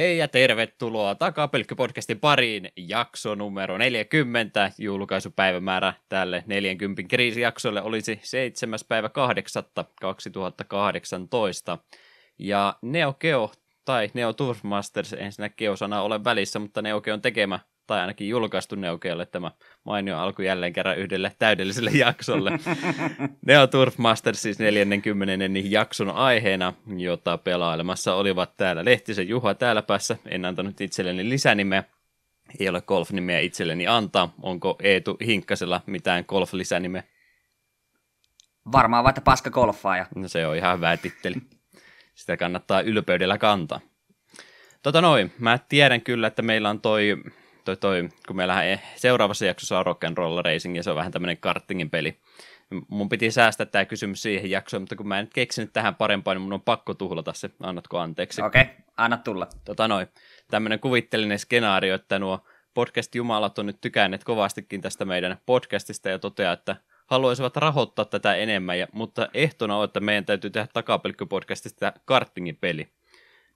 Hei ja tervetuloa Takapelkky-podcastin pariin, jakso numero 40, julkaisupäivämäärä tälle 40 kriisijaksolle olisi 7. päivä 8. 2018. Ja Neo Geo tai Neo Turfmasters, en siinä Geo-sana ole välissä, mutta Neo Geon tekemä tai ainakin julkaistu Neo Geolle tämä mainio alku jälleen kerran yhdelle täydelliselle jaksolle. Neo Turf Masters siis 40. jakson aiheena, jota pelailemassa olivat täällä Lehtisen Juha täällä päässä. En antanut itselleni lisänimeä. Ei ole golf-nimeä itselleni antaa. Onko Eetu Hinkkasella mitään golf-lisänimeä? Varmaan vaikka paska golfaaja. No se on ihan hyvä titteli. Sitä kannattaa ylpeydellä kantaa. Tota noin, mä tiedän kyllä, että meillä on toi toi, toi, kun meillähän seuraavassa jaksossa on Rock and Roll Racing ja se on vähän tämmöinen kartingin peli. Mun piti säästää tämä kysymys siihen jaksoon, mutta kun mä en nyt keksinyt tähän parempaa, niin mun on pakko tuhlata se. Annatko anteeksi? Okei, okay, anna tulla. Tota noin, tämmöinen kuvittelinen skenaario, että nuo podcast-jumalat on nyt tykänneet kovastikin tästä meidän podcastista ja toteaa, että haluaisivat rahoittaa tätä enemmän, ja, mutta ehtona on, että meidän täytyy tehdä takapelkky-podcastista kartingin peli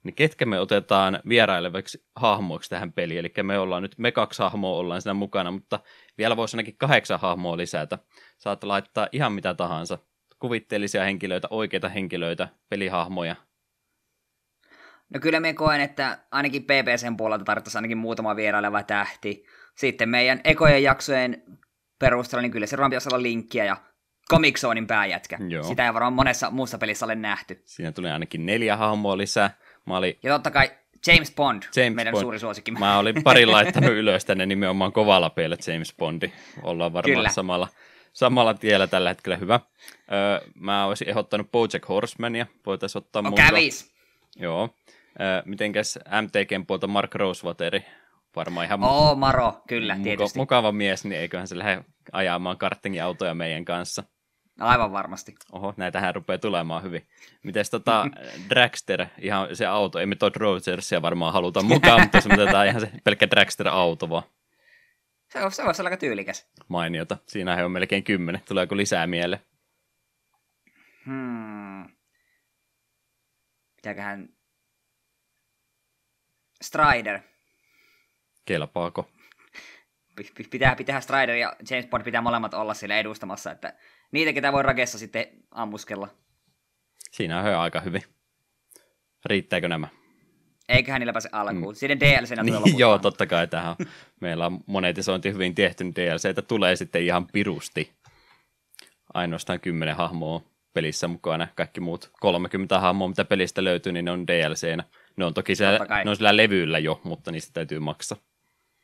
niin ketkä me otetaan vierailevaksi hahmoiksi tähän peliin. Eli me ollaan nyt, me kaksi hahmoa ollaan siinä mukana, mutta vielä voisi ainakin kahdeksan hahmoa lisätä. Saat laittaa ihan mitä tahansa. Kuvitteellisia henkilöitä, oikeita henkilöitä, pelihahmoja. No kyllä me koen, että ainakin PPCn puolelta tarvittaisiin ainakin muutama vieraileva tähti. Sitten meidän ekojen jaksojen perusteella, niin kyllä se pitäisi olla linkkiä ja Comic Zonein pääjätkä. Joo. Sitä ei varmaan monessa muussa pelissä ole nähty. Siinä tulee ainakin neljä hahmoa lisää. Mä olin... Ja totta kai James Bond, James meidän Bond. suuri suosikki. Mä olin pari laittanut ylös tänne nimenomaan kovalla peillä James Bondi. Ollaan varmaan Kyllä. samalla, samalla tiellä tällä hetkellä hyvä. Öö, mä olisin ehdottanut Bojack Horsemania. Voitaisiin ottaa no, kävis. Joo. Öö, mitenkäs MTGn puolta Mark Rosewateri? Varmaan ihan oh, Maro, kyllä, tietysti. Mukava mies, niin eiköhän se lähde ajamaan kartingin autoja meidän kanssa. No aivan varmasti. Oho, näitähän rupeaa tulemaan hyvin. Mites tota Dragster, ihan se auto, ei me Todd Rogersia varmaan haluta mukaan, mutta jos otetaan ihan se pelkkä Dragster-auto vaan. Se, on, se voisi olla aika tyylikäs. Mainiota. Siinä on melkein kymmenen. Tuleeko lisää mieleen? Hmm. Mitäköhän... Strider. Kelpaako? Pitää, pitää Strider ja James Bond pitää molemmat olla siellä edustamassa, että niitä, ketä voi rakessa sitten ammuskella. Siinä on aika hyvin. Riittääkö nämä? Eiköhän niillä pääse alkuun. Mm. Siinä DLCnä niin, tulee Joo, totta kai tähän Meillä on monetisointi hyvin tehty, niin DLCtä tulee sitten ihan pirusti. Ainoastaan 10 hahmoa pelissä mukana. Kaikki muut 30 hahmoa, mitä pelistä löytyy, niin ne on DLCnä. Ne on toki siellä, ne on sillä levyllä jo, mutta niistä täytyy maksaa.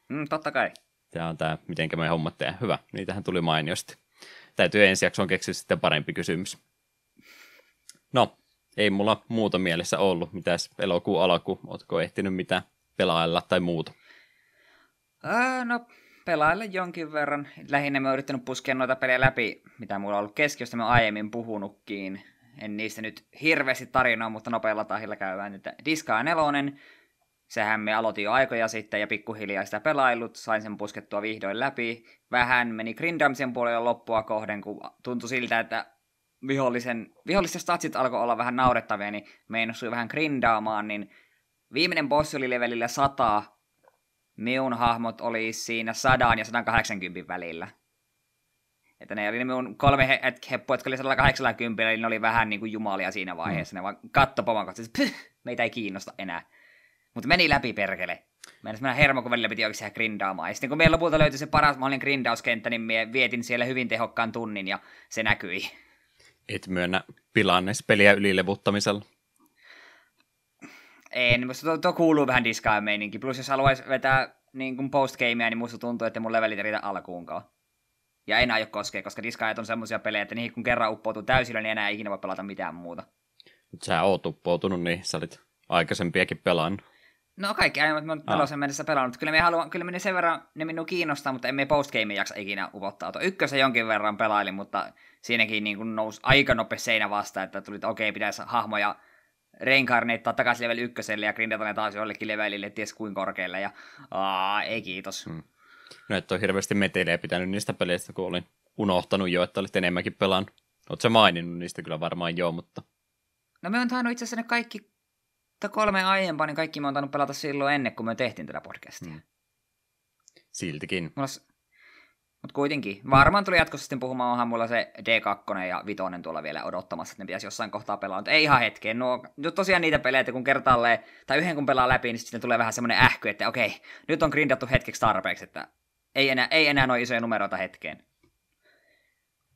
Mm, totta kai. Tämä on tämä, miten me hommat tehdään. Hyvä, niitähän tuli mainiosti täytyy ensi jakson keksiä sitten parempi kysymys. No, ei mulla muuta mielessä ollut. Mitäs elokuun alku? Ootko ehtinyt mitä pelailla tai muuta? Ää, no, pelailla jonkin verran. Lähinnä mä oon yrittänyt puskea noita pelejä läpi, mitä mulla on ollut keskiöstä mä aiemmin puhunutkin. En niistä nyt hirveästi tarinaa, mutta nopealla tahilla käydään. Että Diska 4, Sehän me aloitin jo aikoja sitten ja pikkuhiljaa sitä pelailut, sain sen puskettua vihdoin läpi. Vähän meni grindamisen puolella loppua kohden, kun tuntui siltä, että vihollisen, vihollisten statsit alkoi olla vähän naurettavia, niin meinostui vähän grindaamaan, niin viimeinen boss oli levelillä 100. Minun hahmot oli siinä 100 ja 180 välillä. Että ne oli minun kolme heppoa, jotka oli 180, eli ne oli vähän niin kuin jumalia siinä vaiheessa. Mm. Ne vaan katto poman että meitä ei kiinnosta enää. Mutta meni läpi perkele. Meidän mennä hermo, kun välillä piti oikeasti grindaamaan. Ja sitten kun meillä lopulta löytyi se paras mahdollinen grindauskenttä, niin me vietin siellä hyvin tehokkaan tunnin ja se näkyi. Et myönnä pilannes peliä ylilevuttamisella. En, musta tuo, tuo kuuluu vähän diskaa meininki. Plus jos haluaisi vetää niin kuin postgamea, niin musta tuntuu, että mun levelit ei riitä alkuunkaan. Ja en aio koskea, koska diskaajat on semmoisia pelejä, että niihin kun kerran uppoutuu täysillä, niin enää ei ikinä voi pelata mitään muuta. Sä oot uppoutunut, niin sä olit aikaisempiakin pelannut. No kaikki aina, mä oon mennessä pelannut. Kyllä me, haluan, kyllä me sen verran ne minun kiinnostaa, mutta emme postgame jaksa ikinä uvottaa. Ykkösen jonkin verran pelailin, mutta siinäkin niin kuin nousi aika nopeasti seinä vasta, että tuli, että okei, okay, pitäisi hahmoja reincarneittaa takaisin level ykköselle ja grindata ne taas jollekin levelille, ties kuin korkealle. Ja aa, ei kiitos. Hmm. No et ole hirveästi meteliä pitänyt niistä peleistä, kun olin unohtanut jo, että olit enemmänkin pelannut. Oletko maininnut niistä kyllä varmaan joo, mutta... No me on tainnut itse asiassa ne kaikki Mutta kolme aiempaa, niin kaikki me on tainnut pelata silloin ennen kuin me tehtiin tätä podcastia. Mm. Siltikin. Mulla mutta kuitenkin. Varmaan tuli jatkossa sitten puhumaan, onhan mulla se D2 ja Vitoinen tuolla vielä odottamassa, että ne pitäisi jossain kohtaa pelaa. Mutta ei ihan hetkeen. No, nyt tosiaan niitä pelejä, että kun kertaalleen, tai yhden kun pelaa läpi, niin sitten tulee vähän semmoinen ähky, että okei, nyt on grindattu hetkeksi tarpeeksi, että ei enää, ei enää ole isoja numeroita hetkeen.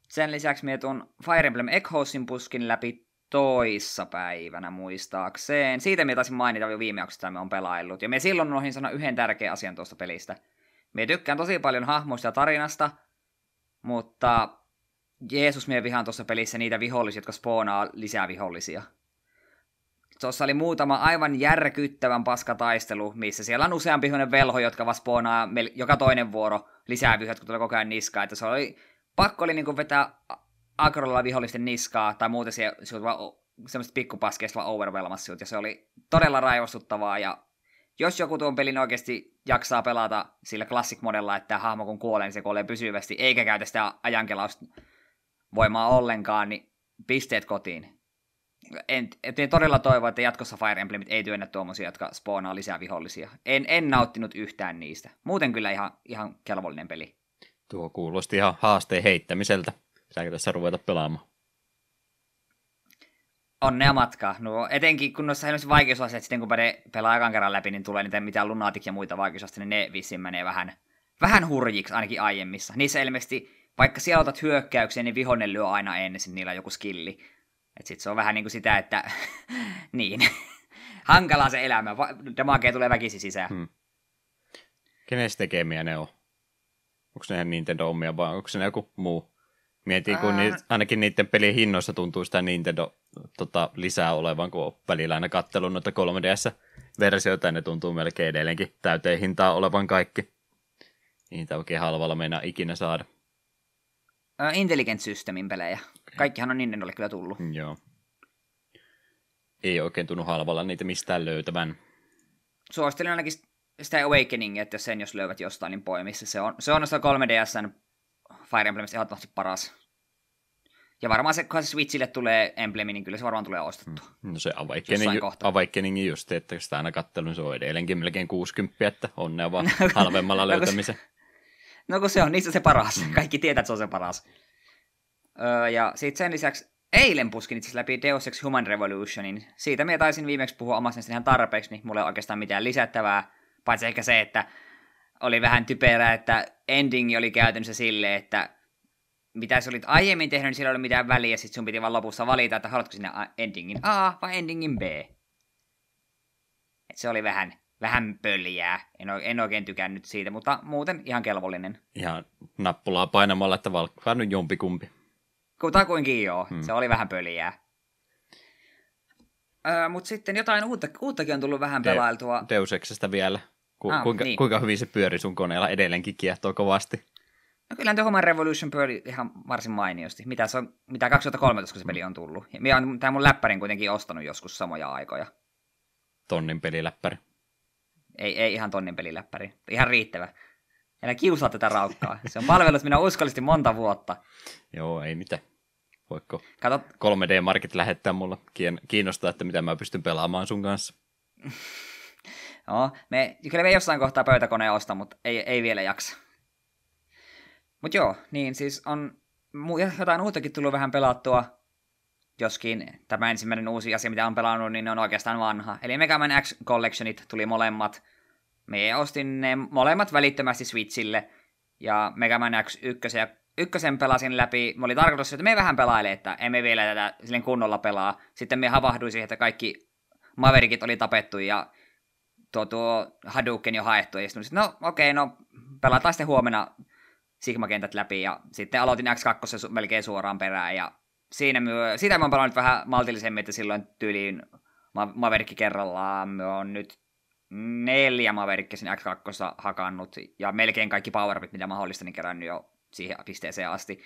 Sen lisäksi minä tuon Fire Emblem Echoesin puskin läpi toissa päivänä muistaakseen. Siitä minä taisin mainita jo viime jaksossa, me on pelaillut. Ja me silloin noihin sanoa yhden tärkeän asian tuosta pelistä – Mie tykkään tosi paljon hahmoista ja tarinasta, mutta Jeesus mie vihaan tuossa pelissä niitä vihollisia, jotka spoonaa lisää vihollisia. Tuossa oli muutama aivan järkyttävän paskataistelu, missä siellä on useampi velho, jotka vaan spoonaa joka toinen vuoro lisää vihollisia, jotka tulee koko ajan niskaa. Että se oli, pakko oli niin vetää agrolla vihollisten niskaa, tai muuten se, vaan semmoista pikkupaskeista overwhelmassa ja se oli todella raivostuttavaa, ja jos joku tuon pelin oikeasti jaksaa pelata sillä classic-modella, että hahmo kun kuolee, niin se kuolee pysyvästi, eikä käytä sitä ajankelausta voimaa ollenkaan, niin pisteet kotiin. En, en todella toivo, että jatkossa Fire Emblemit ei työnnä tuommoisia, jotka spoonaa lisää vihollisia. En, en nauttinut yhtään niistä. Muuten kyllä ihan, ihan kelvollinen peli. Tuo kuulosti ihan haasteen heittämiseltä. Pitääkö tässä ruveta pelaamaan? onnea matkaa. No, etenkin kun noissa helmissä vaikeusasteet, sitten kun pelaa ajan kerran läpi, niin tulee niitä mitään lunatik ja muita vaikeusasteita, niin ne vissiin menee vähän, vähän hurjiksi ainakin aiemmissa. Niissä ilmeisesti, vaikka siellä otat hyökkäyksiä, niin vihonen lyö aina ensin, niillä on joku skilli. Et sit se on vähän niin kuin sitä, että niin, hankalaa se elämä, damagea tulee väkisin sisään. Hmm. Kenes tekemiä ne on? Onko ne Nintendo omia vai onko se ne joku muu? Mietin, kun Ää... ainakin niiden pelien hinnoissa tuntuu sitä Nintendo tota, lisää olevan, kun on välillä aina kattelun noita 3DS-versioita, ja ne tuntuu melkein edelleenkin täyteen hintaa olevan kaikki. Niitä oikein halvalla meinaa ikinä saada. Uh, Intelligent Systemin pelejä. Kaikkihan on Nintendolle kyllä tullut. Mm, joo. Ei oikein tunnu halvalla niitä mistään löytävän. Suosittelen ainakin sitä Awakening, että sen jos löydät jostain, niin poimissa. Se on, se on noista 3DSn Fire Emblemista ehdottomasti paras. Ja varmaan se, kun se Switchille tulee emblemi, niin kyllä se varmaan tulee ostettu. Mm. No se Awakening, Awakening just, että sitä aina kattelun, niin se on edelleenkin melkein 60, että onnea vaan halvemmalla no, löytämisen. No kun se on niistä se paras. Mm. Kaikki tietää, että se on se paras. Öö, ja sitten sen lisäksi eilen puskin itse läpi Deus Ex Human Revolutionin. Siitä minä taisin viimeksi puhua omasta ihan tarpeeksi, niin mulla ei oikeastaan mitään lisättävää. Paitsi ehkä se, että oli vähän typerää, että endingi oli käytännössä silleen, että mitä sä olit aiemmin tehnyt, niin sillä ei ole mitään väliä, sitten sun piti vaan lopussa valita, että haluatko sinne endingin A vai endingin B. Et se oli vähän, vähän pöljää. En, en oikein tykännyt siitä, mutta muuten ihan kelvollinen. Ihan nappulaa painamalla, että valkkaa nyt jompikumpi. Kutakuinkin joo, hmm. se oli vähän pöljää. Öö, mutta sitten jotain uutta, uuttakin on tullut vähän De- pelailtua. Deus vielä. Ku, ah, kuinka, niin. kuinka hyvin se pyöri sun koneella edelleenkin kiehtoo kovasti? No kyllä The Human Revolution pyöri ihan varsin mainiosti. Mitä, se on, mitä 2013, kun se peli on tullut. Ja minä olen tämän mun läppärin kuitenkin ostanut joskus samoja aikoja. Tonnin peliläppäri. Ei, ei ihan tonnin peliläppäri. Ihan riittävä. Enää kiusaa tätä raukkaa. Se on palvellut minä uskollisesti monta vuotta. Joo, ei mitään. Voiko Kato... 3D-markit lähettää mulle kiinnostaa, että mitä mä pystyn pelaamaan sun kanssa. no, me, kyllä me jossain kohtaa pöytäkoneen ostaa, mutta ei, ei vielä jaksa. Mutta joo, niin siis on jotain uutakin tullut vähän pelattua, joskin tämä ensimmäinen uusi asia, mitä on pelannut, niin on oikeastaan vanha. Eli Mega Man X Collectionit tuli molemmat. Me ostin ne molemmat välittömästi Switchille, ja Mega Man X 1 ja ykkösen pelasin läpi. Mä oli tarkoitus, että me vähän pelailee, että emme vielä tätä silleen kunnolla pelaa. Sitten me havahduin siihen, että kaikki Maverikit oli tapettu ja tuo, tuo Hadouken jo haettu. Ja sitten no okei, okay, no pelataan sitten huomenna Sigma-kentät läpi ja sitten aloitin X2 melkein suoraan perään ja siinä myö, sitä mä oon pelannut vähän maltillisemmin, että silloin tyyliin ma- Maverikki kerrallaan me on nyt neljä Maverikkia sinne X2 hakannut ja melkein kaikki power mitä mahdollista, niin kerännyt jo siihen pisteeseen asti.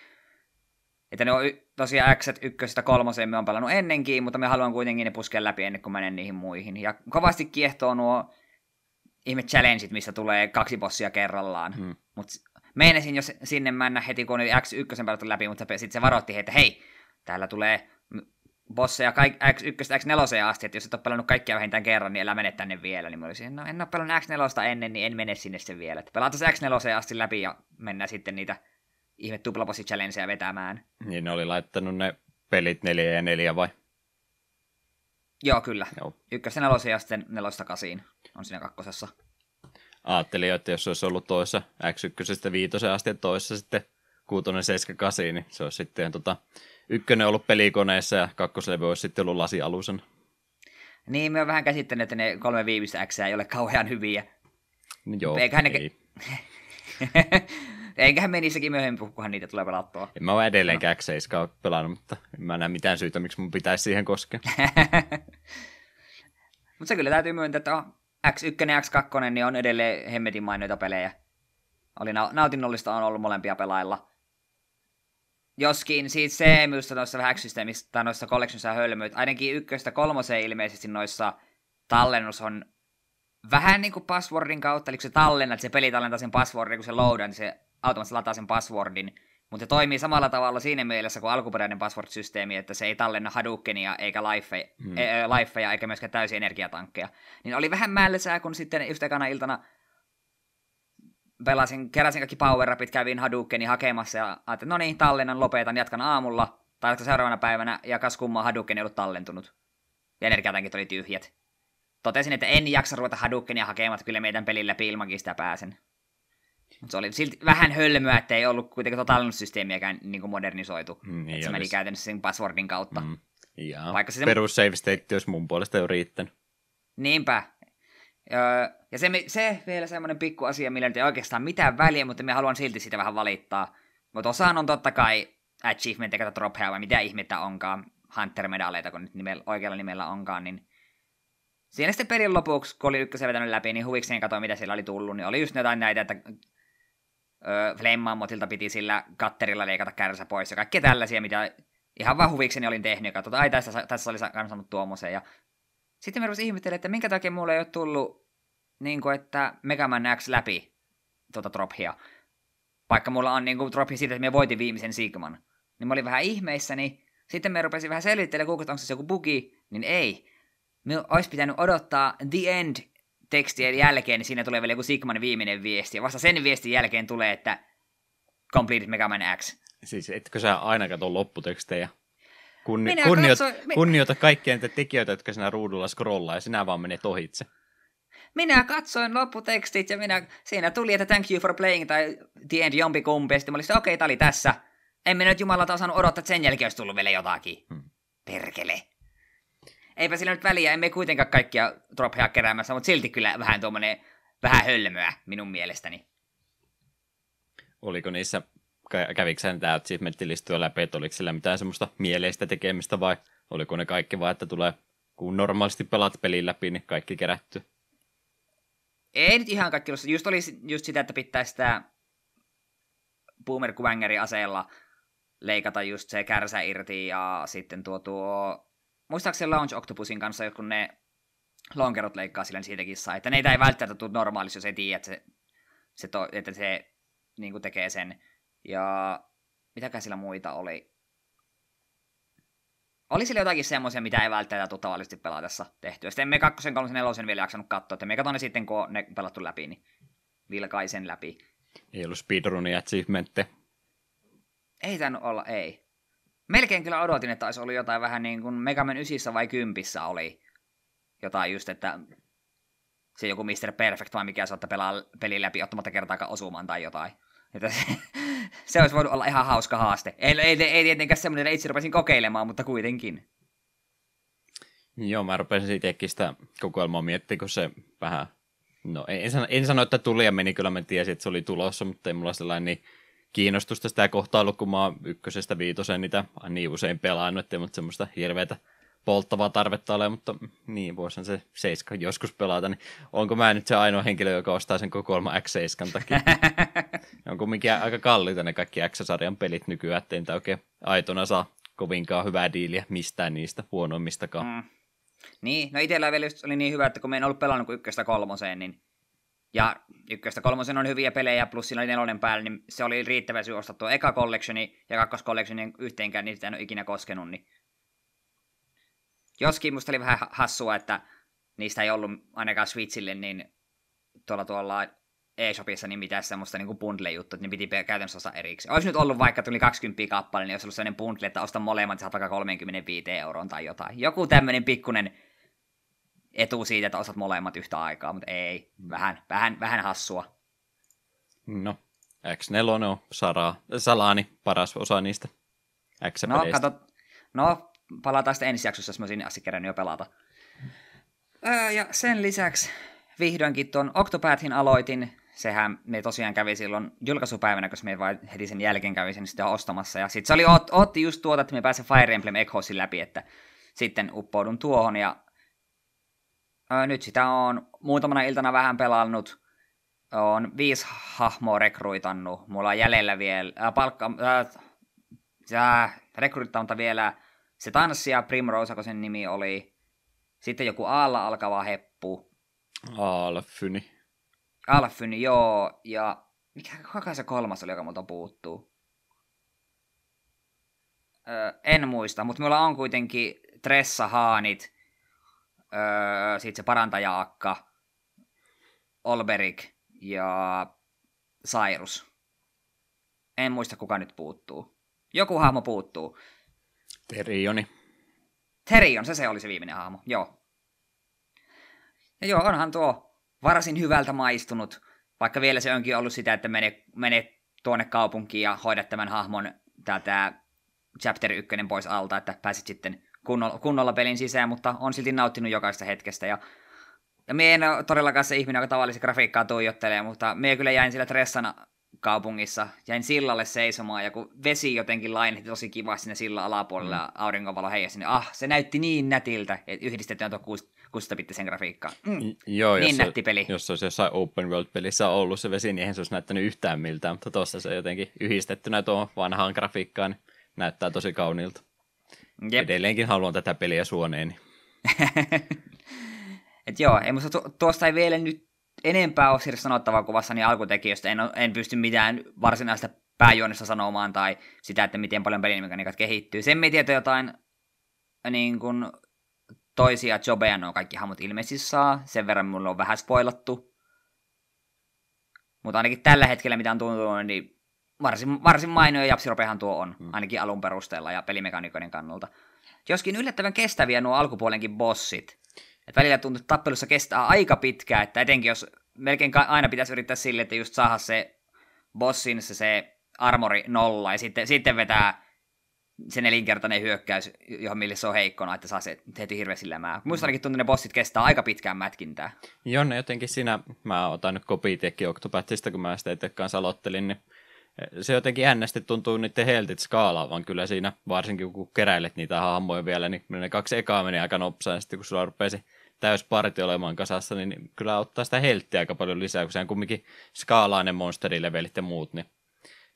Että ne on tosiaan X, ykkösestä kolmoseen me on pelannut ennenkin, mutta me haluan kuitenkin ne puskea läpi ennen kuin menen niihin muihin. Ja kovasti kiehtoo nuo ihme challengeit, missä tulee kaksi bossia kerrallaan. Hmm. Mutta meinasin jo sinne mennä heti, kun oli X1 pelattu läpi, mutta sitten se varoitti heitä, hei, täällä tulee bosseja kaik, X1 X4 asti, että jos et ole pelannut kaikkia vähintään kerran, niin älä mene tänne vielä. Niin mä olisin, no en ole pelannut X4 ennen, niin en mene sinne sen vielä. Että pelataan X4 asti läpi ja mennään sitten niitä ihme tuplabossi challengeja vetämään. Niin ne oli laittanut ne pelit neljä ja neljä vai? Joo, kyllä. Joo. Ykköstä nelosen ja sitten nelosta kasiin on siinä kakkosessa. Ajattelin, että jos olisi ollut toissa X1 viitosen asti ja toissa sitten kuutonen, 7, 8, niin se olisi sitten tota, ykkönen ollut pelikoneessa ja kakkoslevy olisi sitten ollut lasialusen. Niin, me on vähän käsittänyt, että ne kolme viimeistä X ei ole kauhean hyviä. No joo, Eiköhän ne- ei. Eiköhän me niissäkin myöhemmin, kunhan niitä tulee pelattua. En mä ole edelleenkään X7 ole pelannut, mutta en mä näe mitään syytä, miksi mun pitäisi siihen koskea. Mutta se kyllä täytyy myöntää, että on X1 ja X2 niin on edelleen hemmetin mainioita pelejä. Oli na- nautinnollista on ollut molempia pelailla. Joskin siitä se minusta noissa vähän tai noissa collectionissa hölmöit, ainakin ykköstä kolmoseen ilmeisesti noissa tallennus on vähän niin kuin passwordin kautta, eli kun se tallennat, se peli tallentaa sen passwordin, kun se loadaa, niin se automaattisesti lataa sen passwordin. Mutta se toimii samalla tavalla siinä mielessä kuin alkuperäinen password-systeemi, että se ei tallenna Hadoukenia eikä life, Hmm. e- lifeja eikä myöskään täysin energiatankkeja. Niin oli vähän mällesää, kun sitten just ekana iltana pelasin, keräsin kaikki power upit, kävin Hadoukeni hakemassa ja ajattelin, no niin, tallennan, lopetan, jatkan aamulla tai jatkan seuraavana päivänä ja kas kummaa Hadouken ei ollut tallentunut. Ja energiatankit oli tyhjät. Totesin, että en jaksa ruveta Hadoukenia hakemaan, että kyllä meidän pelin läpi ilmankin sitä pääsen. Mutta se oli silti vähän hölmöä, että ei ollut kuitenkaan tallennussysteemiäkään niin kuin modernisoitu. Niin, että se meni käytännössä sen passwordin kautta. Mm. Ja Vaikka se- perus save state olisi mun puolesta jo riittänyt. Niinpä. Öö, ja se, se vielä semmoinen pikku asia, millä nyt ei oikeastaan mitään väliä, mutta me haluan silti sitä vähän valittaa. Mutta osaan on totta kai achievement eikä drop vai mitä ihmettä onkaan, hunter-medaleita, kun nyt nimellä, oikealla nimellä onkaan, niin siinä sitten pelin lopuksi, kun oli ykkösen vetänyt läpi, niin huvikseen katsoin, mitä siellä oli tullut, niin oli just jotain näitä, että öö, Flame Mammotilta piti sillä katterilla leikata kärsä pois ja kaikkea tällaisia, mitä ihan vaan huvikseni olin tehnyt, ja ai tässä, tässä oli saanut tuommoisen, ja sitten mä rupesin ihmettelemään, että minkä takia mulle ei ole tullut, niin kuin, että Mega Man X läpi tuota drophia. Vaikka mulla on niin kuin, drophi siitä, että me voitin viimeisen Sigman. Niin mä olin vähän ihmeissäni. Sitten me rupesin vähän selvittelemään, kuukautta, onko se joku bugi. Niin ei. Me olisi pitänyt odottaa The End tekstien jälkeen, niin siinä tulee vielä joku Sigman viimeinen viesti. Ja vasta sen viestin jälkeen tulee, että Complete Mega Man X. Siis etkö sä aina katso lopputekstejä? Kunni- Minä kunnioita, katsoin- mi- kunnioita kaikkia niitä tekijöitä, jotka siinä ruudulla scrollaa, ja sinä vaan menet ohitse. Minä katsoin lopputekstit ja minä, siinä tuli, että thank you for playing tai the end jompikumpi. Ja sitten mä olin, okei, okay, tää oli tässä. En minä nyt jumalata osannut odottaa, että sen jälkeen olisi tullut vielä jotakin. Hmm. Perkele. Eipä sillä nyt väliä, emme kuitenkaan kaikkia dropheja keräämässä, mutta silti kyllä vähän tuommoinen vähän hölmöä minun mielestäni. Oliko niissä, kä- kävikö sä niitä achievementtilistoja läpi, että oliko sillä mitään semmoista mieleistä tekemistä vai oliko ne kaikki vaan, että tulee, kun normaalisti pelaat pelin läpi, niin kaikki kerätty? Ei nyt ihan kaikki, just oli just sitä, että pitää sitä Boomer aseella leikata just se kärsä irti ja sitten tuo tuo, muistaakseni Launch Octopusin kanssa, kun ne lonkerot leikkaa sillä, niin siitäkin saa. Että neitä ei välttämättä tule normaalissa, jos ei tiedä, että se, se, to, että se niin kuin tekee sen. Ja mitäkään sillä muita oli? Oli sillä jotakin semmoisia, mitä ei välttämättä tule tavallisesti pelatessa tehtyä. Sitten me kakkosen, kolmosen, nelosen vielä jaksanut katsoa, että me katson ne sitten, kun on ne pelattu läpi, niin vilkaisen läpi. Ei ollut speedrunia achievementte. Ei tainnut olla, ei. Melkein kyllä odotin, että olisi ollut jotain vähän niin kuin Mega Man 9 vai 10 oli. Jotain just, että se joku Mr. Perfect vai mikä että pelaa pelin läpi ottamatta kertaakaan osumaan tai jotain. Että se, se olisi voinut olla ihan hauska haaste. Ei, ei, ei tietenkään semmoinen, että itse rupesin kokeilemaan, mutta kuitenkin. Joo, mä rupesin itsekin sitä kokoelmaa miettimään, kun se vähän, no en sano, en sano, että tuli ja meni, kyllä mä tiesin, että se oli tulossa, mutta ei mulla sellainen niin kiinnostusta sitä kohtaa ollut, kun mä oon ykkösestä viitoseen niitä niin usein pelannut, ettei mut semmoista hirveätä polttavaa tarvetta ole, mutta niin, voisin se 7 joskus pelata, niin onko mä nyt se ainoa henkilö, joka ostaa sen kokoelma X7 takia? Ne on kumminkin aika kalliita ne kaikki X-sarjan pelit nykyään, ettei niitä oikein aitona saa kovinkaan hyvää diiliä mistään niistä huonoimmistakaan. Mm. Niin, no itsellä oli niin hyvä, että kun me en ollut pelannut kuin ykköstä kolmoseen, niin ja ykköstä kolmosen on hyviä pelejä, plus siinä oli nelonen päällä, niin se oli riittävä syy ostaa tuo eka collectioni ja kakkos collectioni yhteenkään, niitä en ole ikinä koskenut, niin Joskin musta oli vähän hassua, että niistä ei ollut ainakaan Switchille, niin tuolla tuolla eShopissa niin mitään semmoista niin bundle-juttu, että ne piti käytännössä ostaa erikseen. Olisi nyt ollut vaikka tuli 20 kappale, niin olisi ollut sellainen bundle, että osta molemmat, saat vaikka 35 euroon tai jotain. Joku tämmöinen pikkunen etu siitä, että osat molemmat yhtä aikaa, mutta ei, vähän, vähän, vähän hassua. No, X4 on Sara, Salani paras osa niistä x No, kato, no, palataan sitten ensi jaksossa, jos mä sinne asti kerran jo pelata. Öö, ja sen lisäksi vihdoinkin tuon Octopathin aloitin. Sehän me tosiaan kävi silloin julkaisupäivänä, koska me vain heti sen jälkeen kävi sen sitten ostamassa. Ja sitten se oli, ot, otti just tuota, että me pääsen Fire Emblem Echoesin läpi, että sitten uppoudun tuohon. Ja öö, nyt sitä on muutamana iltana vähän pelannut. On viisi hahmoa rekruitannut. Mulla on jäljellä vielä äh, palkka... Äh, äh, rekruittamatta vielä se tanssia, Primrose, kun sen nimi oli. Sitten joku Aalla alkava heppu. Alfyni. Alfyni, joo. Ja mikä, kuka se kolmas oli, joka multa puuttuu? Öö, en muista, mutta meillä on kuitenkin Tressa Haanit, öö, sitten se parantaja-akka, Olberik ja Cyrus. En muista, kuka nyt puuttuu. Joku hahmo puuttuu. Terioni. Terion, se se oli se viimeinen hahmo, joo. Ja joo, onhan tuo varsin hyvältä maistunut, vaikka vielä se onkin ollut sitä, että mene, mene tuonne kaupunkiin ja hoida tämän hahmon tätä chapter 1 pois alta, että pääsit sitten kunnolla, kunnolla pelin sisään, mutta on silti nauttinut jokaista hetkestä. Ja, ja me en ole todellakaan se ihminen, joka tavallisesti grafiikkaa tuijottelee, mutta me kyllä jäin sillä Tressana kaupungissa. Jäin sillalle seisomaan ja kun vesi jotenkin lainehti tosi kiva sinne sillan alapuolella mm. ja auringonvalo heijasi, niin ah, se näytti niin nätiltä, että yhdistetään tuo 600-bittisen grafiikkaan. Mm. Joo, niin jos nätti peli. Jos olisi jossain open world-pelissä ollut se vesi, niin eihän se olisi näyttänyt yhtään miltään, mutta tuossa se jotenkin yhdistettynä tuohon vanhaan grafiikkaan niin näyttää tosi kauniilta. Jep. Edelleenkin haluan tätä peliä suoneeni. Et joo, ei musta tu- tuosta ei vielä nyt enempää ole sanottavaa kuvassa niin alkutekijöistä. En, en pysty mitään varsinaista pääjuonesta sanomaan tai sitä, että miten paljon pelimekaniikat kehittyy. Sen me tietää jotain niin kuin, toisia jobeja nuo kaikki hahmot ilmeisesti saa. Sen verran mulle on vähän spoilattu. Mutta ainakin tällä hetkellä, mitä on tuntunut, niin varsin, varsin mainio japsiropehan tuo on, hmm. ainakin alun perusteella ja pelimekaniikoiden kannalta. Joskin yllättävän kestäviä nuo alkupuolenkin bossit. Et välillä tuntuu, että tappelussa kestää aika pitkään, että etenkin jos melkein aina pitäisi yrittää sille, että just saada se bossin se, se armori nolla ja sitten, sitten vetää sen nelinkertainen hyökkäys, johon mille se on heikkona, että saa se heti hirveästi lämää. Muista ainakin tuntuu, ne bossit kestää aika pitkään mätkintää. Jonne jotenkin siinä, mä otan nyt kopiteekki Octopathista, kun mä sitä itse kanssa aloittelin, niin se jotenkin jännästi tuntuu niiden heltit skaalaavan kyllä siinä, varsinkin kun keräilet niitä hahmoja vielä, niin ne kaksi ekaa meni aika nopsaan, sitten kun sulla rupesi täys parti olemaan kasassa, niin kyllä ottaa sitä helttiä aika paljon lisää, kun se on kumminkin skaalainen monsterilevelit ja muut, niin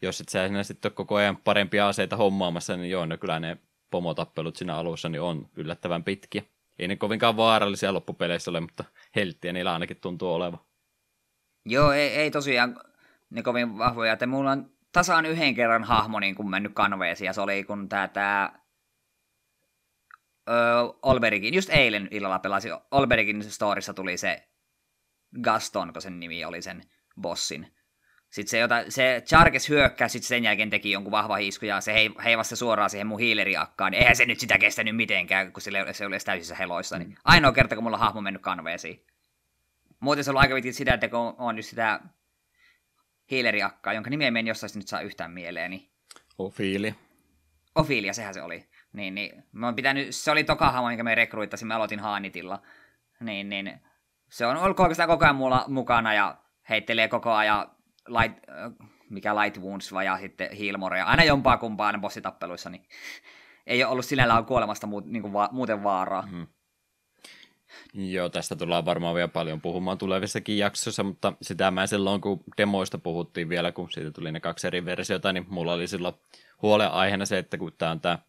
jos et sä sinä sitten ole koko ajan parempia aseita hommaamassa, niin joo, no kyllä ne pomotappelut siinä alussa niin on yllättävän pitkiä. Ei ne kovinkaan vaarallisia loppupeleissä ole, mutta helttiä niillä ainakin tuntuu oleva. Joo, ei, ei tosiaan ne kovin vahvoja. Että mulla on tasaan yhden kerran hahmo niin kun mennyt kanveesi, ja se oli kun tää, tää öö, Olberikin, just eilen illalla pelasi Olberikin storissa tuli se Gaston, kun sen nimi oli sen bossin. Sitten se, jota, se Charges hyökkää, sitten sen jälkeen teki jonkun vahva hiisku, ja se heivasi se suoraan siihen mun hiileriakkaan, niin eihän se nyt sitä kestänyt mitenkään, kun sille, se oli täysissä heloissa. Niin ainoa kerta, kun mulla on hahmo mennyt kanveesiin. Muuten se on aika vitkin sitä, että kun on just sitä hiileriakkaa, jonka nimeä en jossain nyt saa yhtään mieleeni. Ofiili. Ofiilia, sehän se oli. Niin, niin. Mä oon pitänyt, se oli toka hahmo, minkä me rekruittasin, mä aloitin Haanitilla. Niin, niin. Se on ollut oikeastaan koko ajan mulla mukana ja heittelee koko ajan light, mikä Light Wounds vai ja sitten Healmorea. Aina jompaa kumpaa ne bossitappeluissa, niin ei ole ollut sinällään kuolemasta muut, niin kuin va- muuten vaaraa. Hmm. Joo, tästä tullaan varmaan vielä paljon puhumaan tulevissakin jaksoissa, mutta sitä mä silloin, kun demoista puhuttiin vielä, kun siitä tuli ne kaksi eri versiota, niin mulla oli silloin huolenaiheena se, että kun tämä on tämä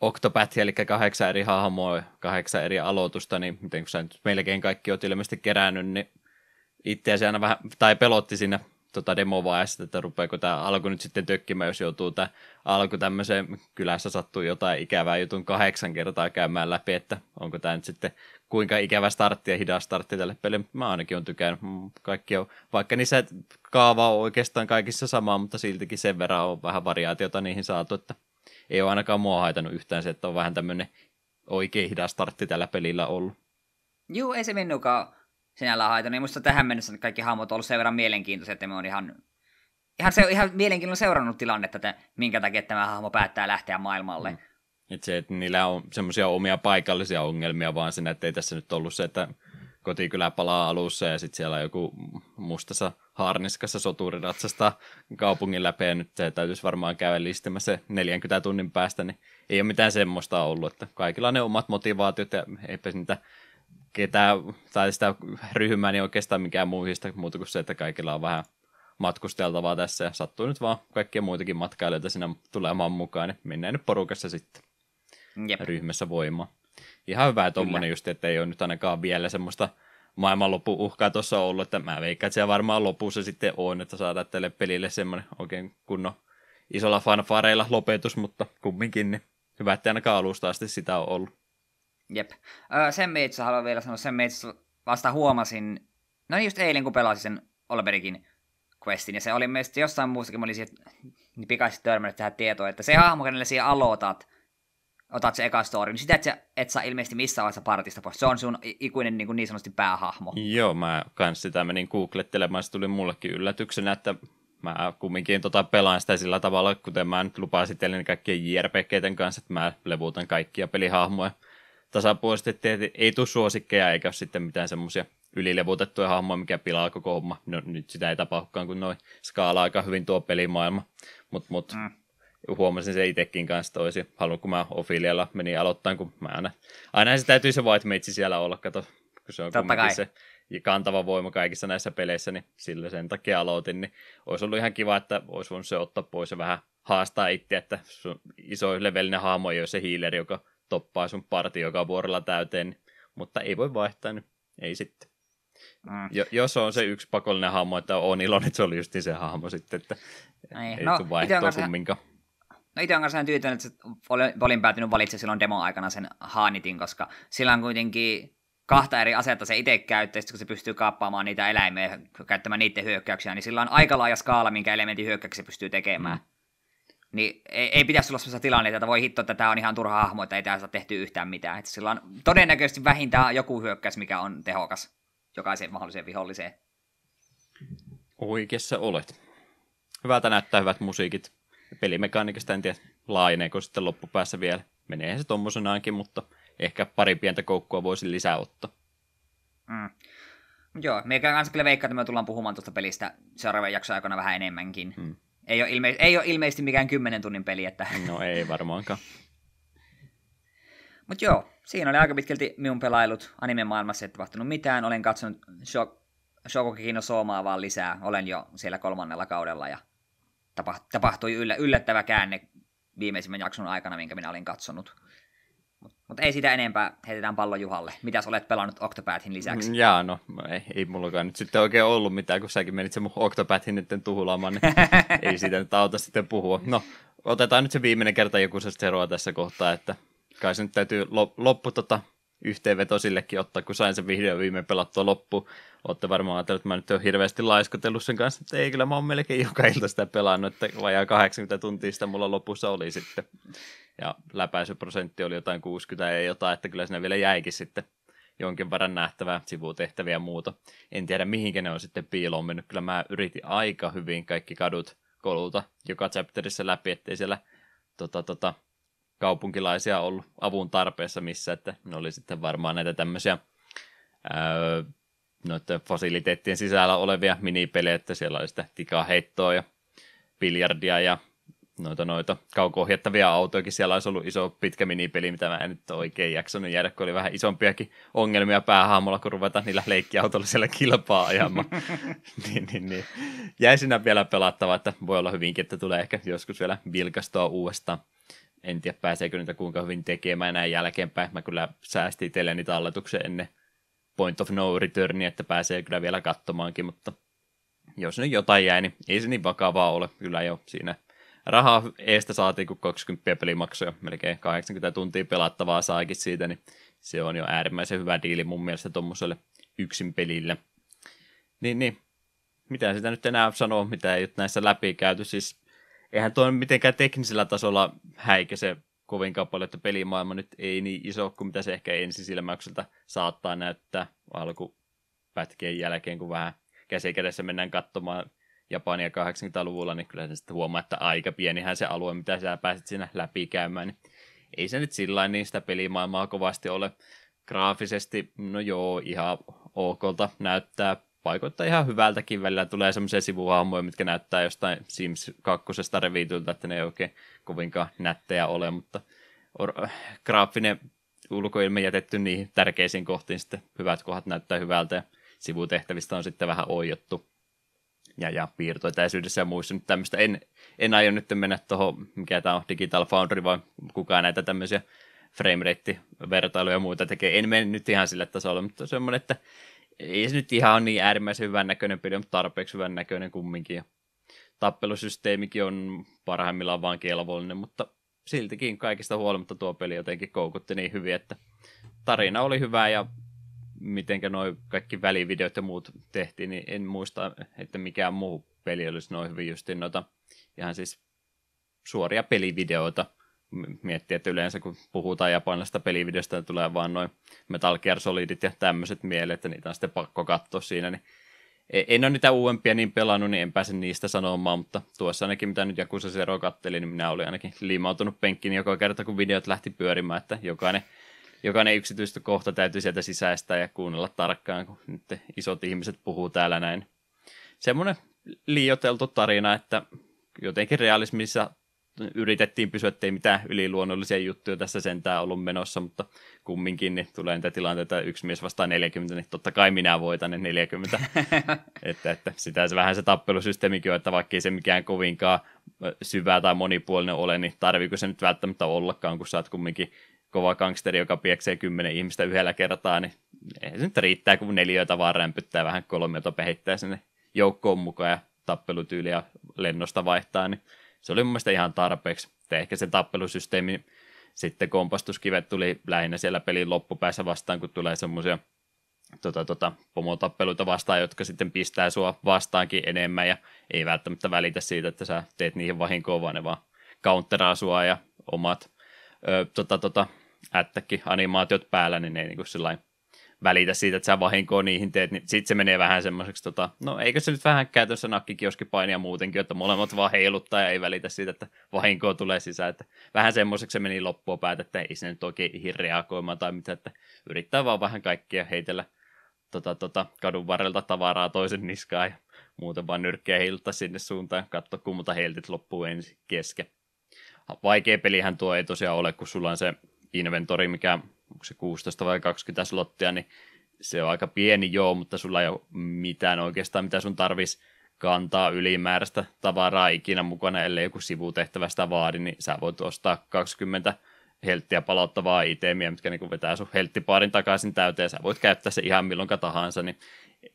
Octopath, eli kahdeksan eri hahmoa, kahdeksan eri aloitusta, niin miten kun sä nyt melkein kaikki oot ilmeisesti kerännyt, niin itseäsi aina vähän, tai pelotti siinä tota demovaiheessa, että rupeako tämä alku nyt sitten tökkimään, jos joutuu tämä alku tämmöiseen kylässä sattuu jotain ikävää jutun kahdeksan kertaa käymään läpi, että onko tämä nyt sitten kuinka ikävä startti ja hidas startti tälle pelille. Mä ainakin on tykännyt. Mm, kaikki on, vaikka niissä kaava on oikeastaan kaikissa sama, mutta siltikin sen verran on vähän variaatiota niihin saatu, että ei ole ainakaan mua haitannut yhtään se, että on vähän tämmöinen oikein hidas startti tällä pelillä ollut. Juu, ei se minunkaan sinällä haitannut. Niin musta tähän mennessä kaikki hahmot on ollut sen verran mielenkiintoisia, että me on ihan, ihan, se, ihan mielenkiinnolla seurannut tilannetta, että minkä takia tämä hahmo päättää lähteä maailmalle. Mm. Et se, että niillä on semmoisia omia paikallisia ongelmia vaan siinä, että ei tässä nyt ollut se, että kotikylä palaa alussa ja sitten siellä joku mustassa harniskassa soturi ratsastaa kaupungin läpi ja nyt se täytyisi varmaan käydä listimässä 40 tunnin päästä, niin ei ole mitään semmoista ollut, että kaikilla on ne omat motivaatiot ja eipä niitä ketään tai sitä ryhmää niin oikeastaan mikään muista muuta kuin se, että kaikilla on vähän matkusteltavaa tässä ja sattuu nyt vaan kaikkia muitakin matkailijoita sinne tulemaan mukaan, niin mennään nyt porukassa sitten Jep. ryhmässä voimaan. Ihan hyvä tuommoinen just, että ei ole nyt ainakaan vielä semmoista maailmanloppu-uhkaa tuossa ollut, että mä veikkaan, että siellä varmaan lopussa sitten on, että saadaan tälle pelille semmoinen oikein kunnon isolla fanfareilla lopetus, mutta kumminkin niin hyvä, että ainakaan alusta asti sitä on ollut. Jep. Öö, sen me itse haluan vielä sanoa, sen me itse vasta huomasin, no niin just eilen kun pelasin sen Olberikin questin, ja se oli mielestäni jossain muussakin, mä olisin niin pikaisesti törmännyt tähän tietoon, että se hahmo, kenelle siihen aloitat, otat se eka story, niin sitä et sä, et saa ilmeisesti missään vaiheessa partista pois. Se on sun ikuinen niin, kuin niin sanotusti päähahmo. Joo, mä kans sitä menin googlettelemaan, se tuli mullekin yllätyksenä, että mä kumminkin tota pelaan sitä sillä tavalla, kuten mä nyt lupasin teille kaikkien JRPGten kanssa, että mä levuutan kaikkia pelihahmoja tasapuolisesti, että ei tule suosikkeja eikä ole sitten mitään semmoisia ylilevutettuja hahmoja, mikä pilaa koko homma. No nyt sitä ei tapahdukaan, kun noin skaala aika hyvin tuo pelimaailma, mutta mut, mm huomasin se itsekin kanssa toisi. Haluan, kun mä Ophelialla menin aloittamaan, kun mä aina, aina se täytyy se White Mage siellä olla, kato, kun se on Totta kai. se kantava voima kaikissa näissä peleissä, niin sillä sen takia aloitin, niin olisi ollut ihan kiva, että olisi voinut se ottaa pois ja vähän haastaa itse, että sun iso levelinen hahmo ei ole se healer, joka toppaa sun parti joka vuorolla täyteen, niin, mutta ei voi vaihtaa, niin ei sitten. Mm. Jo, jos on se yksi pakollinen hahmo, että on iloinen, että se oli just se hahmo sitten, että ei, ei no, tule vaihtoa kumminkaan. No itse on kanssa tyytyväinen, että olin päätynyt valitsemaan silloin demo-aikana sen Haanitin, koska sillä on kuitenkin kahta eri asetta se itse käyttää, kun se pystyy kaappaamaan niitä eläimiä käyttämään niiden hyökkäyksiä, niin sillä on aika laaja skaala, minkä elementin hyökkäyksiä se pystyy tekemään. Mm. Niin ei, ei pitäisi olla sellaista tilannetta, että voi hitto, että tämä on ihan turha hahmo, että ei tämä saa tehty yhtään mitään. Että sillä on todennäköisesti vähintään joku hyökkäys, mikä on tehokas jokaiseen mahdolliseen viholliseen. Oikeassa olet. Hyvältä näyttää hyvät musiikit pelimekaanikasta en tiedä laajeneeko sitten loppupäässä vielä. Menee se tommosenaankin, mutta ehkä pari pientä koukkua voisi lisää ottaa. Mm. Joo, meikä kanssa kyllä veikkaa, että me tullaan puhumaan tuosta pelistä seuraavan jakson aikana vähän enemmänkin. Mm. Ei, ole ilme- ei ole ilmeisesti mikään kymmenen tunnin peli, että... No ei varmaankaan. Mutta joo, siinä oli aika pitkälti minun pelailut anime-maailmassa, ei tapahtunut mitään. Olen katsonut Shokoki no Soomaa vaan lisää. Olen jo siellä kolmannella kaudella ja tapahtui yllä, yllättävä käänne viimeisimmän jakson aikana, minkä minä olin katsonut. Mutta mut ei sitä enempää, heitetään pallo Juhalle. Mitäs olet pelannut Octopathin lisäksi? Mm, jaa, no ei, ei mullakaan nyt sitten oikein ollut mitään, kun säkin menit se mun Octopathin nyt tuhulaamaan, niin ei siitä nyt auta sitten puhua. No, otetaan nyt se viimeinen kerta joku se tässä kohtaa, että kai se nyt täytyy loppu tota yhteenveto sillekin ottaa, kun sain sen vihdoin viimein pelattua loppu. Olette varmaan ajatellut, että mä nyt olen hirveästi laiskotellut sen kanssa, että ei kyllä mä oon melkein joka ilta sitä pelannut, että vajaa 80 tuntia sitä mulla lopussa oli sitten. Ja läpäisyprosentti oli jotain 60 ja jotain, että kyllä siinä vielä jäikin sitten jonkin verran nähtävää sivutehtäviä ja muuta. En tiedä mihinkä ne on sitten piiloon mennyt. Kyllä mä yritin aika hyvin kaikki kadut kolulta joka chapterissa läpi, ettei siellä tota, tota, kaupunkilaisia ollut avun tarpeessa missä, että ne oli sitten varmaan näitä tämmöisiä ää, noiden fasiliteettien sisällä olevia minipelejä, että siellä oli sitä tikaheittoa ja biljardia ja noita, noita kauko-ohjattavia autojakin. Siellä olisi ollut iso pitkä minipeli, mitä mä en nyt oikein jaksanut jäädä, kun oli vähän isompiakin ongelmia päähaamolla, kun ruvetaan niillä leikkiautolla siellä kilpaa ajamaan. niin, niin, niin. Jäi siinä vielä pelattava, että voi olla hyvinkin, että tulee ehkä joskus vielä vilkastua uudestaan en tiedä pääseekö niitä kuinka hyvin tekemään näin jälkeenpäin. Mä kyllä säästin itselleni talletuksen ennen Point of No Returnia, että pääsee kyllä vielä katsomaankin, mutta jos nyt jotain jäi, niin ei se niin vakavaa ole. Kyllä jo siinä rahaa eestä saatiin, kun 20 pelimaksuja, melkein 80 tuntia pelattavaa saakin siitä, niin se on jo äärimmäisen hyvä diili mun mielestä tuommoiselle yksin pelille. Niin, niin. Mitä sitä nyt enää sanoo, mitä ei ole näissä läpi käyty. Siis eihän tuo mitenkään teknisellä tasolla häikä se kovinkaan paljon, että pelimaailma nyt ei niin iso kuin mitä se ehkä ensisilmäykseltä saattaa näyttää alkupätkien jälkeen, kun vähän käsikädessä mennään katsomaan Japania 80-luvulla, niin kyllä se sitten huomaa, että aika pienihän se alue, mitä sä pääset siinä läpikäymään, niin ei se nyt sillä niin sitä pelimaailmaa kovasti ole. Graafisesti, no joo, ihan okolta näyttää paikoittaa ihan hyvältäkin välillä. Tulee semmoisia sivuhahmoja, mitkä näyttää jostain Sims 2 revityltä, että ne ei oikein kovinkaan nättejä ole, mutta or- graafinen ulkoilme jätetty niihin tärkeisiin kohtiin sitten hyvät kohdat näyttää hyvältä ja sivutehtävistä on sitten vähän oijottu ja, ja piirtoetäisyydessä ja muissa nyt tämmöistä. En, en aio nyt mennä tuohon, mikä tämä on, Digital Foundry, vai kukaan näitä tämmöisiä framerate-vertailuja ja muita tekee. En mene nyt ihan sille tasolle, mutta semmoinen, että ei se nyt ihan ole niin äärimmäisen hyvän näköinen peli, mutta tarpeeksi hyvän näköinen kumminkin. Ja tappelusysteemikin on parhaimmillaan vaan kelvollinen, mutta siltikin kaikista huolimatta tuo peli jotenkin koukutti niin hyvin, että tarina oli hyvä ja mitenkä noin kaikki välivideot ja muut tehtiin, niin en muista, että mikään muu peli olisi noin hyvin justiin noita ihan siis suoria pelivideoita. Miettii, että yleensä kun puhutaan japanilaisesta pelivideosta, niin tulee vaan noin Metal Gear Solidit ja tämmöiset mieleen, että niitä on sitten pakko katsoa siinä, niin e- en ole niitä uudempia niin pelannut, niin en pääse niistä sanomaan, mutta tuossa ainakin mitä nyt Jakusa Zero katteli, niin minä olin ainakin liimautunut penkkiin joka kerta, kun videot lähti pyörimään, että jokainen jokainen yksityistä kohta täytyy sieltä sisäistää ja kuunnella tarkkaan, kun nyt isot ihmiset puhuu täällä näin. Semmoinen liioteltu tarina, että jotenkin realismissa yritettiin pysyä, ettei mitään yliluonnollisia juttuja tässä sentään ollut menossa, mutta kumminkin niin tulee niitä tilanteita, yksi mies vastaa 40, niin totta kai minä voitan ne 40. että, että sitä se vähän se tappelusysteemikin on, että vaikka ei se mikään kovinkaan syvä tai monipuolinen ole, niin tarviiko se nyt välttämättä ollakaan, kun sä oot kumminkin kova gangsteri, joka pieksee kymmenen ihmistä yhdellä kertaa, niin ei se nyt riittää, kun neljöitä vaan rämpyttää vähän kolmiota pehittää sinne joukkoon mukaan ja tappelutyyliä lennosta vaihtaa, niin se oli mun mielestä ihan tarpeeksi. Että ehkä se tappelusysteemi sitten kompastuskivet tuli lähinnä siellä pelin loppupäässä vastaan, kun tulee semmoisia tota, tota, pomotappeluita vastaan, jotka sitten pistää sua vastaankin enemmän ja ei välttämättä välitä siitä, että sä teet niihin vahinkoa, vaan ne vaan counteraa sua ja omat ö, tota, tota, ättäkki-animaatiot päällä, niin ne ei niin kuin välitä siitä, että sä vahinkoa niihin teet, niin sitten se menee vähän semmoiseksi, tota, no eikö se nyt vähän käytössä nakkikioskipainia muutenkin, että molemmat vaan heiluttaa ja ei välitä siitä, että vahinkoa tulee sisään, että vähän semmoiseksi se meni loppuun päät, että ei se nyt oikein reagoimaan tai mitä, että yrittää vaan vähän kaikkia heitellä tota, tota, kadun varrelta tavaraa toisen niskaan ja muuten vaan nyrkkiä heiluttaa sinne suuntaan, katso kummalta heiltit loppuu ensin kesken. Vaikea pelihän tuo ei tosiaan ole, kun sulla on se inventori, mikä onko se 16 vai 20 slottia, niin se on aika pieni joo, mutta sulla ei ole mitään oikeastaan, mitä sun tarvis kantaa ylimääräistä tavaraa ikinä mukana, ellei joku sivutehtävästä vaadi, niin sä voit ostaa 20 helttiä palauttavaa itemiä, mitkä niin vetää sun helttipaarin takaisin täyteen, sä voit käyttää se ihan milloin tahansa, niin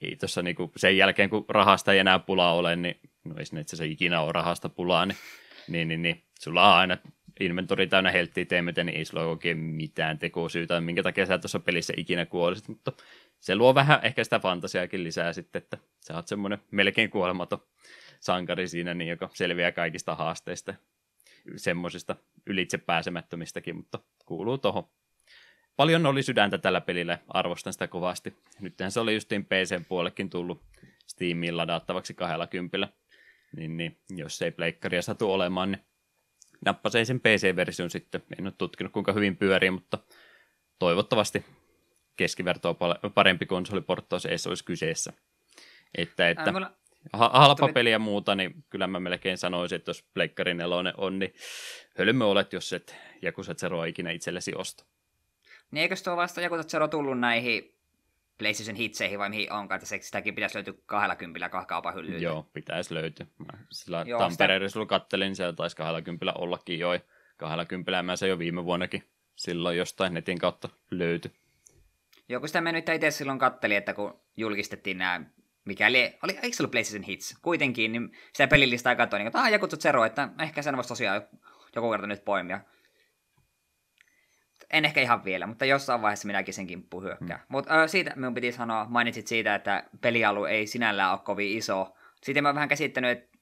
ei tossa niin sen jälkeen, kun rahasta ei enää pulaa ole, niin no ei sinne itse asiassa ikinä ole rahasta pulaa, niin, niin, niin, niin sulla on aina inventori täynnä helttiä teemetä, niin ei sulla ole oikein mitään tekosyytä, minkä takia sä tuossa pelissä ikinä kuolisit, mutta se luo vähän ehkä sitä fantasiaakin lisää sitten, että sä oot semmoinen melkein kuolematon sankari siinä, niin joka selviää kaikista haasteista, semmoisista ylitse pääsemättömistäkin, mutta kuuluu tohon. Paljon oli sydäntä tällä pelillä, arvostan sitä kovasti. Nythän se oli justiin PC-puolellekin tullut Steamiin ladattavaksi kahdella kympillä. Niin, niin, jos ei pleikkaria satu olemaan, niin nappasin sen PC-version sitten. En ole tutkinut kuinka hyvin pyörii, mutta toivottavasti keskivertoa parempi konsoliporttaus ei olisi kyseessä. Että, että Ää, halpa peli ja muuta, niin kyllä mä melkein sanoisin, että jos Pleikkari 4 on, niin hölmö olet, jos et Jakusa Zero ikinä itsellesi osta. Niin eikö tuo vasta Jakusa Zero tullut näihin PlayStation hitseihin vai mihin onkaan, että sitäkin pitäisi löytyä 20 kaupan hyllyltä. Joo, pitäisi löytyä. Mä sillä Joo, Tampereen sitä... kattelin, niin se taisi 20 ollakin jo. 20 mä se jo viime vuonnakin silloin jostain netin kautta löytyi. Joku sitä mennyt itse silloin katteli, että kun julkistettiin nämä mikäli, oli, eikö se ollut PlayStation Hits? Kuitenkin, niin sitä pelilistaa katsoin, niin, että ah, joku Zero, että ehkä sen voisi tosiaan joku kerta nyt poimia. En ehkä ihan vielä, mutta jossain vaiheessa minäkin sen kimppuun hyökkää. Mm. Mutta siitä minun piti sanoa, mainitsit siitä, että pelialue ei sinällään ole kovin iso. Siitä mä oon vähän käsittänyt, että,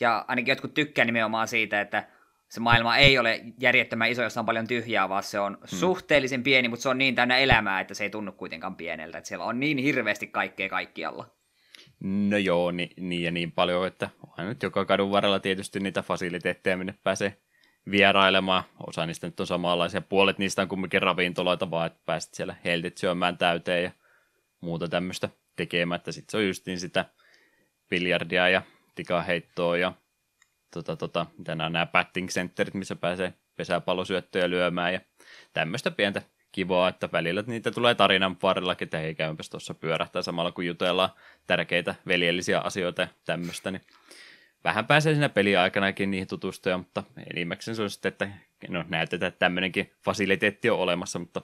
ja ainakin jotkut tykkää nimenomaan siitä, että se maailma ei ole järjettömän iso, jossa on paljon tyhjää, vaan se on hmm. suhteellisen pieni, mutta se on niin täynnä elämää, että se ei tunnu kuitenkaan pieneltä. Että siellä on niin hirveästi kaikkea kaikkialla. No joo, niin, niin ja niin paljon, että on nyt joka kadun varrella tietysti niitä fasiliteetteja, minne pääsee vierailemaan. Osa niistä nyt on samanlaisia. Puolet niistä on kumminkin ravintoloita, vaan että pääset siellä heltit syömään täyteen ja muuta tämmöistä tekemättä. Sitten se on justiin sitä biljardia ja tikaheittoa ja tota, tota, mitä nämä, nämä batting centerit, missä pääsee pesäpallosyöttöjä lyömään ja tämmöistä pientä kivaa, että välillä niitä tulee tarinan varrellakin, että hei käymäpäs tuossa pyörähtää samalla kun jutellaan tärkeitä veljellisiä asioita ja tämmöistä, niin vähän pääsee siinä peliaikanakin niihin tutustuja, mutta enimmäkseen se on sitten, että no, näytetään, että tämmöinenkin fasiliteetti on olemassa, mutta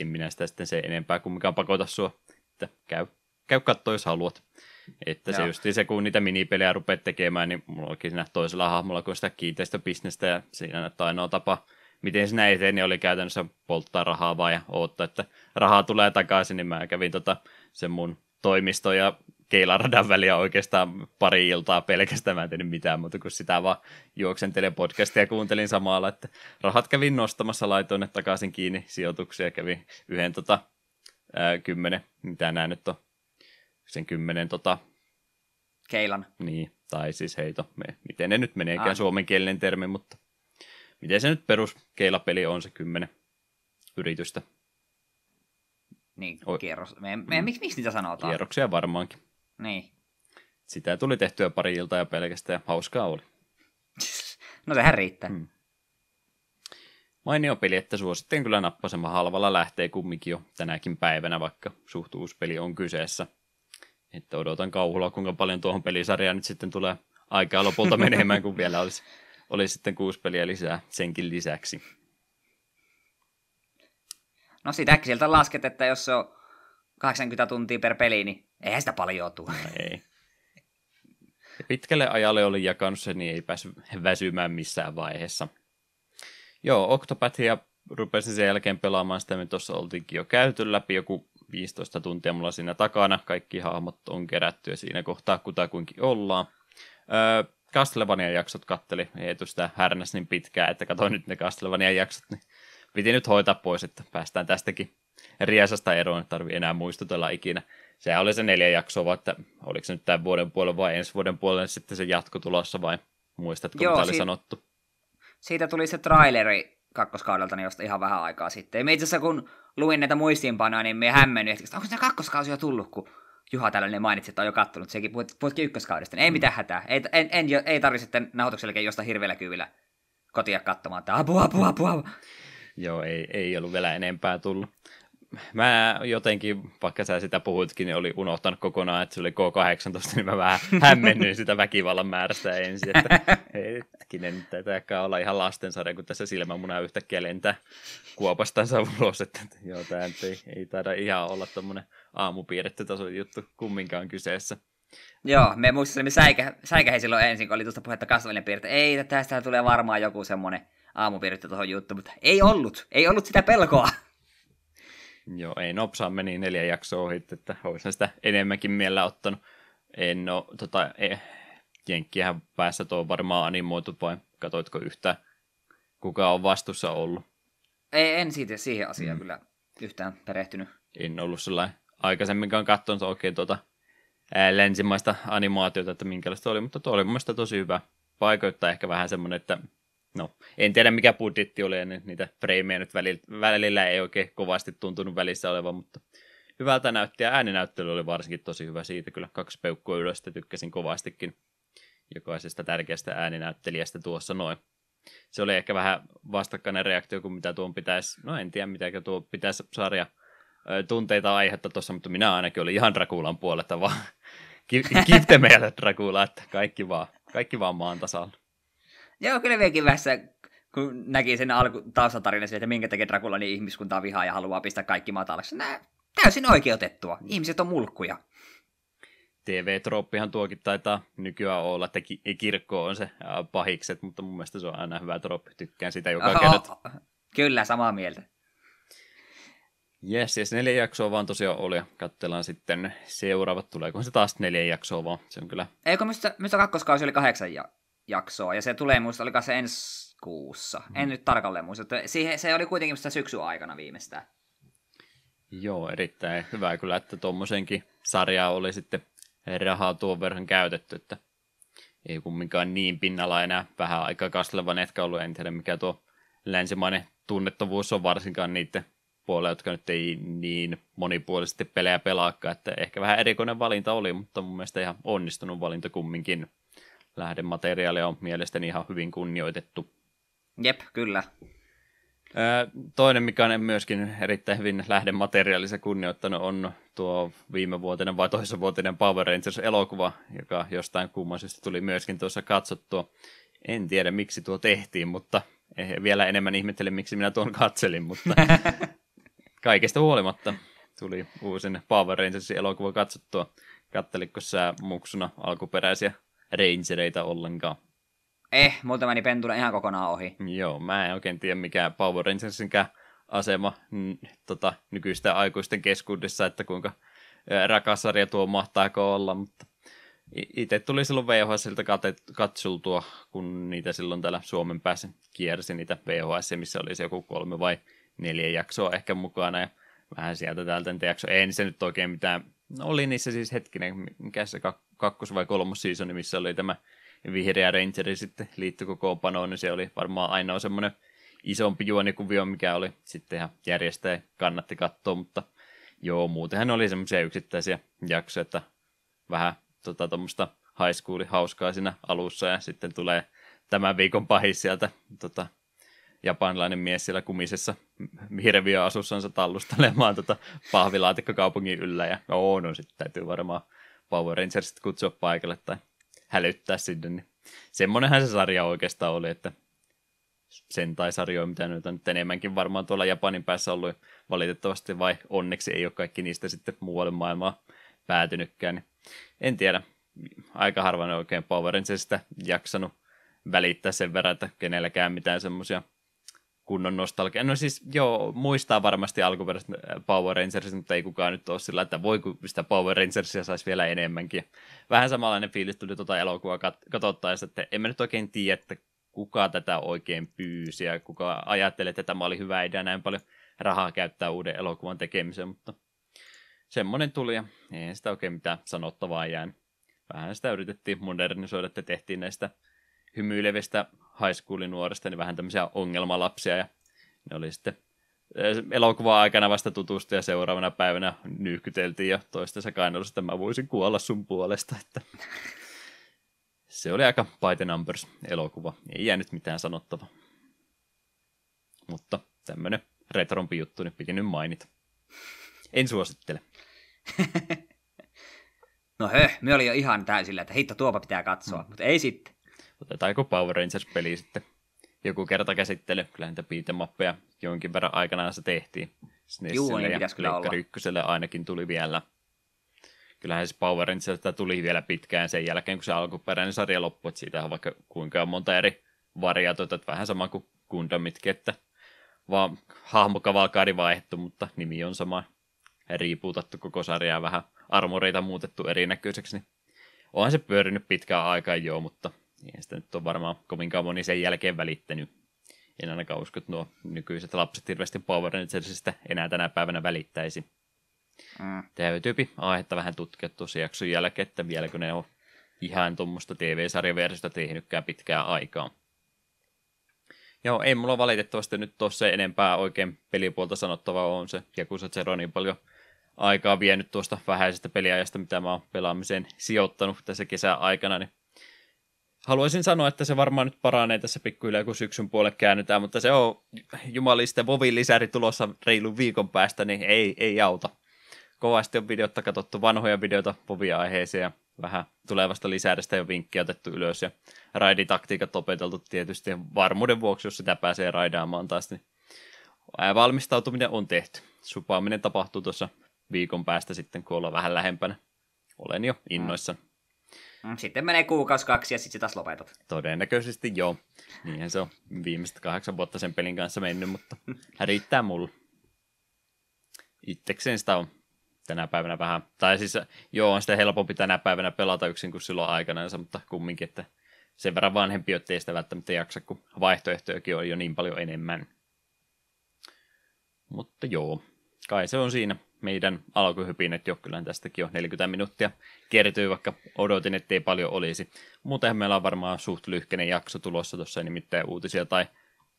en minä sitä sitten se enempää kumminkaan pakota sua, että käy, käy katsoa, jos haluat. Että Joo. se just se, kun niitä minipelejä rupeat tekemään, niin mulla onkin siinä toisella hahmolla kuin sitä kiinteistöbisnestä, ja siinä ainoa tapa, miten sinä eteen, niin oli käytännössä polttaa rahaa vaan ja odottaa, että rahaa tulee takaisin, niin mä kävin tota, sen mun toimisto ja keilaradan väliä oikeastaan pari iltaa pelkästään, mä en tehnyt mitään muuta kuin sitä vaan juoksentelin podcastia ja kuuntelin samalla, että rahat kävin nostamassa, laitoin ne takaisin kiinni sijoituksia, kävin yhden tota, ää, kymmenen, mitä nämä nyt on, sen kymmenen tota, Keilan. Niin, tai siis heito, me, miten ne nyt meneekään ah. suomenkielinen termi, mutta miten se nyt peruskeilapeli on se kymmenen yritystä. Niin, kierros. Me, me, mm. miksi, miksi niitä sanotaan? Kierroksia varmaankin. Niin. Sitä tuli tehtyä pari iltaa ja pelkästään ja hauskaa oli. no sehän riittää. Hmm. Mainio peli, että suosittelen kyllä nappasema halvalla lähtee kumminkin jo tänäkin päivänä, vaikka suht uusi peli on kyseessä. Että odotan kauhulla, kuinka paljon tuohon pelisarjaan nyt sitten tulee aikaa lopulta menemään, kun vielä olisi, olisi sitten kuusi peliä lisää senkin lisäksi. No sitä sieltä lasket, että jos se on 80 tuntia per peli, niin eihän sitä paljon tule. No ei. Pitkälle ajalle oli jakanut se, niin ei päässyt väsymään missään vaiheessa. Joo, Octopathia rupesin sen jälkeen pelaamaan sitä, me tuossa oltiinkin jo käyty läpi joku 15 tuntia mulla siinä takana. Kaikki hahmot on kerätty ja siinä kohtaa kutakuinkin ollaan. Öö, Castlevania-jaksot katteli, ei sitä härnäs niin pitkään, että katsoin nyt ne Castlevania-jaksot, niin piti nyt hoitaa pois, että päästään tästäkin riesasta eroon, että tarvii enää muistutella ikinä. Sehän oli se neljä jaksoa, että oliko se nyt tämän vuoden puolella vai ensi vuoden puolella sitten se jatko tulossa vai muistatko, Joo, mitä oli sanottu? Siitä tuli se traileri kakkoskaudelta niin josta ihan vähän aikaa sitten. Ja itse asiassa kun luin näitä muistiinpanoja, niin me hämmennyin, että onko se kakkoskausi jo tullut, kun Juha tällainen mainitsi, että on jo kattonut, sekin puhutkin ykköskaudesta. Niin ei mitään hätää. Ei, en, en, ei tarvitse sitten nauhoituksen jostain hirveällä kyvillä kotia katsomaan, että apua, apua, apua. Joo, ei, ei ollut vielä enempää tullut. Mä jotenkin, vaikka sä sitä puhuitkin, niin oli unohtanut kokonaan, että se oli K18, niin mä vähän hämmennyin sitä väkivallan määrästä ensin, että hetkinen, tätäkään olla ihan lastensarja, kun tässä silmämuna yhtäkkiä lentää kuopastansa ulos, että joo, tämä ei, ei taida ihan olla tuommoinen aamupiirretty tason juttu kumminkaan kyseessä. Joo, me muistelimme säikä, säikähe silloin ensin, kun oli tuosta puhetta kasvallinen piirte. Ei, tästä tulee varmaan joku semmoinen aamupiirretty tuohon juttu, mutta ei ollut. Ei ollut sitä pelkoa. Joo, ei nopsaa meni neljä jaksoa ohi, että olisin sitä enemmänkin mielellä ottanut. En ole, tota, e, Jenkkiähän päässä tuo varmaan animoitu, vai katoitko yhtään, kuka on vastuussa ollut? Ei, en siitä, siihen asiaan mm. kyllä yhtään perehtynyt. En ollut sellainen aikaisemminkaan katsonut oikein tuota ää, länsimaista animaatiota, että minkälaista oli, mutta tuo oli mun mielestä tosi hyvä. Paikoittaa ehkä vähän semmoinen, että no, en tiedä mikä budjetti oli, niin niitä freimejä nyt välillä, välillä ei oikein kovasti tuntunut välissä olevan, mutta hyvältä näytti ja ääninäyttely oli varsinkin tosi hyvä siitä, kyllä kaksi peukkua ylös, tykkäsin kovastikin jokaisesta tärkeästä ääninäyttelijästä tuossa noin. Se oli ehkä vähän vastakkainen reaktio kuin mitä tuon pitäisi, no en tiedä mitä tuo pitäisi sarja tunteita aihetta tuossa, mutta minä ainakin olin ihan Drakulan puolesta vaan kifte Drakula, että kaikki vaan, kaikki vaan maan tasalla. Joo, kyllä vieläkin vässä, kun näki sen alku taustatarina että minkä takia Dracula niin ihmiskuntaa vihaa ja haluaa pistää kaikki matalaksi. Nää täysin oikeutettua. Ihmiset on mulkkuja. TV-troppihan tuokin taitaa nykyään olla, että kirkko on se pahikset, mutta mun mielestä se on aina hyvä troppi. Tykkään sitä joka kerta. Kyllä, samaa mieltä. Jes, jes, neljä jaksoa vaan tosiaan oli, ja katsellaan sitten seuraavat, tuleeko se taas neljä jaksoa vaan, se on kyllä... Eikö, mistä, mistä kakkoskausi oli kahdeksan ja, jaksoa, ja se tulee muista, oliko se ensi kuussa, hmm. en nyt tarkalleen muista, siihen, se oli kuitenkin sitä syksyn aikana viimeistään. Joo, erittäin hyvä kyllä, että tuommoisenkin sarjaa oli sitten rahaa tuon verran käytetty, että ei kumminkaan niin pinnalla enää vähän aikaa kasteleva netka ollut, en tiedä mikä tuo länsimainen tunnettavuus on varsinkaan niiden puolella, jotka nyt ei niin monipuolisesti pelejä pelaakaan, että ehkä vähän erikoinen valinta oli, mutta mun mielestä ihan onnistunut valinta kumminkin. Lähdemateriaali on mielestäni ihan hyvin kunnioitettu. Jep, kyllä. Toinen, mikä on myöskin erittäin hyvin lähdemateriaalissa kunnioittanut, on tuo viime vuotinen vai vuotinen Power Rangers-elokuva, joka jostain kumman tuli myöskin tuossa katsottua. En tiedä, miksi tuo tehtiin, mutta vielä enemmän ihmettelin, miksi minä tuon katselin, mutta kaikesta huolimatta tuli uusin Power Rangersin elokuva katsottua. Katteliko sä muksuna alkuperäisiä Rangereita ollenkaan? Eh, multa meni pentuna ihan kokonaan ohi. Joo, mä en oikein tiedä mikä Power Rangersinkään asema n- tota, nykyisten aikuisten keskuudessa, että kuinka rakas sarja tuo mahtaako olla, mutta itse tuli silloin VHSilta katsultua, kun niitä silloin täällä Suomen päässä kiersi niitä VHS, missä oli se joku kolme vai neljä jaksoa ehkä mukana, ja vähän sieltä täältä niitä. Ei se nyt oikein mitään, no oli niissä siis hetkinen, mikä se kakkos- vai kolmos seasoni, missä oli tämä vihreä Rangeri sitten liittyi koko panoon, niin se oli varmaan ainoa semmoinen isompi juonikuvio, mikä oli sitten ihan järjestäjä kannatti katsoa, mutta joo, muutenhan oli semmoisia yksittäisiä jaksoja, että vähän tota tuommoista high school hauskaa siinä alussa ja sitten tulee tämän viikon pahis sieltä tota, japanilainen mies siellä kumisessa hirviöasussansa tallustelemaan tota pahvilaatikkokaupungin yllä ja oo, no sitten täytyy varmaan Power Rangersit kutsua paikalle tai hälyttää sinne, niin semmonenhan se sarja oikeastaan oli, että sen tai sarjoja, mitä nyt on nyt enemmänkin varmaan tuolla Japanin päässä ollut, valitettavasti vai onneksi ei ole kaikki niistä sitten muualle maailmaa päätynytkään, niin en tiedä, aika harvoin oikein Power Rangersista jaksanut välittää sen verran, että kenelläkään mitään semmoisia kunnon nostalgia. No siis joo, muistaa varmasti alkuperäistä äh, Power Rangersia, mutta ei kukaan nyt ole sillä, että voi kun sitä Power Rangersia saisi vielä enemmänkin. Vähän samanlainen fiilis tuli tuota elokuvaa kat- katsottaessa, että en mä nyt oikein tiedä, että kuka tätä oikein pyysi ja kuka ajattelee, että tämä oli hyvä idea näin paljon rahaa käyttää uuden elokuvan tekemiseen, mutta semmoinen tuli ja ei sitä oikein mitään sanottavaa jäänyt. Vähän sitä yritettiin modernisoida, että tehtiin näistä hymyilevistä high schoolin nuorista, niin vähän tämmöisiä ongelmalapsia, ja ne oli sitten elokuva aikana vasta tutustu ja seuraavana päivänä nyyhkyteltiin jo toistensa kainalossa, että mä voisin kuolla sun puolesta, että se oli aika by the numbers elokuva, ei jäänyt mitään sanottavaa. Mutta tämmönen retrompi juttu, niin piti nyt mainita. En suosittele. no höh, me oli jo ihan täysillä, että hitto tuopa pitää katsoa, mm. mutta ei sitten. Otetaanko Power Rangers-peli sitten joku kerta käsittely. Kyllä niitä beatemappeja jonkin verran aikanaan se tehtiin. Pitäisi kyllä olla. ykköselle ainakin tuli vielä. Kyllähän se Power Rangers tuli vielä pitkään sen jälkeen, kun se alkuperäinen sarja loppui. Että siitä on vaikka kuinka monta eri variaatiota, vähän sama kuin Gundamitkin, että vaan hahmokavalkaari vaihdettu, mutta nimi on sama. Riipuutattu koko sarjaa vähän armoreita muutettu erinäköiseksi, niin onhan se pyörinyt pitkään aikaa joo, mutta niin sitä nyt on varmaan kovinkaan moni sen jälkeen välittänyt. En ainakaan usko, että nuo nykyiset lapset hirveästi Power Rangersista enää tänä päivänä välittäisi. Mm. Täytyypi aihetta vähän tutkia tuossa jakson jälkeen, että vieläkö ne on ihan tuommoista TV-sarjaversiota tehnytkään pitkään aikaa. Joo, ei mulla valitettavasti nyt tuossa enempää oikein pelipuolta sanottavaa on se Jakusa Zero niin paljon aikaa vienyt tuosta vähäisestä peliajasta, mitä mä oon pelaamiseen sijoittanut tässä kesän aikana, niin haluaisin sanoa, että se varmaan nyt paranee tässä pikkuhiljaa, kun syksyn puolelle käännytään, mutta se on jumaliste Vovin lisäri tulossa reilun viikon päästä, niin ei, ei auta. Kovasti on videotta katsottu vanhoja videoita Vovia aiheeseen ja vähän tulevasta lisäristä jo vinkkiä otettu ylös ja raiditaktiikat opeteltu tietysti varmuuden vuoksi, jos sitä pääsee raidaamaan taas, niin valmistautuminen on tehty. Supaaminen tapahtuu tuossa viikon päästä sitten, kun ollaan vähän lähempänä olen jo innoissa. Mm, Sitten menee kuukausi kaksi ja sitten taas lopetat. Todennäköisesti joo. Niinhän se on viimeiset kahdeksan vuotta sen pelin kanssa mennyt, mutta riittää mulla. Itsekseen sitä on tänä päivänä vähän, tai siis joo, on sitä helpompi tänä päivänä pelata yksin kuin silloin aikanaan, mutta kumminkin, että sen verran vanhempi, ettei sitä välttämättä jaksa, kun vaihtoehtojakin on jo niin paljon enemmän. Mutta joo, kai se on siinä meidän alkuhypinet jo, kyllä tästäkin jo 40 minuuttia kertyy, vaikka odotin, ettei paljon olisi. Muutenhan meillä on varmaan suht lyhkäinen jakso tulossa tuossa, nimittäin uutisia tai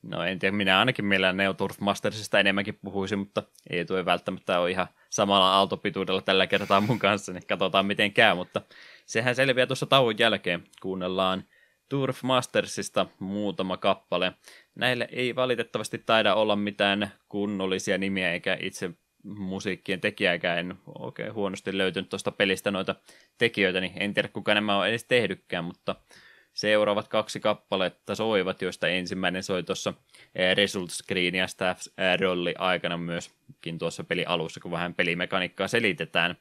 No en tiedä, minä ainakin meillä Neo Turf Mastersista enemmänkin puhuisin, mutta ei tuo välttämättä ole ihan samalla aaltopituudella tällä kertaa mun kanssa, niin katsotaan miten käy, mutta sehän selviää tuossa tauon jälkeen. Kuunnellaan Turf Mastersista muutama kappale. Näille ei valitettavasti taida olla mitään kunnollisia nimiä, eikä itse musiikkien tekijääkään en oikein huonosti löytynyt tuosta pelistä noita tekijöitä, niin en tiedä kuka nämä on edes tehdykkään, mutta seuraavat kaksi kappaletta soivat, joista ensimmäinen soi tuossa eh, result screen ja staff rolli aikana myöskin tuossa peli alussa, kun vähän pelimekaniikkaa selitetään.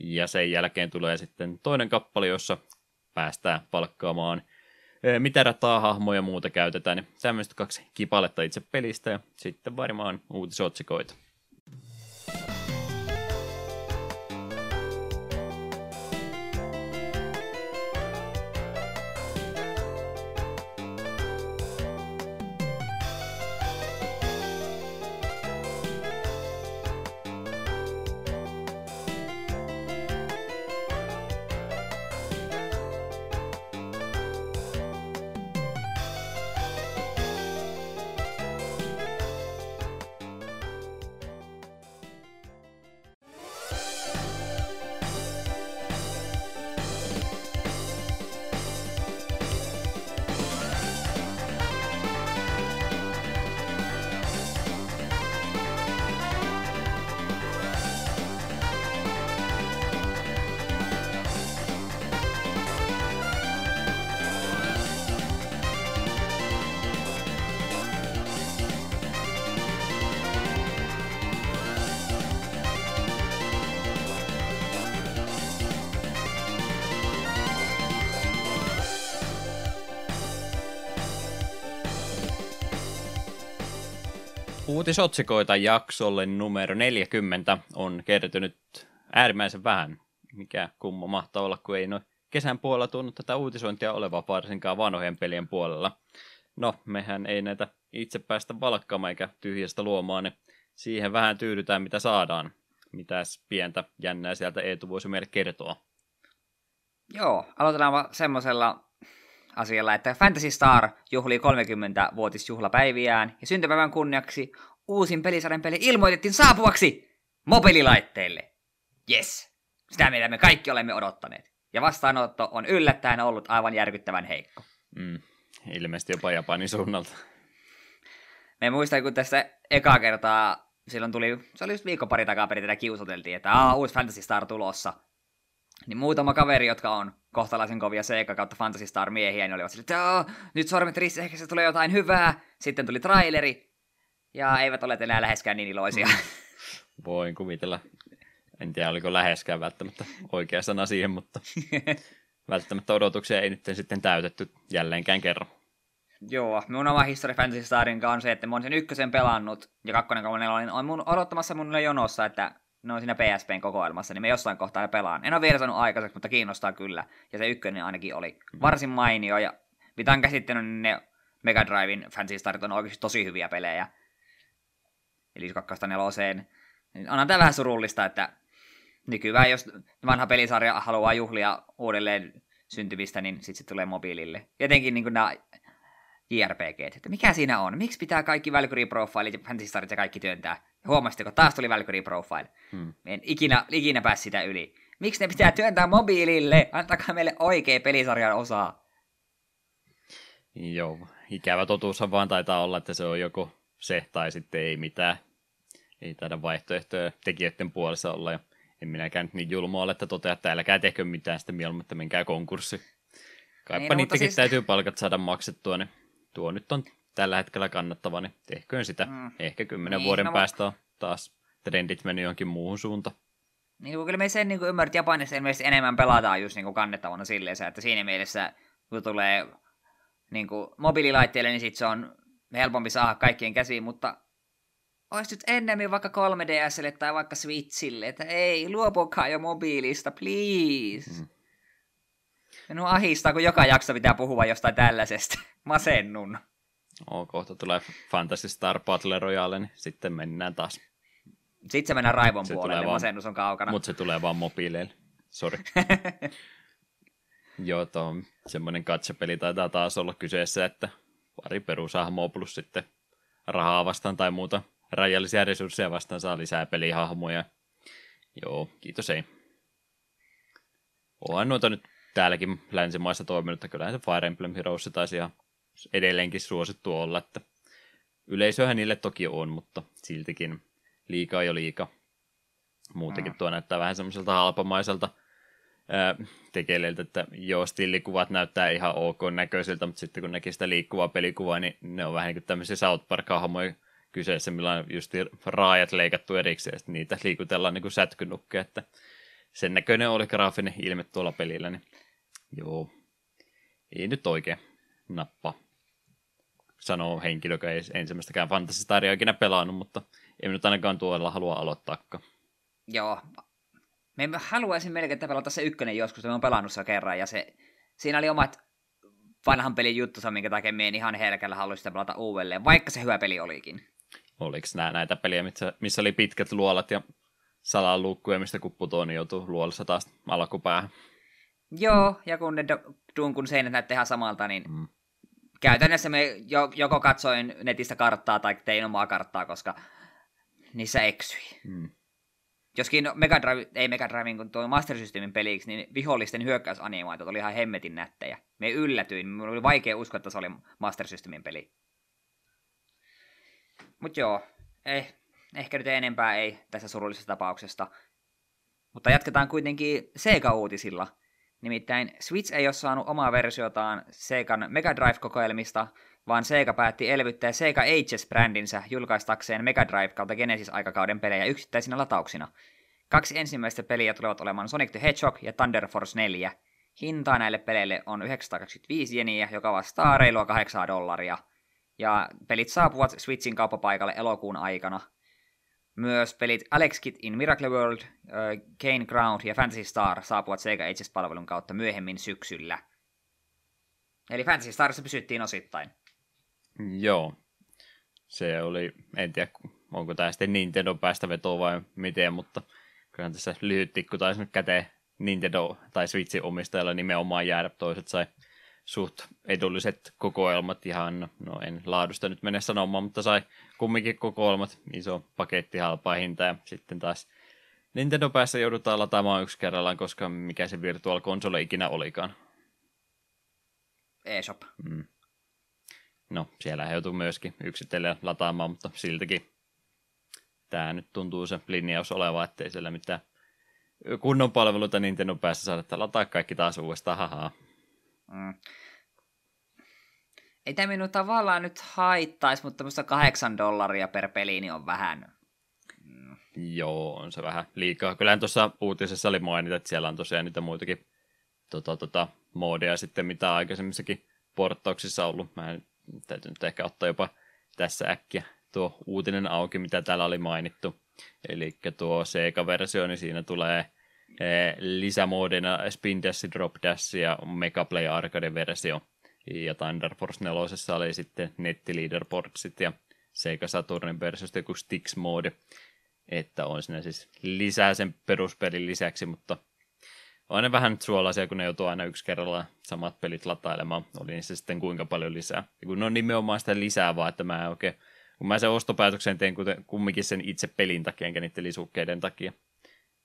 Ja sen jälkeen tulee sitten toinen kappale, jossa päästään palkkaamaan eh, mitä rataa, hahmoja ja muuta käytetään. Niin tämmöistä kaksi kipaletta itse pelistä ja sitten varmaan uutisotsikoita. Uutisotsikoita jaksolle numero 40 on kertynyt äärimmäisen vähän. Mikä kummo mahtaa olla, kun ei noin kesän puolella tunnu tätä uutisointia oleva varsinkaan vanhojen pelien puolella. No, mehän ei näitä itse päästä valkkaamaan eikä tyhjästä luomaan, niin siihen vähän tyydytään mitä saadaan. Mitäs pientä jännää sieltä Eetu voisi meille kertoa? Joo, aloitetaan semmoisella asialla, että Fantasy Star juhlii 30-vuotisjuhlapäiviään ja syntymävän kunniaksi uusin pelisarjan peli ilmoitettiin saapuvaksi mobiililaitteille. Yes, sitä mitä me kaikki olemme odottaneet. Ja vastaanotto on yllättäen ollut aivan järkyttävän heikko. Mm, ilmeisesti jopa Japanin suunnalta. Me muistan, kun tässä eka kertaa silloin tuli, se oli just viikko pari takaa tätä kiusoteltiin, että Aa, uusi Fantasy Star tulossa. Niin muutama kaveri, jotka on kohtalaisen kovia Sega kautta Fantasy Star miehiä, niin olivat sille, että nyt sormet risti, ehkä se tulee jotain hyvää. Sitten tuli traileri, ja eivät ole enää läheskään niin iloisia. Voin kuvitella. En tiedä, oliko läheskään välttämättä oikea sana siihen, mutta välttämättä odotuksia ei nyt sitten täytetty jälleenkään kerran. Joo, mun oma History Fantasy Starin on se, että mä oon sen ykkösen pelannut, ja kakkonen kolmonen on mun odottamassa mun jonossa, että ne on siinä PSPn kokoelmassa, niin me jossain kohtaa pelaan. En ole vielä saanut aikaiseksi, mutta kiinnostaa kyllä. Ja se ykkönen ainakin oli varsin mainio, ja mitä on käsittänyt, niin ne Mega Drivein Fantasy Starit on oikeasti tosi hyviä pelejä. Eli kakkasta neloseen. Niin onhan tämä vähän surullista, että nykyään jos vanha pelisarja haluaa juhlia uudelleen syntymistä, niin sitten se tulee mobiilille. Jotenkin niin nämä JRPG, että mikä siinä on? Miksi pitää kaikki Valkyrie Profile ja Fantasy Starit ja kaikki työntää? Huomasitteko, taas tuli Valkyrie Profile. Hmm. en ikinä, ikinä pääsi sitä yli. Miksi ne pitää työntää mobiilille? Antakaa meille oikea pelisarjan osaa. Joo, ikävä totuushan vaan taitaa olla, että se on joko se tai sitten ei mitään. Ei taida vaihtoehtoja tekijöiden puolessa olla. Ja en minäkään niin julmo ole, että toteaa, että älkää tehkö mitään, sitten mieluummin, että menkää konkurssi. Kaipa niin, niitäkin siis... täytyy palkat saada maksettua, niin tuo nyt on tällä hetkellä kannattava, niin tehköön sitä. Mm. Ehkä kymmenen niin, vuoden no, päästä on taas trendit mennyt johonkin muuhun suuntaan. Niin kyllä me sen niin ymmärrät, Japanissa ilmeisesti enemmän pelataan just niin kannettavana silleen, että siinä mielessä kun tulee niin kuin mobiililaitteille, niin sit se on helpompi saada kaikkien käsiin, mutta olisi nyt ennemmin vaikka 3DSlle tai vaikka Switchille, että ei, luopukaa jo mobiilista, please. Mm. Minun ahistaa, kun joka jakso pitää puhua jostain tällaisesta. Masennun. Oo, kohta tulee Fantasy Star Battle Royale, niin sitten mennään taas. Sitten se mennään raivon se puolelle, vaan, masennus on kaukana. Mutta se tulee vaan mobiileille. Sori. Joo, tuo semmoinen katsepeli taitaa taas olla kyseessä, että pari perushahmoa plus sitten rahaa vastaan tai muuta rajallisia resursseja vastaan saa lisää pelihahmoja. Joo, kiitos ei. Onhan noita nyt täälläkin länsimaissa toiminut, että kyllähän se Fire Emblem Heroes taisi ihan edelleenkin suosittu olla, että yleisöhän niille toki on, mutta siltikin liikaa jo liika. Muutenkin mm. tuo näyttää vähän semmoiselta halpamaiselta tekeleiltä, että joo, stillikuvat näyttää ihan ok näköisiltä, mutta sitten kun näki sitä liikkuvaa pelikuvaa, niin ne on vähän niin kuin tämmöisiä South Park-hahmoja kyseessä, millä on just raajat leikattu erikseen, ja niitä liikutellaan niin kuin sätkynukkeja, että sen näköinen oli graafinen ilme tuolla pelillä, niin joo, ei nyt oikein nappa sanoo henkilö, joka ei ensimmäistäkään Fantasy Staria ikinä pelannut, mutta ei nyt ainakaan tuolla halua aloittaakaan. Joo, me haluaisin melkein pelata se ykkönen joskus, me on pelannut se kerran, ja se, siinä oli omat vanhan pelin juttusa, minkä takia me ihan herkällä haluaisin sitä pelata uudelleen, vaikka se hyvä peli olikin. Oliko nämä näitä peliä, missä, missä oli pitkät luolat ja salaluukkuja, mistä kun putoo, niin joutuu luolassa taas alkupäähän? Joo, ja kun ne dunkun seinät näyttää ihan samalta, niin mm. käytännössä me joko katsoin netistä karttaa tai tein omaa karttaa, koska niissä eksyi. Mm. Joskin Mega Drive, ei Mega Drive, kun tuo Master Systemin peliksi, niin vihollisten hyökkäysanimaatiot oli ihan hemmetin nättejä. Me yllätyin, minulla oli vaikea uskoa, että se oli Master Systemin peli. Mut joo, ei, ehkä nyt enempää ei tässä surullisessa tapauksesta. Mutta jatketaan kuitenkin Sega-uutisilla. Nimittäin Switch ei ole saanut omaa versiotaan Segan Mega Drive-kokoelmista, vaan Sega päätti elvyttää Sega Ages-brändinsä julkaistakseen Mega Drive kautta Genesis-aikakauden pelejä yksittäisinä latauksina. Kaksi ensimmäistä peliä tulevat olemaan Sonic the Hedgehog ja Thunder Force 4. Hinta näille peleille on 925 jeniä, joka vastaa reilua 8 dollaria. Ja pelit saapuvat Switchin kauppapaikalle elokuun aikana. Myös pelit Alex Kid in Miracle World, Kane Ground ja Fantasy Star saapuvat Sega Ages-palvelun kautta myöhemmin syksyllä. Eli Fantasy Starissa pysyttiin osittain. Joo. Se oli, en tiedä, onko tämä sitten Nintendo päästä vetoa vai miten, mutta kyllähän tässä lyhyt tikku taisi nyt käteen Nintendo tai Switchin omistajalla nimenomaan jäädä. Toiset sai suht edulliset kokoelmat ihan, no en laadusta nyt mene sanomaan, mutta sai kumminkin kokoelmat, iso paketti halpaa hinta ja sitten taas Nintendo päässä joudutaan lataamaan yksi kerrallaan, koska mikä se Virtual Console ikinä olikaan. eShop. Mm. No, siellä he joutuu myöskin yksitellen lataamaan, mutta siltikin tämä nyt tuntuu se linjaus oleva, ettei siellä mitään kunnon palveluita Nintendo päässä saada, että lataa kaikki taas uudestaan, hahaa. Mm. Ei tämä minun tavallaan nyt haittaisi, mutta minusta kahdeksan dollaria per peli niin on vähän. Mm. Joo, on se vähän liikaa. Kyllähän tuossa uutisessa oli mainita, että siellä on tosiaan niitä muitakin tota, tota, moodeja sitten, mitä aikaisemmissakin porttauksissa ollut. Mä en täytyy nyt ehkä ottaa jopa tässä äkkiä tuo uutinen auki, mitä täällä oli mainittu. Eli tuo Sega-versio, niin siinä tulee lisämoodina Spin Dash, Drop Dash ja Mega Play Arcade-versio. Ja Thunder Force 4 oli sitten netti-leaderboardsit ja Sega Saturnin versiosta joku Stix-moodi. Että on siinä siis lisää sen peruspelin lisäksi, mutta on ne vähän suolaisia, kun ne joutuu aina yksi kerralla samat pelit latailemaan. Oli niissä sitten kuinka paljon lisää. Ja kun ne on nimenomaan sitä lisää vaan, että mä oikein, kun mä sen ostopäätöksen teen kuten, kumminkin sen itse pelin takia, enkä niiden lisukkeiden takia.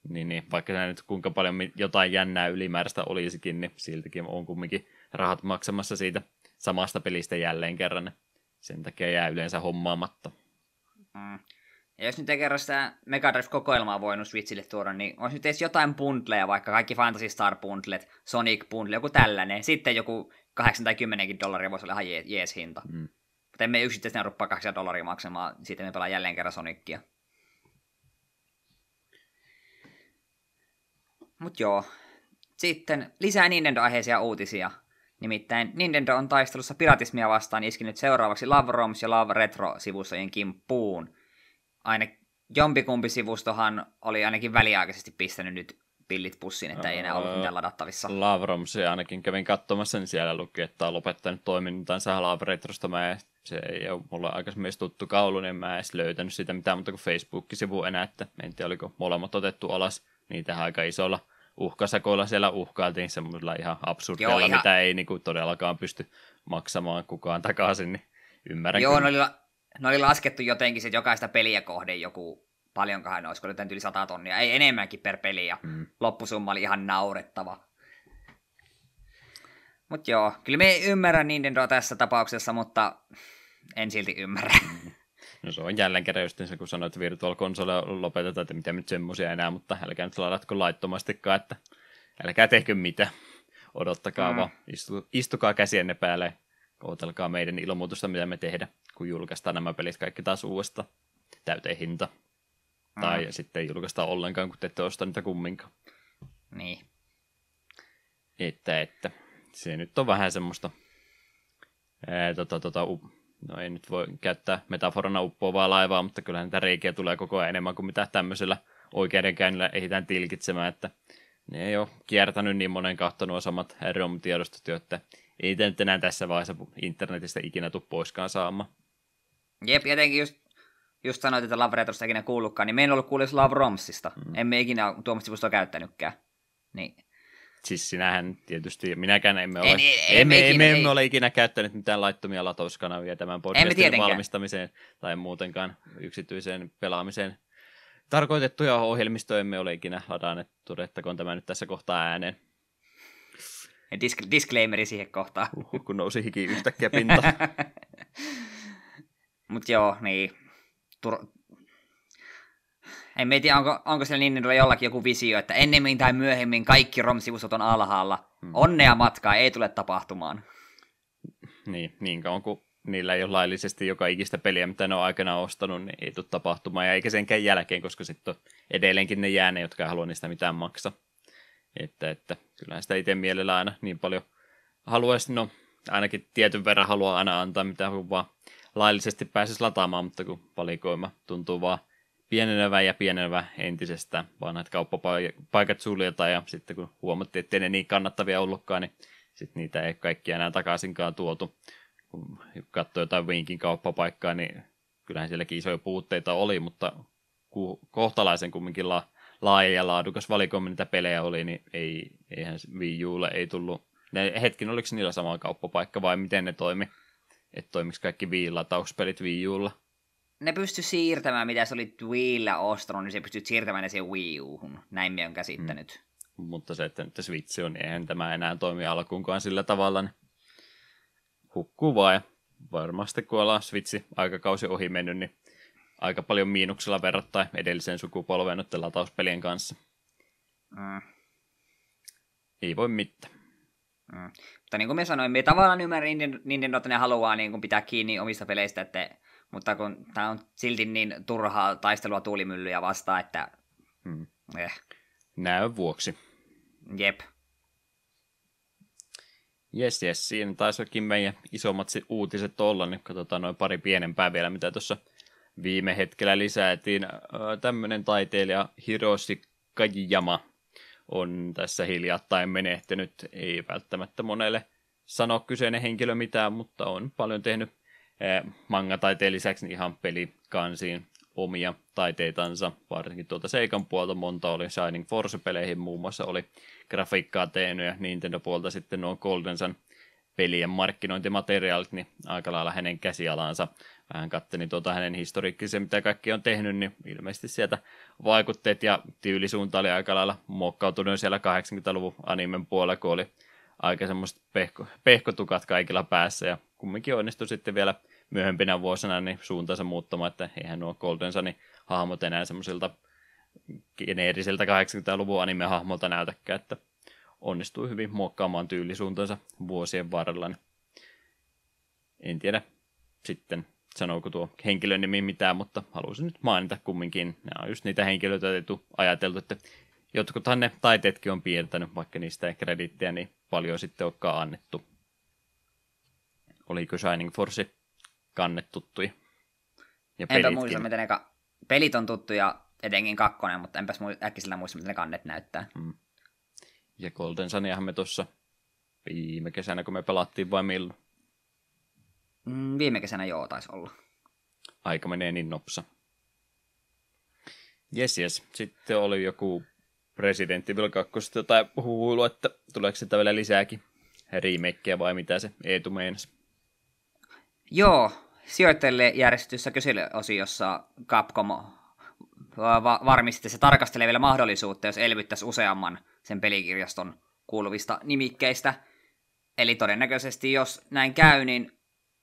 Niin, niin vaikka nyt kuinka paljon jotain jännää ylimääräistä olisikin, niin siltikin on kumminkin rahat maksamassa siitä samasta pelistä jälleen kerran. Sen takia jää yleensä hommaamatta. Mm. Ja jos nyt ei kerran sitä Mega Drive-kokoelmaa voinut Switchille tuoda, niin olisi nyt edes jotain bundleja, vaikka kaikki Fantasy Star bundlet, Sonic bundle, joku tällainen. Sitten joku 8 tai 10 dollaria voisi olla ihan jees hinta. Mm. Mutta emme yksittäisesti ruppaa 8 dollaria maksamaan, sitten me pelaa jälleen kerran Sonicia. Mut joo. Sitten lisää Nintendo-aiheisia uutisia. Nimittäin Nintendo on taistelussa piratismia vastaan iskinyt seuraavaksi Love Roms ja Love Retro-sivustojen kimppuun. Aina jompikumpi sivustohan oli ainakin väliaikaisesti pistänyt nyt pillit pussiin, että ei enää ollut mitään ladattavissa. Lavromsi ainakin kävin katsomassa, niin siellä luki, että on lopettanut toimintansa Love Retrosta. Mä se ei ole mulle aikaisemmin tuttu kaulu, niin mä en edes löytänyt sitä mitään muuta kuin Facebook-sivu enää, että en tiedä oliko molemmat otettu alas. Niitä aika isolla uhkasakoilla siellä uhkailtiin semmoisella ihan absurdilla, ihan... mitä ei niin kuin, todellakaan pysty maksamaan kukaan takaisin, niin ymmärrän. Joo, ne oli, ne oli laskettu jotenkin, että jokaista peliä kohden joku paljonkohan olisiko nyt yli 100 tonnia, ei enemmänkin per peli, ja mm. loppusumma oli ihan naurettava. Mutta joo, kyllä me ymmärrän Nintendo tässä tapauksessa, mutta en silti ymmärrä. Mm. No se on jälleen kerran just se, kun sanoit, että Virtual Console lopetetaan, että mitä nyt semmoisia enää, mutta älkää nyt ladatko laittomastikaan, että älkää tehkö mitä. Odottakaa mm. vaan, istu, istukaa käsienne päälle, ootelkaa meidän ilmoitusta, mitä me tehdään, kun julkaistaan nämä pelit kaikki taas uudesta täyteen hinta. Mm. Tai sitten ei julkaista ollenkaan, kun te ette osta niitä kumminkaan. Niin. Että, että se nyt on vähän semmoista, ää, tota, tota, no ei nyt voi käyttää metaforana uppoavaa laivaa, mutta kyllähän niitä reikiä tulee koko ajan enemmän kuin mitä tämmöisellä oikeudenkäynnillä ehditään tilkitsemään, että ne ei ole kiertänyt niin monen kautta nuo samat ROM-tiedostot että ei nyt enää tässä vaiheessa internetistä ikinä tule poiskaan saamaan. Jep, jotenkin just, just sanoit, että Love Retrosta ikinä kuullutkaan, niin me en ollut kuullut Love Romsista. Mm. Emme ikinä tuommoista sivustoa käyttänytkään. Niin Siis sinähän tietysti, minäkään emme ole, en, en, emme, emme, emme, emme ole ikinä käyttänyt mitään laittomia latauskanavia tämän podcastin valmistamiseen tai muutenkaan yksityiseen pelaamiseen. Tarkoitettuja ohjelmistoja emme ole ikinä ladanneet, todettakoon tämä nyt tässä kohtaa ääneen. Disk- disclaimeri siihen kohtaan. Uhuh, kun nousi hiki yhtäkkiä pinta. Mutta joo, niin. Tur- en tiedä, onko, onko siellä Nintendolla jollakin joku visio, että ennemmin tai myöhemmin kaikki ROM-sivustot on alhaalla. Hmm. Onnea matkaa ei tule tapahtumaan. Niin, niin kauan kuin niillä ei ole laillisesti joka ikistä peliä, mitä ne on aikana ostanut, niin ei tule tapahtumaan, ja eikä senkään jälkeen, koska sitten on edelleenkin ne jää ne, jotka ei halua niistä mitään maksaa. Että, että kyllähän sitä itse mielellä aina niin paljon haluaisi, no ainakin tietyn verran haluaa aina antaa, mitä vaan laillisesti pääsisi lataamaan, mutta kun valikoima tuntuu vaan pienenevä ja pienenevä entisestä, näitä kauppapaikat suljetaan ja sitten kun huomattiin, että ne niin kannattavia ollutkaan, niin sitten niitä ei kaikkia enää takaisinkaan tuotu. Kun katsoi jotain Winkin kauppapaikkaa, niin kyllähän sielläkin isoja puutteita oli, mutta kohtalaisen kumminkin la, laaja ja laadukas valikoima niitä pelejä oli, niin ei, eihän Wii Ulle ei tullut. Ne, hetkin, oliko niillä sama kauppapaikka vai miten ne toimi? Että toimiksi kaikki Wii-latauspelit Wii Ulla? Ne pysty siirtämään, mitä se oli Wiillä ostanut, niin se pystyy siirtämään ne siihen Wii U:hun. Näin me on käsittänyt. Mm. Mutta se, että nyt Switch on, niin eihän tämä enää toimi alkuunkaan sillä tavalla, niin hukkuu vaan. Ja varmasti kun ollaan Switchi aikakausi ohi mennyt, niin aika paljon miinuksella verrattain edelliseen sukupolveen noiden latauspelien kanssa. Mm. Ei voi mitään. Mm. Mutta niin kuin me sanoin, me tavallaan ymmärrän Nintendo, että ne haluaa niin kuin pitää kiinni omista peleistä, että mutta kun tämä on silti niin turhaa taistelua tuulimyllyjä vastaan, että... Hmm. Eh. Näön vuoksi. Jep. Jes, jes, siinä taisikin meidän isommat uutiset olla, niin katsotaan noin pari pienempää vielä, mitä tuossa viime hetkellä lisättiin. Tämmöinen taiteilija Hiroshi Kajiyama on tässä hiljattain menehtynyt. Ei välttämättä monelle sano kyseinen henkilö mitään, mutta on paljon tehnyt manga-taiteen lisäksi niin ihan pelikansiin omia taiteitansa, varsinkin tuolta Seikan puolta monta oli Shining Force-peleihin muun muassa oli grafiikkaa tehnyt ja Nintendo-puolta sitten nuo Golden Sun pelien markkinointimateriaalit, niin aika lailla hänen käsialansa. Vähän kattelin tuota hänen historiikkisen, mitä kaikki on tehnyt, niin ilmeisesti sieltä vaikutteet ja tyylisuunta oli aika lailla muokkautunut siellä 80-luvun animen puolella, kun oli aika semmoista pehko, pehkotukat kaikilla päässä ja kumminkin onnistui sitten vielä myöhempinä vuosina niin suuntaansa muuttamaan, että eihän nuo Golden Sunin hahmot enää semmoisilta geneerisiltä 80-luvun anime-hahmolta näytäkään, että onnistui hyvin muokkaamaan tyylisuuntansa vuosien varrella. Niin en tiedä sitten sanooko tuo henkilön nimi mitään, mutta halusin nyt mainita kumminkin. Nämä on just niitä henkilöitä, joita ajateltu, että jotkuthan ne taiteetkin on piirtänyt, vaikka niistä ei kredittiä niin paljon sitten olekaan annettu. Oliko Shining Force kannet tuttui? Ja Enpä muista, miten ne ka- pelit on tuttuja, etenkin kakkonen, mutta enpäs äkkiseltä muista, miten ne kannet näyttää. Hmm. Ja Golden Suniahan me tuossa viime kesänä, kun me pelattiin vai milloin? Mm, viime kesänä joo, taisi olla. Aika menee niin nopsa. Jes, jes. Sitten oli joku presidentti Evil 2 tai huulu, että tuleeko sitä vielä lisääkin remakeä vai mitä se Eetu meinasi? Joo, sijoittajille järjestetyssä kyselyosiossa Capcom va- varmisti, että se tarkastelee vielä mahdollisuutta, jos elvyttäisi useamman sen pelikirjaston kuuluvista nimikkeistä. Eli todennäköisesti, jos näin käy, niin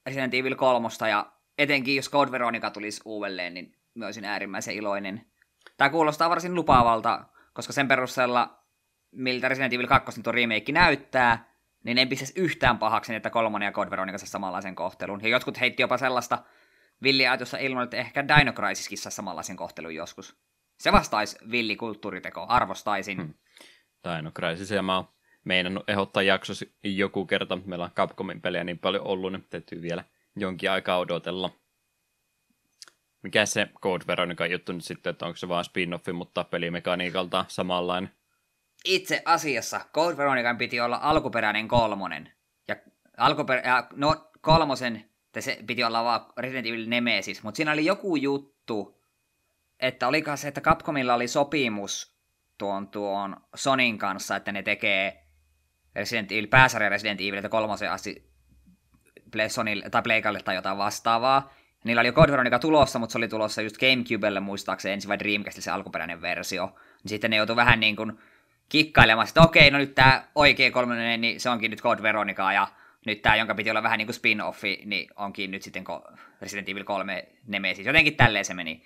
Resident Evil 3 ja etenkin jos Code Veronica tulisi uudelleen, niin mä olisin äärimmäisen iloinen. Tämä kuulostaa varsin lupaavalta, koska sen perusteella, miltä Resident Evil 2 tuo remake näyttää, niin ei pistäisi yhtään pahaksi, että kolmonen ja Code Veronica samanlaisen kohtelun. Ja jotkut heitti jopa sellaista villiajatusta ilman, että ehkä Dino Crisiskin saa samanlaisen kohtelun joskus. Se vastaisi villikulttuuriteko, arvostaisin. Hmm. Dino Crisis, ja mä oon meinannut ehdottaa jaksossa joku kerta. Meillä on Capcomin pelejä niin paljon ollut, niin täytyy vielä jonkin aikaa odotella. Mikä se Code Veronica juttu nyt sitten, että onko se vaan spin-offi, mutta pelimekaniikalta samanlainen? Itse asiassa Code Veronican piti olla alkuperäinen kolmonen. Ja, alkuper- ja no, kolmosen se piti olla vaan Resident Evil Nemesis, mutta siinä oli joku juttu, että olikohan se, että Capcomilla oli sopimus tuon, tuon Sonin kanssa, että ne tekee Resident Evil, pääsarja Resident että kolmosen asti Play Sonille, tai Playkalle tai jotain vastaavaa. Niillä oli jo Code Veronica tulossa, mutta se oli tulossa just Gamecubelle muistaakseni ensin vai Dreamcastille se alkuperäinen versio. Niin sitten ne joutui vähän niin kuin kikkailemaan, että okei, no nyt tämä oikea kolmonen, niin se onkin nyt Code Veronica, ja nyt tämä, jonka piti olla vähän niin kuin spin-offi, niin onkin nyt sitten Resident Evil 3 Nemesis. Jotenkin tälleen se meni.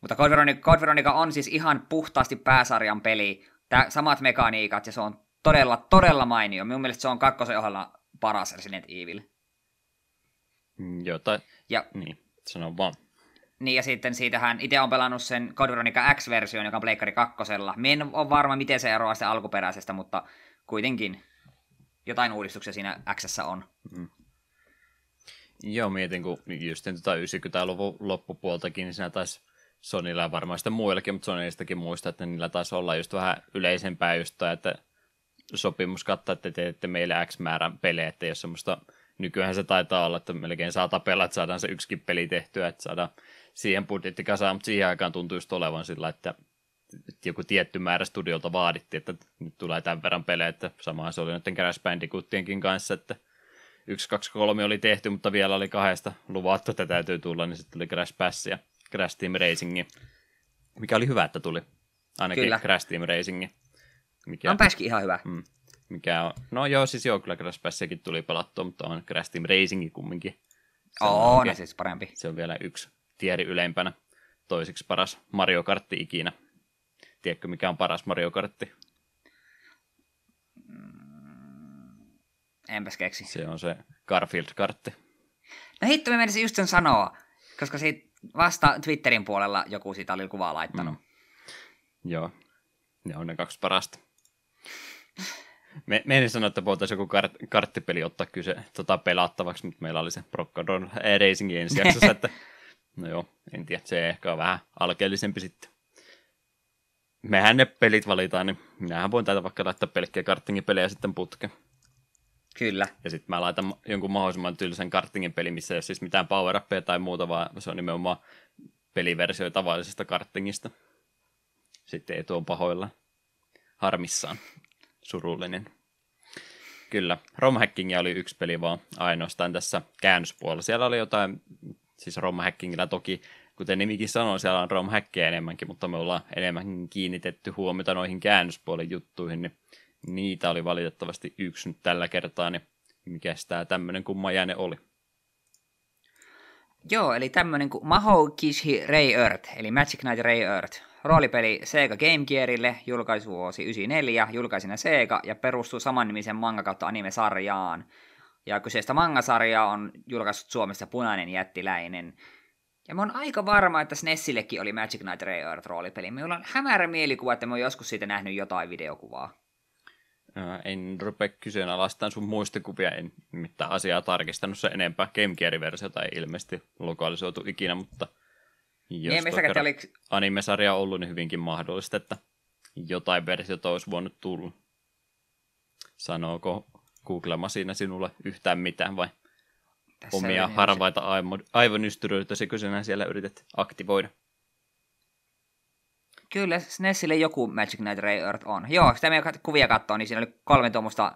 Mutta Code Veronica, Code Veronica on siis ihan puhtaasti pääsarjan peli. Tää, samat mekaniikat, ja se on todella, todella mainio. Minun mielestä se on kakkosen ohella paras Resident Evil. Mm, joo, tai... Ja, niin, sano vaan. Niin, ja sitten siitähän itse on pelannut sen Code Veronica X-version, joka on Pleikkari kakkosella. Mie en ole varma, miten se eroaa sitä alkuperäisestä, mutta kuitenkin jotain uudistuksia siinä X on. Mm. Joo, mietin, kun just tota 90-luvun loppupuoltakin, niin siinä taisi Sonylla ja varmaan sitten muillakin, mutta Sonyistakin muista, että niillä taisi olla just vähän yleisempää just että sopimus kattaa, että teette meille X määrän pelejä, että jos semmoista, nykyään se taitaa olla, että melkein saa tapella, että saadaan se yksikin peli tehtyä, että saadaan siihen budjetti kasaan, mutta siihen aikaan tuntuu just olevan sillä, että joku tietty määrä studiolta vaadittiin, että nyt tulee tämän verran pelejä, että samaa se oli nyt Crash Bandicootienkin kanssa, että 1, 2, 3 oli tehty, mutta vielä oli kahdesta luvattu, että täytyy tulla, niin sitten tuli Crash Pass ja Crash Team Racing, mikä oli hyvä, että tuli. Ainakin Kyllä. Crash Team Racing. Mikä, on pääskin ihan hyvä. Mm, mikä on, no joo, siis joo, kyllä Crash Passiakin tuli pelattua, mutta on Crash Team Racing kumminkin. Se on, on siis parempi. Se on vielä yksi tieri ylempänä. Toiseksi paras Mario Kartti ikinä. Tiedätkö, mikä on paras Mario Kartti? Mm, enpäs keksi. Se on se Garfield-kartti. No hitto, mä menisin just sen sanoa, koska siitä vasta Twitterin puolella joku siitä oli kuvaa laittanut. Mm. Joo, ne on ne kaksi parasta. Me, me en sano, että voitaisiin joku kart, karttipeli ottaa kyse tota, pelattavaksi, mutta meillä oli se Brockadon Racing ensi jaksossa, että no joo, en tiedä, se ehkä on vähän alkeellisempi sitten. Mehän ne pelit valitaan, niin minähän voin täältä vaikka laittaa pelkkiä kartingipelejä sitten putke. Kyllä. Ja sitten mä laitan jonkun mahdollisimman tylsän kartingin peli, missä ei ole siis mitään power tai muuta, vaan se on nimenomaan peliversio tavallisesta kartingista. Sitten ei tuon pahoilla harmissaan surullinen. Kyllä, romhackingia oli yksi peli vaan ainoastaan tässä käännöspuolella. Siellä oli jotain, siis romhackingilla toki, kuten nimikin sanoi, siellä on romhackia enemmänkin, mutta me ollaan enemmän kiinnitetty huomiota noihin käännöspuolen juttuihin, niin niitä oli valitettavasti yksi nyt tällä kertaa, niin mikä tämä tämmöinen kummajainen oli? Joo, eli tämmöinen kuin Maho Kishi Ray Earth, eli Magic Knight Ray Earth. Roolipeli Sega Game Gearille, julkaisuvuosi 94, julkaisina Sega ja perustuu samannimisen manga kautta anime-sarjaan. Ja kyseistä mangasarjaa on julkaissut Suomessa Punainen jättiläinen. Ja mä oon aika varma, että SNESillekin oli Magic Knight Ray Earth roolipeli. Minulla on hämärä mielikuva, että mä oon joskus siitä nähnyt jotain videokuvaa. En rupea kyseenalaistamaan sun muistikuvia, en mitään asiaa tarkistanut se enempää. Game Gear-versiota ei ilmeisesti lokalisoitu ikinä, mutta jos Niin, kerran oli... anime-sarja on ollut, niin hyvinkin mahdollista, että jotain versiota olisi voinut tulla. Sanooko Google siinä sinulle yhtään mitään vai Tässä omia harvaita aivo- aivonystyröitäsikö sinä siellä yrität aktivoida? Kyllä, SNESille joku Magic Knight Ray Earth on. Joo, sitä me kuvia katsoo, niin siinä oli kolme tuommoista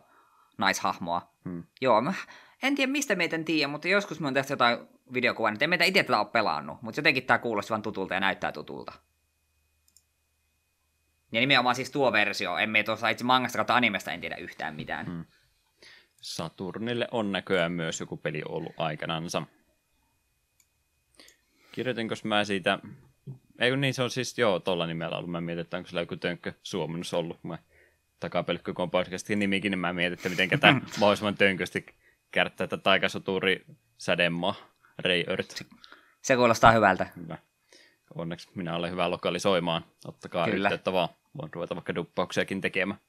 naishahmoa. Hmm. Joo, mä en tiedä mistä meitä en tiedä, mutta joskus me on tehty jotain videokuvaa, niin en meitä itse tätä ole pelannut, mutta jotenkin tämä kuulosti vaan tutulta ja näyttää tutulta. Ja nimenomaan siis tuo versio, emme tuossa itse mangasta kautta animesta en tiedä yhtään mitään. Hmm. Saturnille on näköjään myös joku peli ollut aikanansa. Kirjoitinko mä siitä... Ei kun niin, se on siis joo, tuolla nimellä ollut. Mä mietin, että onko sillä joku tönkkö suomennus ollut. Mä takapelkky, kun on podcastin nimikin, niin mä mietin, että miten tämä mahdollisimman tönkösti kärttää tätä taikasoturi sädemaa. Ray Earth. Se kuulostaa hyvältä. Hyvä. Onneksi minä olen hyvä lokalisoimaan. Ottakaa. Kyllä. yhteyttä vaan. Voin ruveta vaikka duppauksiakin tekemään.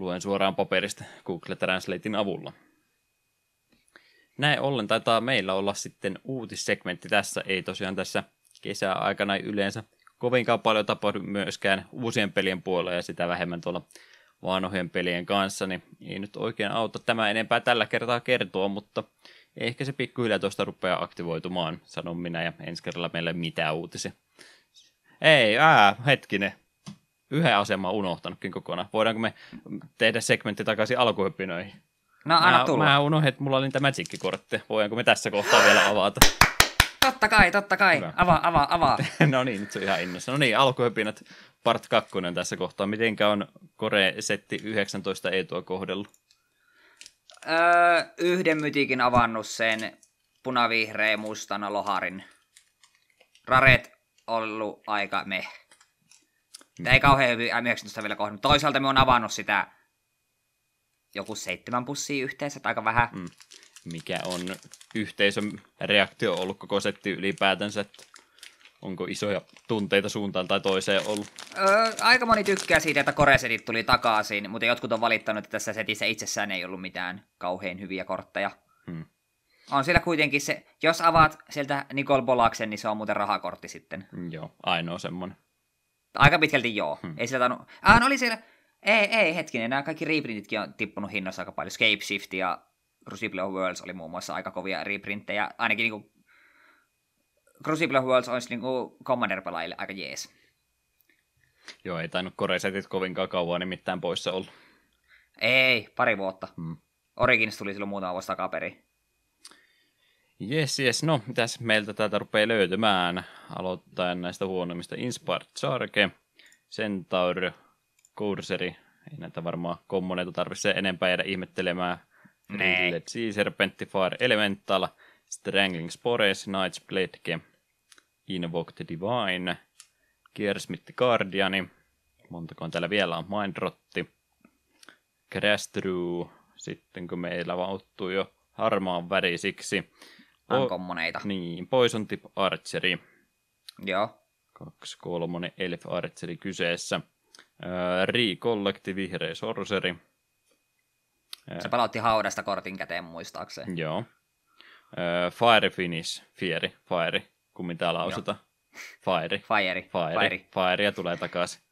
Luen suoraan paperista Google Translatein avulla. Näin ollen taitaa meillä olla sitten uutissegmentti tässä. Ei tosiaan tässä kesäaikana yleensä kovinkaan paljon tapahdu myöskään uusien pelien puolella ja sitä vähemmän tuolla vanhojen pelien kanssa, niin ei nyt oikein auta tämä enempää tällä kertaa kertoa, mutta ehkä se pikkuhiljaa tuosta rupeaa aktivoitumaan, sanon minä, ja ensi kerralla meillä ei mitään uutisia. Ei, ää, hetkinen. Yhden aseman unohtanutkin kokonaan. Voidaanko me tehdä segmentti takaisin alkuhyppinöihin? No anna mä, tulla. mä unohdin, että mulla oli niitä Magic-kortteja. Voidaanko me tässä kohtaa vielä avata? Totta kai, totta kai. Hyvä. Avaa, avaa, avaa. no niin, nyt se on ihan innossa. No niin, alkuhypinät part 2 tässä kohtaa. Mitenkä on Kore-setti 19 etua kohdellut? öö, yhden mytikin avannut sen punavihreä mustana loharin. Raret ollut aika meh. Tää ei kauhean hyvin M19 vielä kohdannut. Toisaalta me on avannut sitä joku seitsemän pussia yhteensä, että aika vähän. Mm. Mikä on yhteisön reaktio ollut koko setti ylipäätänsä? Että onko isoja tunteita suuntaan tai toiseen ollut? Öö, aika moni tykkää siitä, että koresetit tuli takaisin, mutta jotkut on valittanut, että tässä setissä itsessään ei ollut mitään kauhean hyviä kortteja. Hmm. On siellä kuitenkin se, jos avaat sieltä Nicole Bolaksen, niin se on muuten rahakortti sitten. Mm, Joo, ainoa semmonen. Aika pitkälti joo. Hmm. Ei sillä tainnut... Ah, no oli siellä... Ei, ei, hetkinen, nämä kaikki reprintitkin on tippunut hinnoissa aika paljon. Scape Shift ja Crucible of Worlds oli muun muassa aika kovia reprinttejä. Ainakin niinku... Crucible of Worlds olisi niinku Commander-pelaajille aika jees. Joo, ei tainnut Kore-setit kovinkaan kauan nimittäin poissa ollut. Ei, pari vuotta. Hmm. Origins tuli silloin muutama vuosi takaperin. Jes, jes. No, mitäs meiltä täältä rupeaa löytymään? Aloittaen näistä huonommista. Inspired Charge, Centaur, Courseri. Ei näitä varmaan kommoneita tarvitse enempää jäädä ihmettelemään. Nee. Rillet Sea Serpentifar Elemental, Strangling Spores, Knight's Blade, Invoked Divine, Gearsmith Guardiani. Montako on täällä vielä on? Mindrotti, Crash Through, sitten kun meillä vauttuu jo harmaan värisiksi. On O- kommoneita. niin, Poison Tip Archery, Joo. kaksi kolmonen Elf Archery kyseessä. Öö, Vihreä Sorcery. Se palautti haudasta kortin käteen muistaakseen. Joo. Öö, Fire Finish, Fieri, Fire, kun mitä lausuta. Fire, Fire. Fire, Fire. Fire ja tulee takaisin.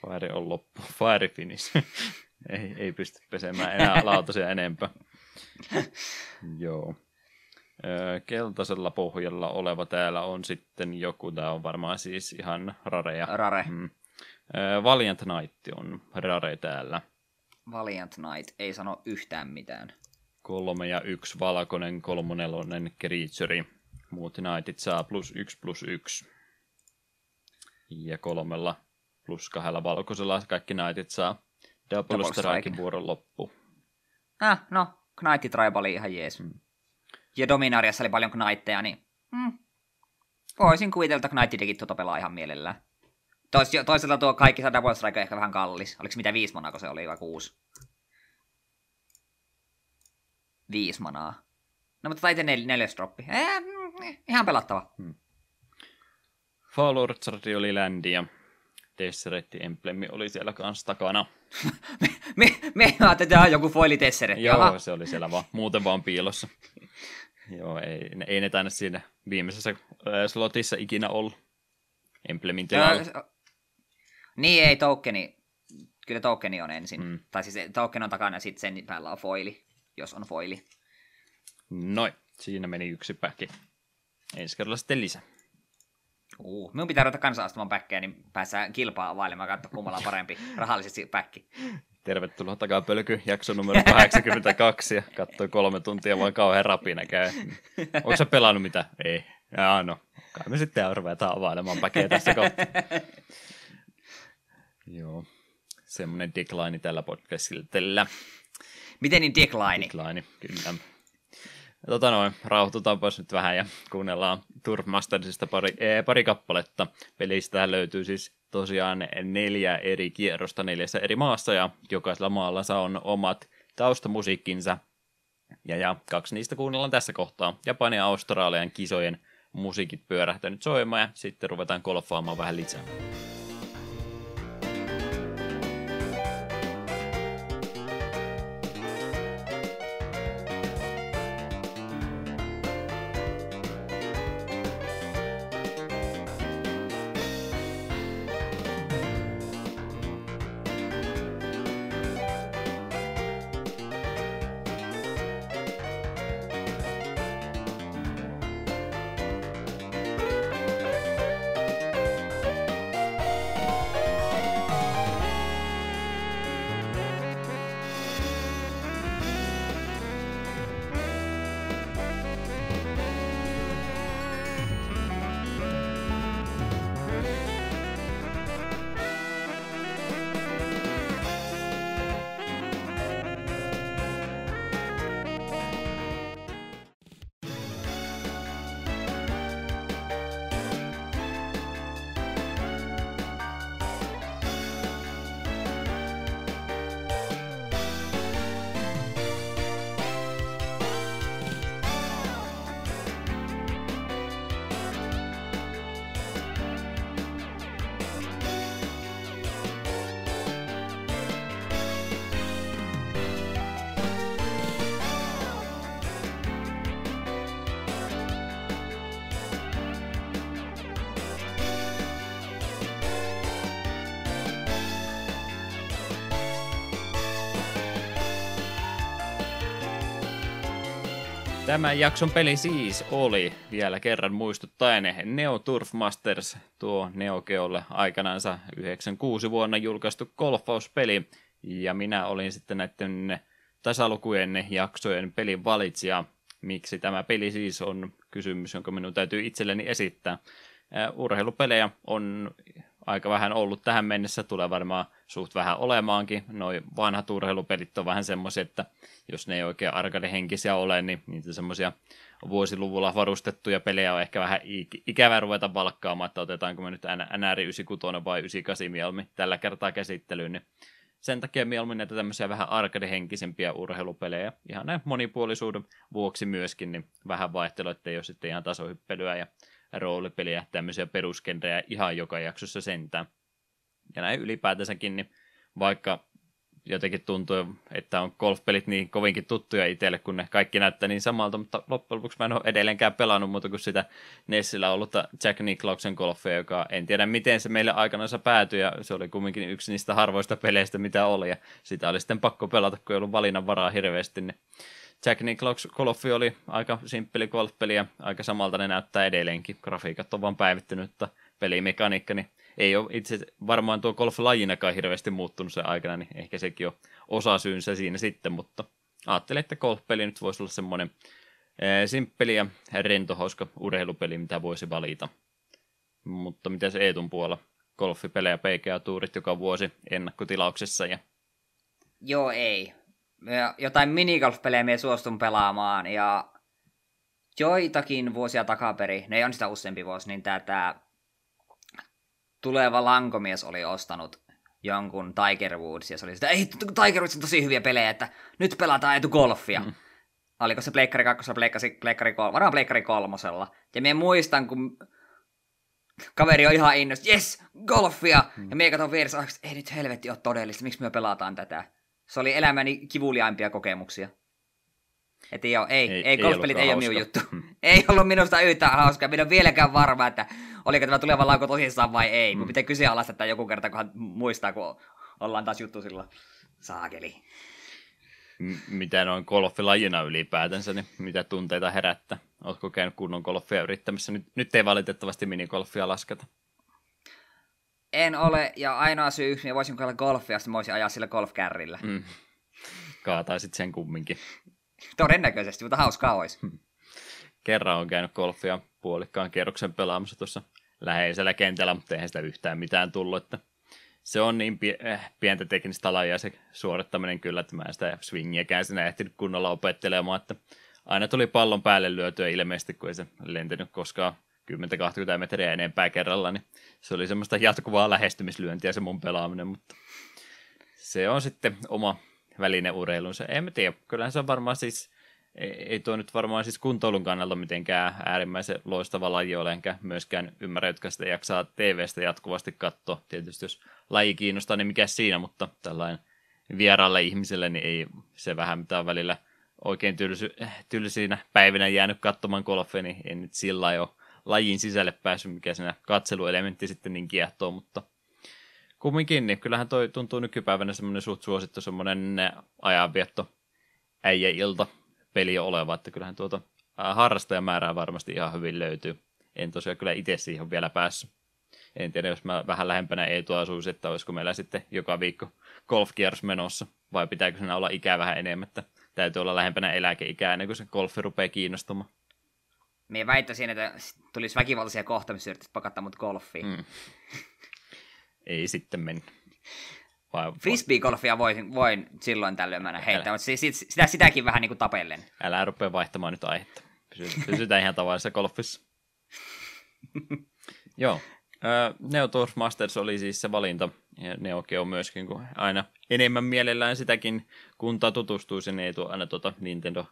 Fire on loppu. Fire Finish. ei, ei pysty pesemään enää lautasia enempää. Joo. Keltaisella pohjalla oleva täällä on sitten joku, tämä on varmaan siis ihan rareja. Rare. Mm. Valiant Knight on rare täällä. Valiant Knight ei sano yhtään mitään. Kolme ja yksi valkoinen, kolmonelonen creature. Muut knightit saa plus yksi plus yksi. Ja kolmella plus kahdella valkoisella kaikki knightit saa double, Double strike. vuoron loppu. Ah, no, Knight Tribe oli ihan jees. Mm. Ja Dominariassa oli paljon Knightteja, niin... Mm. Voisin kuvitella, että Knight tuota pelaa ihan mielellään. Tois, toisaalta tuo kaikki saa Double Strike on ehkä vähän kallis. Oliko mitä viisi manaa, kun se oli vai kuusi? Viisi manaa. No mutta taiteen nel- neljäs droppi. Eh, mm, ihan pelattava. Fall Orchard oli ländi ja Deseret Emblemi oli siellä kanssa takana. me, me, me ajattelin, että tämä joku foili tesseret. Joo, se oli siellä vaan, muuten vaan piilossa. Joo, ei, ne- ei ne tänne siinä viimeisessä ää, slotissa ikinä ollut. Emblemin tilalla. Niin ei tokeni. Kyllä tokeni on ensin. Mm. Tai siis token on takana ja sitten sen päällä on foili, jos on foili. Noin, siinä meni yksi päki. Ensi kerralla sitten lisää. Uh, minun pitää ruveta kanssa astumaan päkkejä, niin päässään kilpaa availemaan katsoa kummalla on parempi rahallisesti päkki. Tervetuloa takapölky, jakso numero 82 ja katsoi kolme tuntia vaan kauhean rapina käy. Onko sä pelannut mitä? Ei. Jaa, no. Kai me sitten ruvetaan availemaan päkeä tässä kohtaa. Joo. Semmoinen decline tällä podcastilla. Tällä Miten niin decline? decline, kyllä. Tota noin, rauhoitutaanpas nyt vähän ja kuunnellaan Turf Mastersista pari, ee, pari kappaletta. Pelistä löytyy siis tosiaan neljä eri kierrosta neljässä eri maassa ja jokaisella maalla on omat taustamusiikkinsa. Ja, ja kaksi niistä kuunnellaan tässä kohtaa. Japanin ja Australian kisojen musiikit pyörähtänyt soimaan ja sitten ruvetaan golfaamaan vähän lisää. Tämän jakson peli siis oli vielä kerran muistuttaen Neo Turf Masters, tuo Neo Geolle aikanansa 96 vuonna julkaistu golfauspeli, ja minä olin sitten näiden tasalukujen jaksojen pelin valitsija. Miksi tämä peli siis on kysymys, jonka minun täytyy itselleni esittää. Ää, Urheilupelejä on aika vähän ollut tähän mennessä, tulee varmaan suht vähän olemaankin. Noi vanhat urheilupelit on vähän semmoisia, että jos ne ei oikein arcade-henkisiä ole, niin niitä semmoisia vuosiluvulla varustettuja pelejä on ehkä vähän ik- ikävä ruveta valkkaamaan, että otetaanko me nyt NR 96 vai 98 mieluummin tällä kertaa käsittelyyn, niin sen takia mieluummin näitä tämmöisiä vähän arcade-henkisempiä urheilupelejä, ihan näin monipuolisuuden vuoksi myöskin, niin vähän vaihtelua, ettei ole sitten ihan tasohyppelyä ja roolipeliä, tämmöisiä peruskenrejä ihan joka jaksossa sentään. Ja näin ylipäätänsäkin, niin vaikka jotenkin tuntuu, että on golfpelit niin kovinkin tuttuja itselle, kun ne kaikki näyttää niin samalta, mutta loppujen lopuksi mä en ole edelleenkään pelannut muuta kuin sitä Nessillä ollutta Jack Nicklauksen golfia, joka en tiedä miten se meille aikanaan päätyi, ja se oli kumminkin yksi niistä harvoista peleistä, mitä oli, ja sitä oli sitten pakko pelata, kun ei ollut valinnan varaa hirveästi, niin Jack Nicklaus golfi oli aika simppeli golfpeli ja aika samalta ne näyttää edelleenkin. Grafiikat on vaan päivittynyt, mutta pelimekaniikka, niin ei ole itse varmaan tuo golf-lajinakaan hirveästi muuttunut sen aikana, niin ehkä sekin on osa syynsä siinä sitten, mutta ajattelin, että golfpeli nyt voisi olla semmoinen ee, simppeli ja rentohauska urheilupeli, mitä voisi valita. Mutta mitä se Eetun puolella? Golfipelejä, PGA-tuurit joka vuosi ennakkotilauksessa ja Joo, ei. Ja Jotain minigolf-pelejä me suostun pelaamaan, ja joitakin vuosia takaperi, ne ei on sitä useampi vuosi, niin tätä tuleva lankomies oli ostanut jonkun Tiger Woods, ja se oli sitä, ei, Tiger Woods on tosi hyviä pelejä, että nyt pelataan etu golfia. Mm. oliko se Pleikkari 2, Pleikkari, Pleikkari 3, varmaan Pleikkari 3. Ja minä muistan, kun kaveri on ihan innosti, yes, golfia! Hmm. Ja minä katson vieressä, että ei nyt helvetti ole todellista, miksi me pelataan tätä. Se oli elämäni kivuliaimpia kokemuksia. Et ei, ole, ei, ei, ei golfpelit ei ole minun juttu. Ei ollut minusta yhtään hauskaa. Minä en vielä varma, että oliko tämä tuleva lauko tosissaan vai ei. Hmm. Mun pitää kyseenalaistaa joku kerta, kunhan muistaa, kun ollaan taas juttu sillä saakeli mitä noin golfilajina ylipäätänsä, niin mitä tunteita herättää? Oletko käynyt kunnon golfia yrittämässä? Nyt, nyt ei valitettavasti minigolfia lasketa. En ole, ja ainoa syy, että voisin kokeilla golfia, sitten voisin ajaa sillä golfkärrillä. Mm. Kaataisit sen kumminkin. Todennäköisesti, mutta hauskaa olisi. Hmm. Kerran on käynyt golfia puolikkaan kierroksen pelaamassa tuossa läheisellä kentällä, mutta eihän sitä yhtään mitään tullut, että se on niin äh, pientä teknistä lajia se suorittaminen kyllä, että mä en sitä swingiäkään sinä ehtinyt kunnolla opettelemaan, että aina tuli pallon päälle lyötyä ilmeisesti, kun ei se lentänyt koskaan 10-20 metriä enempää kerralla, niin se oli semmoista jatkuvaa lähestymislyöntiä se mun pelaaminen, mutta se on sitten oma välineureilunsa. En mä tiedä, kyllähän se on varmaan siis ei, tuo nyt varmaan siis kuntoilun kannalta mitenkään äärimmäisen loistava laji ole, enkä myöskään ymmärrä, jotka sitä jaksaa TV-stä jatkuvasti katsoa. Tietysti jos laji kiinnostaa, niin mikä siinä, mutta tällainen vieraalle ihmiselle, niin ei se vähän mitään välillä oikein tylsy, tylsinä päivinä jäänyt katsomaan golfia, niin en nyt sillä ole lajin sisälle päässyt, mikä siinä katseluelementti sitten niin kiehtoo, mutta kumminkin, niin kyllähän toi tuntuu nykypäivänä semmoinen suht suosittu semmoinen ajanvietto äijä-ilta, peli oleva, että kyllähän tuota harrastajamäärää varmasti ihan hyvin löytyy. En tosiaan kyllä itse siihen vielä päässyt. En tiedä, jos mä vähän lähempänä ei tuo asuisi, että olisiko meillä sitten joka viikko golfkierros menossa, vai pitääkö siinä olla ikää vähän enemmän, että täytyy olla lähempänä eläkeikää ennen kuin se golfi rupeaa kiinnostumaan. Mie väittäisin, että tulisi väkivaltaisia kohtamisia, että pakattaa mut golfiin. Mm. ei sitten mennä. Frisbee-golfia voin, voin silloin tällöin mennä heittää, mutta sitä, sitäkin vähän niin kuin tapellen. Älä rupea vaihtamaan nyt aihetta. Pysytään ihan tavallisessa golfissa. Joo. Neo Tour Masters oli siis se valinta. Ja Neoke on myöskin, kun aina enemmän mielellään sitäkin kuntaa tutustuu, niin ei tuo aina tuota Nintendo,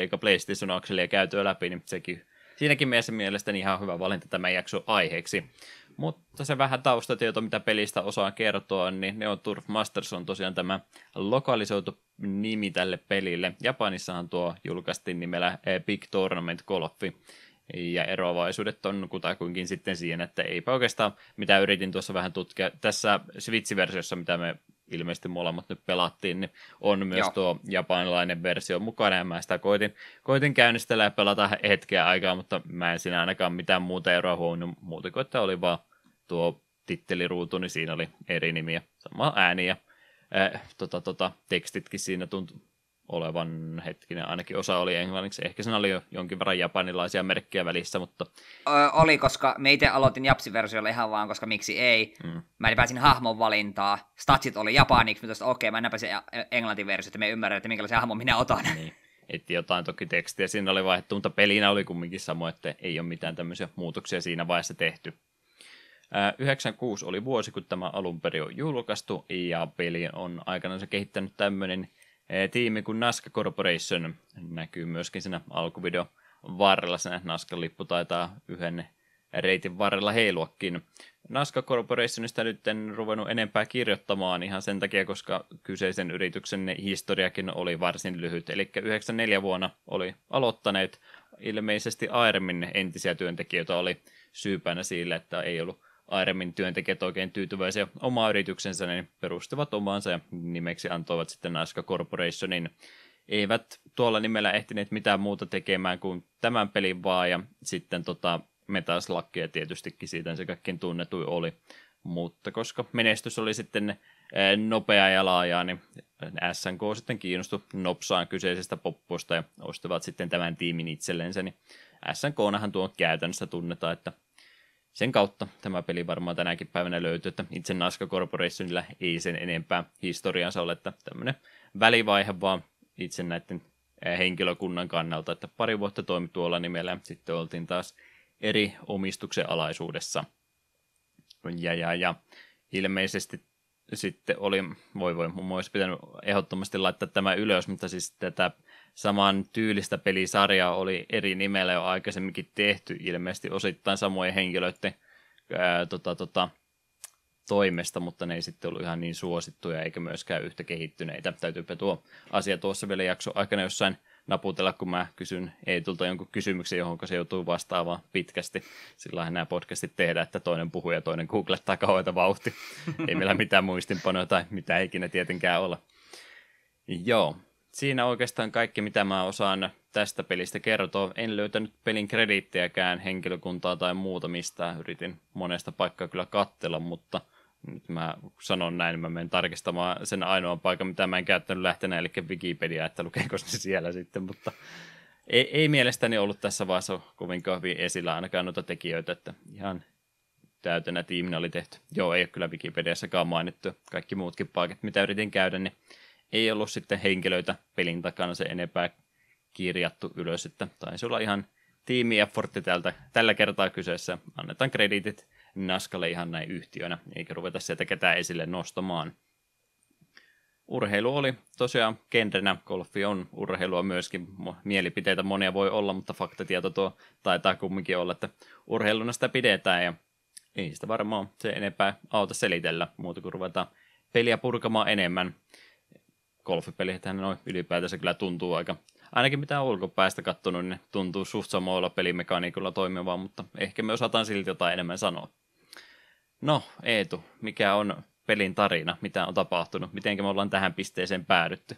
eikä PlayStation Axelia käytyä läpi, niin sekin, siinäkin mielessä mielestäni ihan hyvä valinta tämä jakso aiheeksi. Mutta se vähän taustatieto, mitä pelistä osaa kertoa, niin Neo Turf Masters on tosiaan tämä lokalisoitu nimi tälle pelille. Japanissahan tuo julkaistiin nimellä eh, Big Tournament Golfi. Ja eroavaisuudet on kutakuinkin sitten siihen, että eipä oikeastaan, mitä yritin tuossa vähän tutkia. Tässä Switch-versiossa, mitä me ilmeisesti molemmat nyt pelattiin, niin on myös Joo. tuo japanilainen versio mukana, ja mä sitä koitin, koitin käynnistellä ja pelata hetkeä aikaa, mutta mä en siinä ainakaan mitään muuta eroa huomannut, muuta kuin että oli vaan tuo titteliruutu, niin siinä oli eri nimiä, sama ääni ja äh, tota, tota, tekstitkin siinä tuntui olevan hetkinen, ainakin osa oli englanniksi, ehkä siinä oli jo jonkin verran japanilaisia merkkejä välissä, mutta... Ö, oli, koska me itse aloitin Japsi-versiolla ihan vaan, koska miksi ei. Mm. Mä en pääsin hahmon valintaa, statsit oli japaniksi, mutta okei, okay, mä en pääsin englantiversio, että me ymmärrän, että minkälaisen hahmon minä otan. Niin. Etti jotain toki tekstiä, siinä oli vaihdettu, mutta pelinä oli kumminkin sama, että ei ole mitään tämmöisiä muutoksia siinä vaiheessa tehty. 96 oli vuosi, kun tämä alun perin on julkaistu, ja peli on aikanaan se kehittänyt tämmöinen tiimi kuin Nasca Corporation. Näkyy myöskin siinä alkuvideo varrella, se Nascan lippu taitaa yhden reitin varrella heiluakin. Nasca Corporationista nyt en ruvennut enempää kirjoittamaan ihan sen takia, koska kyseisen yrityksen historiakin oli varsin lyhyt. Eli 94 vuonna oli aloittaneet ilmeisesti Airmin entisiä työntekijöitä oli syypänä sille, että ei ollut Airemin työntekijät oikein tyytyväisiä omaa yrityksensä, niin perustivat omaansa ja nimeksi antoivat sitten Naska Corporationin. Eivät tuolla nimellä ehtineet mitään muuta tekemään kuin tämän pelin vaan, ja sitten tota Metaslackia tietystikin siitä se kaikkein tunnetui oli. Mutta koska menestys oli sitten eh, nopea ja laaja, niin SNK sitten kiinnostui nopsaan kyseisestä popposta ja ostivat sitten tämän tiimin itsellensä, niin SNKnahan tuo käytännössä tunnetaan, että sen kautta tämä peli varmaan tänäkin päivänä löytyy, että itse Nasca Corporationilla ei sen enempää historiansa ole, että tämmöinen välivaihe vaan itse näiden henkilökunnan kannalta, että pari vuotta toimi tuolla nimellä, sitten oltiin taas eri omistuksen alaisuudessa. Ja, ja, ja ilmeisesti sitten oli, voi voi, mun olisi pitänyt ehdottomasti laittaa tämä ylös, mutta siis tätä saman tyylistä pelisarjaa oli eri nimellä jo aikaisemminkin tehty, ilmeisesti osittain samojen henkilöiden ää, tota, tota, toimesta, mutta ne ei sitten ollut ihan niin suosittuja eikä myöskään yhtä kehittyneitä. Täytyypä tuo asia tuossa vielä jakso aikana jossain naputella, kun mä kysyn Eetulta jonkun kysymyksen, johon se joutuu vastaamaan pitkästi. Sillä nämä podcastit tehdään, että toinen puhuu ja toinen googlettaa kauheita vauhti. Ei meillä mitään muistinpanoja tai mitä ikinä tietenkään olla. Joo, siinä oikeastaan kaikki, mitä mä osaan tästä pelistä kertoa. En löytänyt pelin krediittejäkään henkilökuntaa tai muuta mistään. Yritin monesta paikkaa kyllä kattella, mutta nyt mä sanon näin, mä menen tarkistamaan sen ainoan paikan, mitä mä en käyttänyt lähtenä, eli Wikipedia, että lukeeko se siellä sitten, mutta ei, ei mielestäni ollut tässä vaiheessa kovin hyvin esillä ainakaan noita tekijöitä, että ihan täytänä tiiminä oli tehty. Joo, ei ole kyllä Wikipediassakaan mainittu. Kaikki muutkin paikat, mitä yritin käydä, niin ei ollut sitten henkilöitä pelin takana se enempää kirjattu ylös, että taisi olla ihan tiimi effortti tältä, tällä kertaa kyseessä. Annetaan krediitit Naskalle ihan näin yhtiönä, eikä ruveta sieltä ketään esille nostamaan. Urheilu oli tosiaan genrenä, golfi on urheilua myöskin, mielipiteitä monia voi olla, mutta faktatieto tuo taitaa kumminkin olla, että urheiluna sitä pidetään ja ei sitä varmaan se enempää auta selitellä, muuta kuin ruvetaan peliä purkamaan enemmän. Golfipelihän noin ylipäätänsä kyllä tuntuu aika, ainakin mitä ulkopäästä katsonut, niin tuntuu suht samoilla pelimekaniikolla toimivaa, mutta ehkä me osataan silti jotain enemmän sanoa. No, Eetu, mikä on pelin tarina? Mitä on tapahtunut? Miten me ollaan tähän pisteeseen päädytty?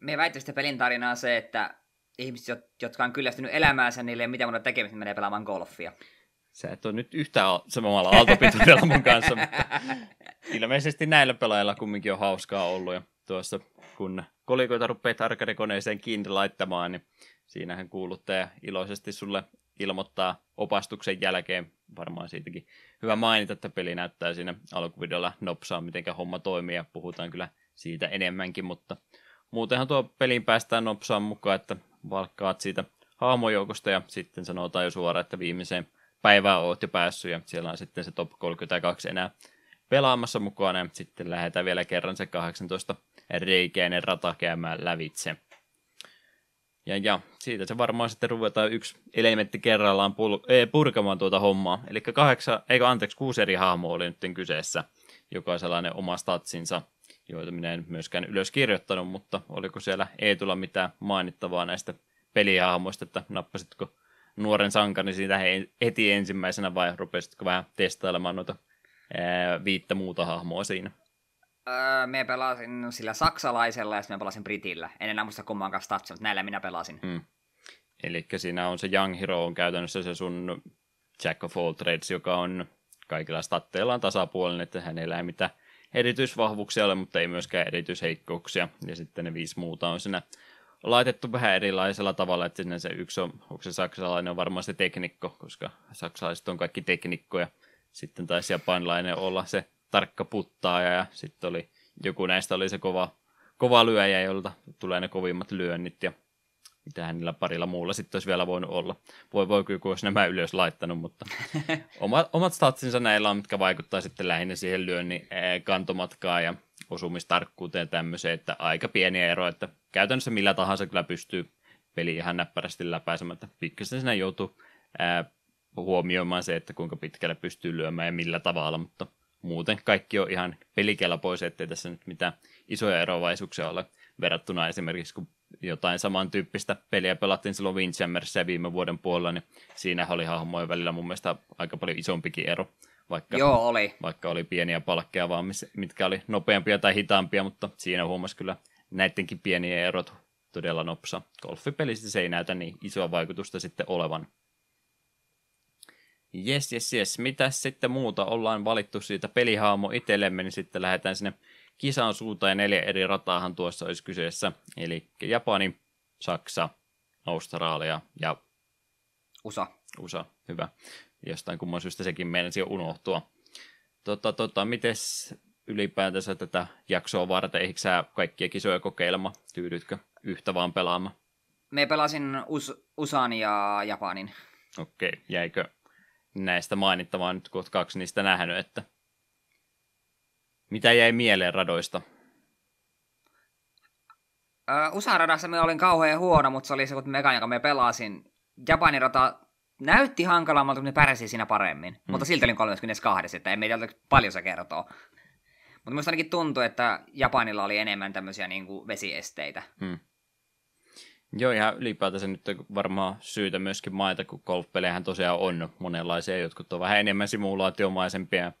Me väittäisiin pelin tarina on se, että ihmiset, jotka on kyllästynyt elämäänsä, niille ei mitään muuta tekemistä, menee pelaamaan golfia. Sä et ole nyt yhtään samalla aaltopituudella mun kanssa, mutta ilmeisesti näillä pelaajilla kumminkin on hauskaa ollut. Ja tuossa kun kolikoita rupeat arkadekoneeseen kiinni laittamaan, niin siinähän kuuluttaja iloisesti sulle ilmoittaa opastuksen jälkeen, varmaan siitäkin hyvä mainita, että peli näyttää siinä alkuvideolla nopsaa, miten homma toimii, ja puhutaan kyllä siitä enemmänkin, mutta muutenhan tuo pelin päästään nopsaan mukaan, että valkkaat siitä hahmojoukosta, ja sitten sanotaan jo suoraan, että viimeiseen päivään oot jo päässyt, ja siellä on sitten se top 32 enää pelaamassa mukana, ja sitten lähdetään vielä kerran se 18 reikäinen rata käymään lävitse. Ja, ja siitä se varmaan sitten ruvetaan yksi elementti kerrallaan pul- ei, purkamaan tuota hommaa. Eli kahdeksan, eikö anteeksi, kuusi eri hahmoa oli nyt kyseessä. Jokaisella oma statsinsa, joita minä en myöskään ylös kirjoittanut, mutta oliko siellä ei tulla mitään mainittavaa näistä pelihahmoista, että nappasitko nuoren sankani siitä heti ensimmäisenä vai rupesitko vähän testailemaan noita ää, viittä muuta hahmoa siinä? Öö, me pelasin sillä saksalaisella ja sitten me pelasin britillä. En enää muista kummankaan statsia, mutta näillä minä pelasin. Hmm. Eli siinä on se Young Hero on käytännössä se sun Jack of all trades, joka on kaikilla statteillaan tasapuolinen, että hänellä ei mitään erityisvahvuuksia ole, mutta ei myöskään erityisheikkouksia. Ja sitten ne viisi muuta on siinä laitettu vähän erilaisella tavalla, että sinne se yksi on, onko se saksalainen, on varmaan se teknikko, koska saksalaiset on kaikki teknikkoja. Sitten taisi japanilainen olla se tarkka puttaaja ja sitten oli joku näistä oli se kova, kova lyöjä, jolta tulee ne kovimmat lyönnit ja mitä niillä parilla muulla sitten olisi vielä voinut olla. Voi voi kyllä, olisi nämä ylös laittanut, mutta omat, omat statsinsa näillä on, mitkä vaikuttaa sitten lähinnä siihen lyönnin kantomatkaan ja osumistarkkuuteen tämmöiseen, että aika pieniä eroja, että käytännössä millä tahansa kyllä pystyy peli ihan näppärästi läpäisemättä. Pikkasen siinä joutuu ää, huomioimaan se, että kuinka pitkälle pystyy lyömään ja millä tavalla, mutta muuten kaikki on ihan pois, ettei tässä nyt mitään isoja eroavaisuuksia ole verrattuna esimerkiksi, kun jotain samantyyppistä peliä pelattiin silloin Windjammerissa viime vuoden puolella, niin siinä oli hahmojen välillä mun mielestä aika paljon isompikin ero. Vaikka, Joo, oli. Vaikka oli pieniä palkkeja vaan, mitkä oli nopeampia tai hitaampia, mutta siinä huomasi kyllä näidenkin pieniä erot todella nopsa. Golfipelissä se ei näytä niin isoa vaikutusta sitten olevan. Jes, jes, jes. Mitä sitten muuta? Ollaan valittu siitä pelihaamo itsellemme, niin sitten lähdetään sinne kisan suuntaan ja neljä eri rataahan tuossa olisi kyseessä. Eli Japani, Saksa, Australia ja USA. USA, hyvä. Jostain kumman syystä sekin meinasi jo unohtua. Tota, tota, mites ylipäätänsä tätä jaksoa varten, eikö sä kaikkia kisoja kokeilema? Tyydytkö yhtä vaan pelaamaan? Me pelasin Us- USAn ja Japanin. Okei, okay. jäikö näistä mainittavaa nyt, kun kaksi niistä nähnyt, että mitä jäi mieleen radoista? Uh, USA-radassa me olin kauhean huono, mutta se oli se, kun mekan, joka me pelasin. Japanin rata näytti hankalammalta, mutta ne pärsi siinä paremmin. Hmm. Mutta silti olin 32, että ei meitä paljon se kertoo. Mutta minusta ainakin tuntui, että Japanilla oli enemmän tämmöisiä niin kuin vesiesteitä. Hmm. Joo, ihan ylipäätänsä nyt varmaan syytä myöskin maita, kun golfpelejähän tosiaan on monenlaisia. Jotkut on vähän enemmän simulaatiomaisempia,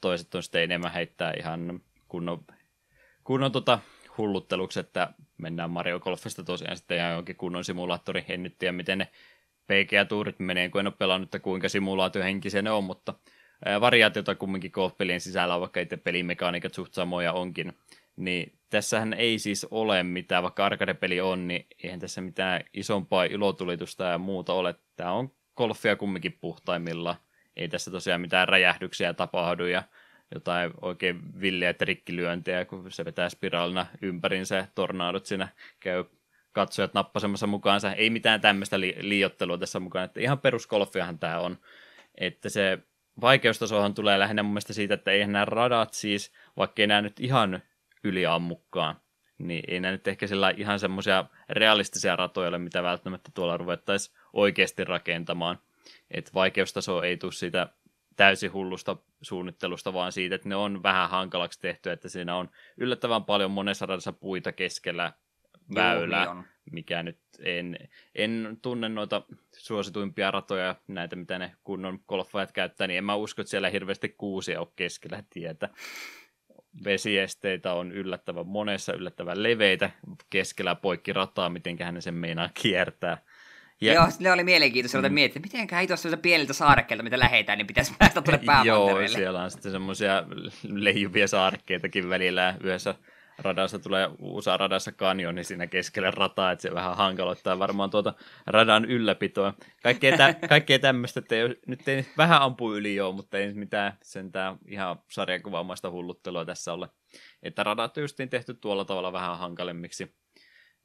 toiset on sitten enemmän heittää ihan kunnon, kunnon tota hullutteluksi, että mennään Mario Golfista tosiaan sitten ihan jonkin kunnon simulaattori. En nyt tiedä, miten ne PGA-tuurit menee, kun en ole pelannut, että kuinka simulaatiohenkisiä ne on, mutta variaatiota kumminkin golfpelien sisällä on, vaikka itse pelimekaniikat suht samoja onkin. Niin tässähän ei siis ole mitään, vaikka arcade-peli on, niin eihän tässä mitään isompaa ilotulitusta ja muuta ole. Tämä on golfia kumminkin puhtaimmilla. Ei tässä tosiaan mitään räjähdyksiä tapahdu ja jotain oikein villiä trikkilyöntejä, kun se vetää spiraalina ympärinsä ja tornaadot siinä käy katsojat nappasemassa mukaansa. Ei mitään tämmöistä li- liiottelua tässä mukaan, että ihan peruskolfiahan tämä on. Että se vaikeustasohan tulee lähinnä mun mielestä siitä, että eihän nämä radat siis, vaikka ei nämä nyt ihan yliammukkaan, niin ei nämä nyt ehkä sillä ihan semmoisia realistisia ratoja ole, mitä välttämättä tuolla ruvettaisiin oikeasti rakentamaan. Että vaikeustaso ei tule siitä täysin hullusta suunnittelusta, vaan siitä, että ne on vähän hankalaksi tehty, että siinä on yllättävän paljon monessa radassa puita keskellä väylä, Joo, niin mikä nyt en, en tunne noita suosituimpia ratoja, näitä mitä ne kunnon golfajat käyttää, niin en mä usko, että siellä hirveästi kuusia on keskellä tietä. Vesiesteitä on yllättävän monessa, yllättävän leveitä keskellä poikki rataa, miten ne sen meinaa kiertää. Ja... Joo, ne oli mielenkiintoista mm. miettiä, että miten ei tuossa pieniltä saarekkeilta, mitä lähetään, niin pitäisi päästä tuonne päämantereelle. Joo, siellä on sitten semmoisia leijuvia saarekkeitakin välillä yhdessä radassa tulee USA radassa kanjoni siinä keskellä rataa, että se vähän hankaloittaa varmaan tuota radan ylläpitoa. Kaikkea, tä, kaikkea tämmöistä, että ei, nyt ei vähän ampu yli joo, mutta ei mitään sentään ihan sarjakuvaamaista hulluttelua tässä ole. Että radat on tehty tuolla tavalla vähän hankalemmiksi.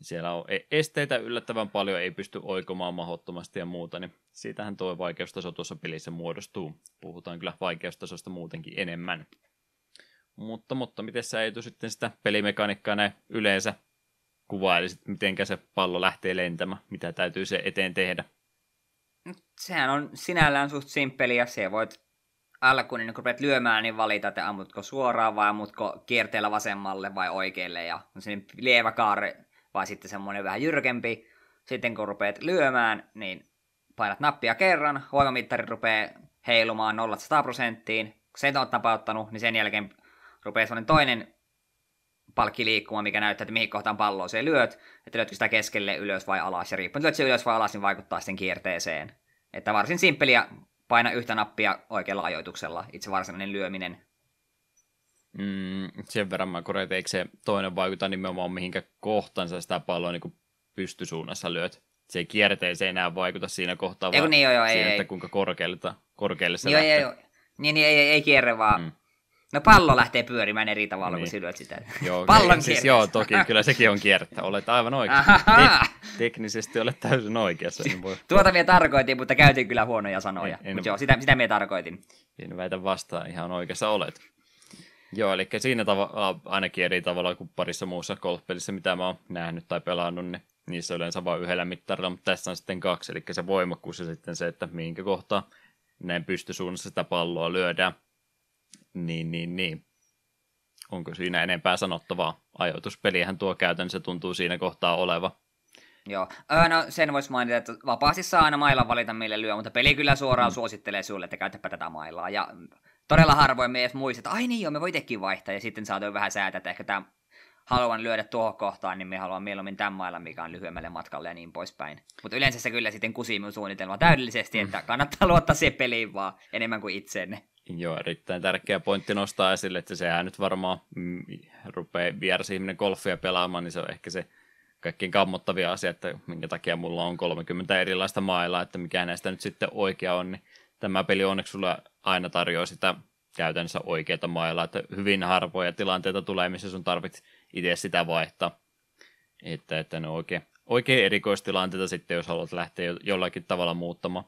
Siellä on e- esteitä yllättävän paljon, ei pysty oikomaan mahdottomasti ja muuta, niin siitähän tuo vaikeustaso tuossa pelissä muodostuu. Puhutaan kyllä vaikeustasosta muutenkin enemmän. Mutta, mutta miten sä Eetu sitten sitä pelimekaniikkaa näin yleensä kuvailisit, miten se pallo lähtee lentämään, mitä täytyy se eteen tehdä? Sehän on sinällään suht simppeli ja se voit alkuun, niin kun rupeat lyömään, niin valita, että ammutko suoraan vai ammutko kierteellä vasemmalle vai oikealle ja on se lievä kaare vai sitten semmoinen vähän jyrkempi. Sitten kun rupeat lyömään, niin painat nappia kerran, voimamittari rupeaa heilumaan 0-100 prosenttiin. Kun sen on tapauttanut, niin sen jälkeen rupeaa sellainen toinen palkki liikkumaan, mikä näyttää, että mihin kohtaan palloa se lyöt, että lyötkö sitä keskelle ylös vai alas, ja riippuen, että se ylös vai alas, niin vaikuttaa sitten kierteeseen. Että varsin simppeliä paina yhtä nappia oikealla ajoituksella, itse varsinainen lyöminen. Mm, sen verran mä korjaan, eikö se toinen vaikuta nimenomaan mihinkä kohtansa sitä palloa niin pystysuunnassa lyöt. Se ei kierteeseen enää vaikuta siinä kohtaa, ei, vaan niin, joo, joo, siinä, ei, että ei. kuinka korkealle se niin, lähtee. Joo, joo. Niin, niin ei, ei, ei kierre, vaan mm. No pallo lähtee pyörimään eri tavalla, niin. kun sylyt sitä. Joo, Pallon siis joo, toki kyllä sekin on kierttä. Olet aivan oikeassa. Te- teknisesti olet täysin oikeassa. Niin voi... Tuota minä tarkoitin, mutta käytin kyllä huonoja sanoja. En, en... Mutta joo, sitä, sitä minä tarkoitin. En väitä vastaan, ihan oikeassa olet. Joo, eli siinä tavalla, ainakin eri tavalla kuin parissa muussa golfpelissä, mitä mä oon nähnyt tai pelannut, niin niissä yleensä vain yhdellä mittarilla, mutta tässä on sitten kaksi, eli se voimakkuus ja sitten se, että minkä kohtaa näin pystysuunnassa sitä palloa lyödään. Niin, niin, niin. Onko siinä enempää sanottavaa? Ajoituspelihän tuo käytännössä tuntuu siinä kohtaa oleva. Joo, öö, no sen voisi mainita, että vapaasti saa aina mailan valita mille lyö, mutta peli kyllä suoraan mm. suosittelee sulle, että käytäpä tätä mailaa. Ja todella harvoin me edes muistat, että ai niin joo, me voi tekin vaihtaa, ja sitten saatoin vähän säätää, että ehkä tämä haluan lyödä tuohon kohtaan, niin me haluan mieluummin tämän mailan, mikä on lyhyemmälle matkalle ja niin poispäin. Mutta yleensä se kyllä sitten kusii suunnitelma täydellisesti, että kannattaa luottaa siihen peliin vaan enemmän kuin itseenne. Joo, erittäin tärkeä pointti nostaa esille, että sehän nyt varmaan mm, rupeaa vieras ihminen golfia pelaamaan, niin se on ehkä se kaikkein kammottavia asia, että minkä takia mulla on 30 erilaista mailaa, että mikä näistä nyt sitten oikea on, niin tämä peli onneksi sulla aina tarjoaa sitä käytännössä oikeata mailaa, että hyvin harvoja tilanteita tulee, missä sun tarvitset itse sitä vaihtaa, että, että ne on oikein, oikein erikoistilanteita sitten, jos haluat lähteä jollakin tavalla muuttamaan.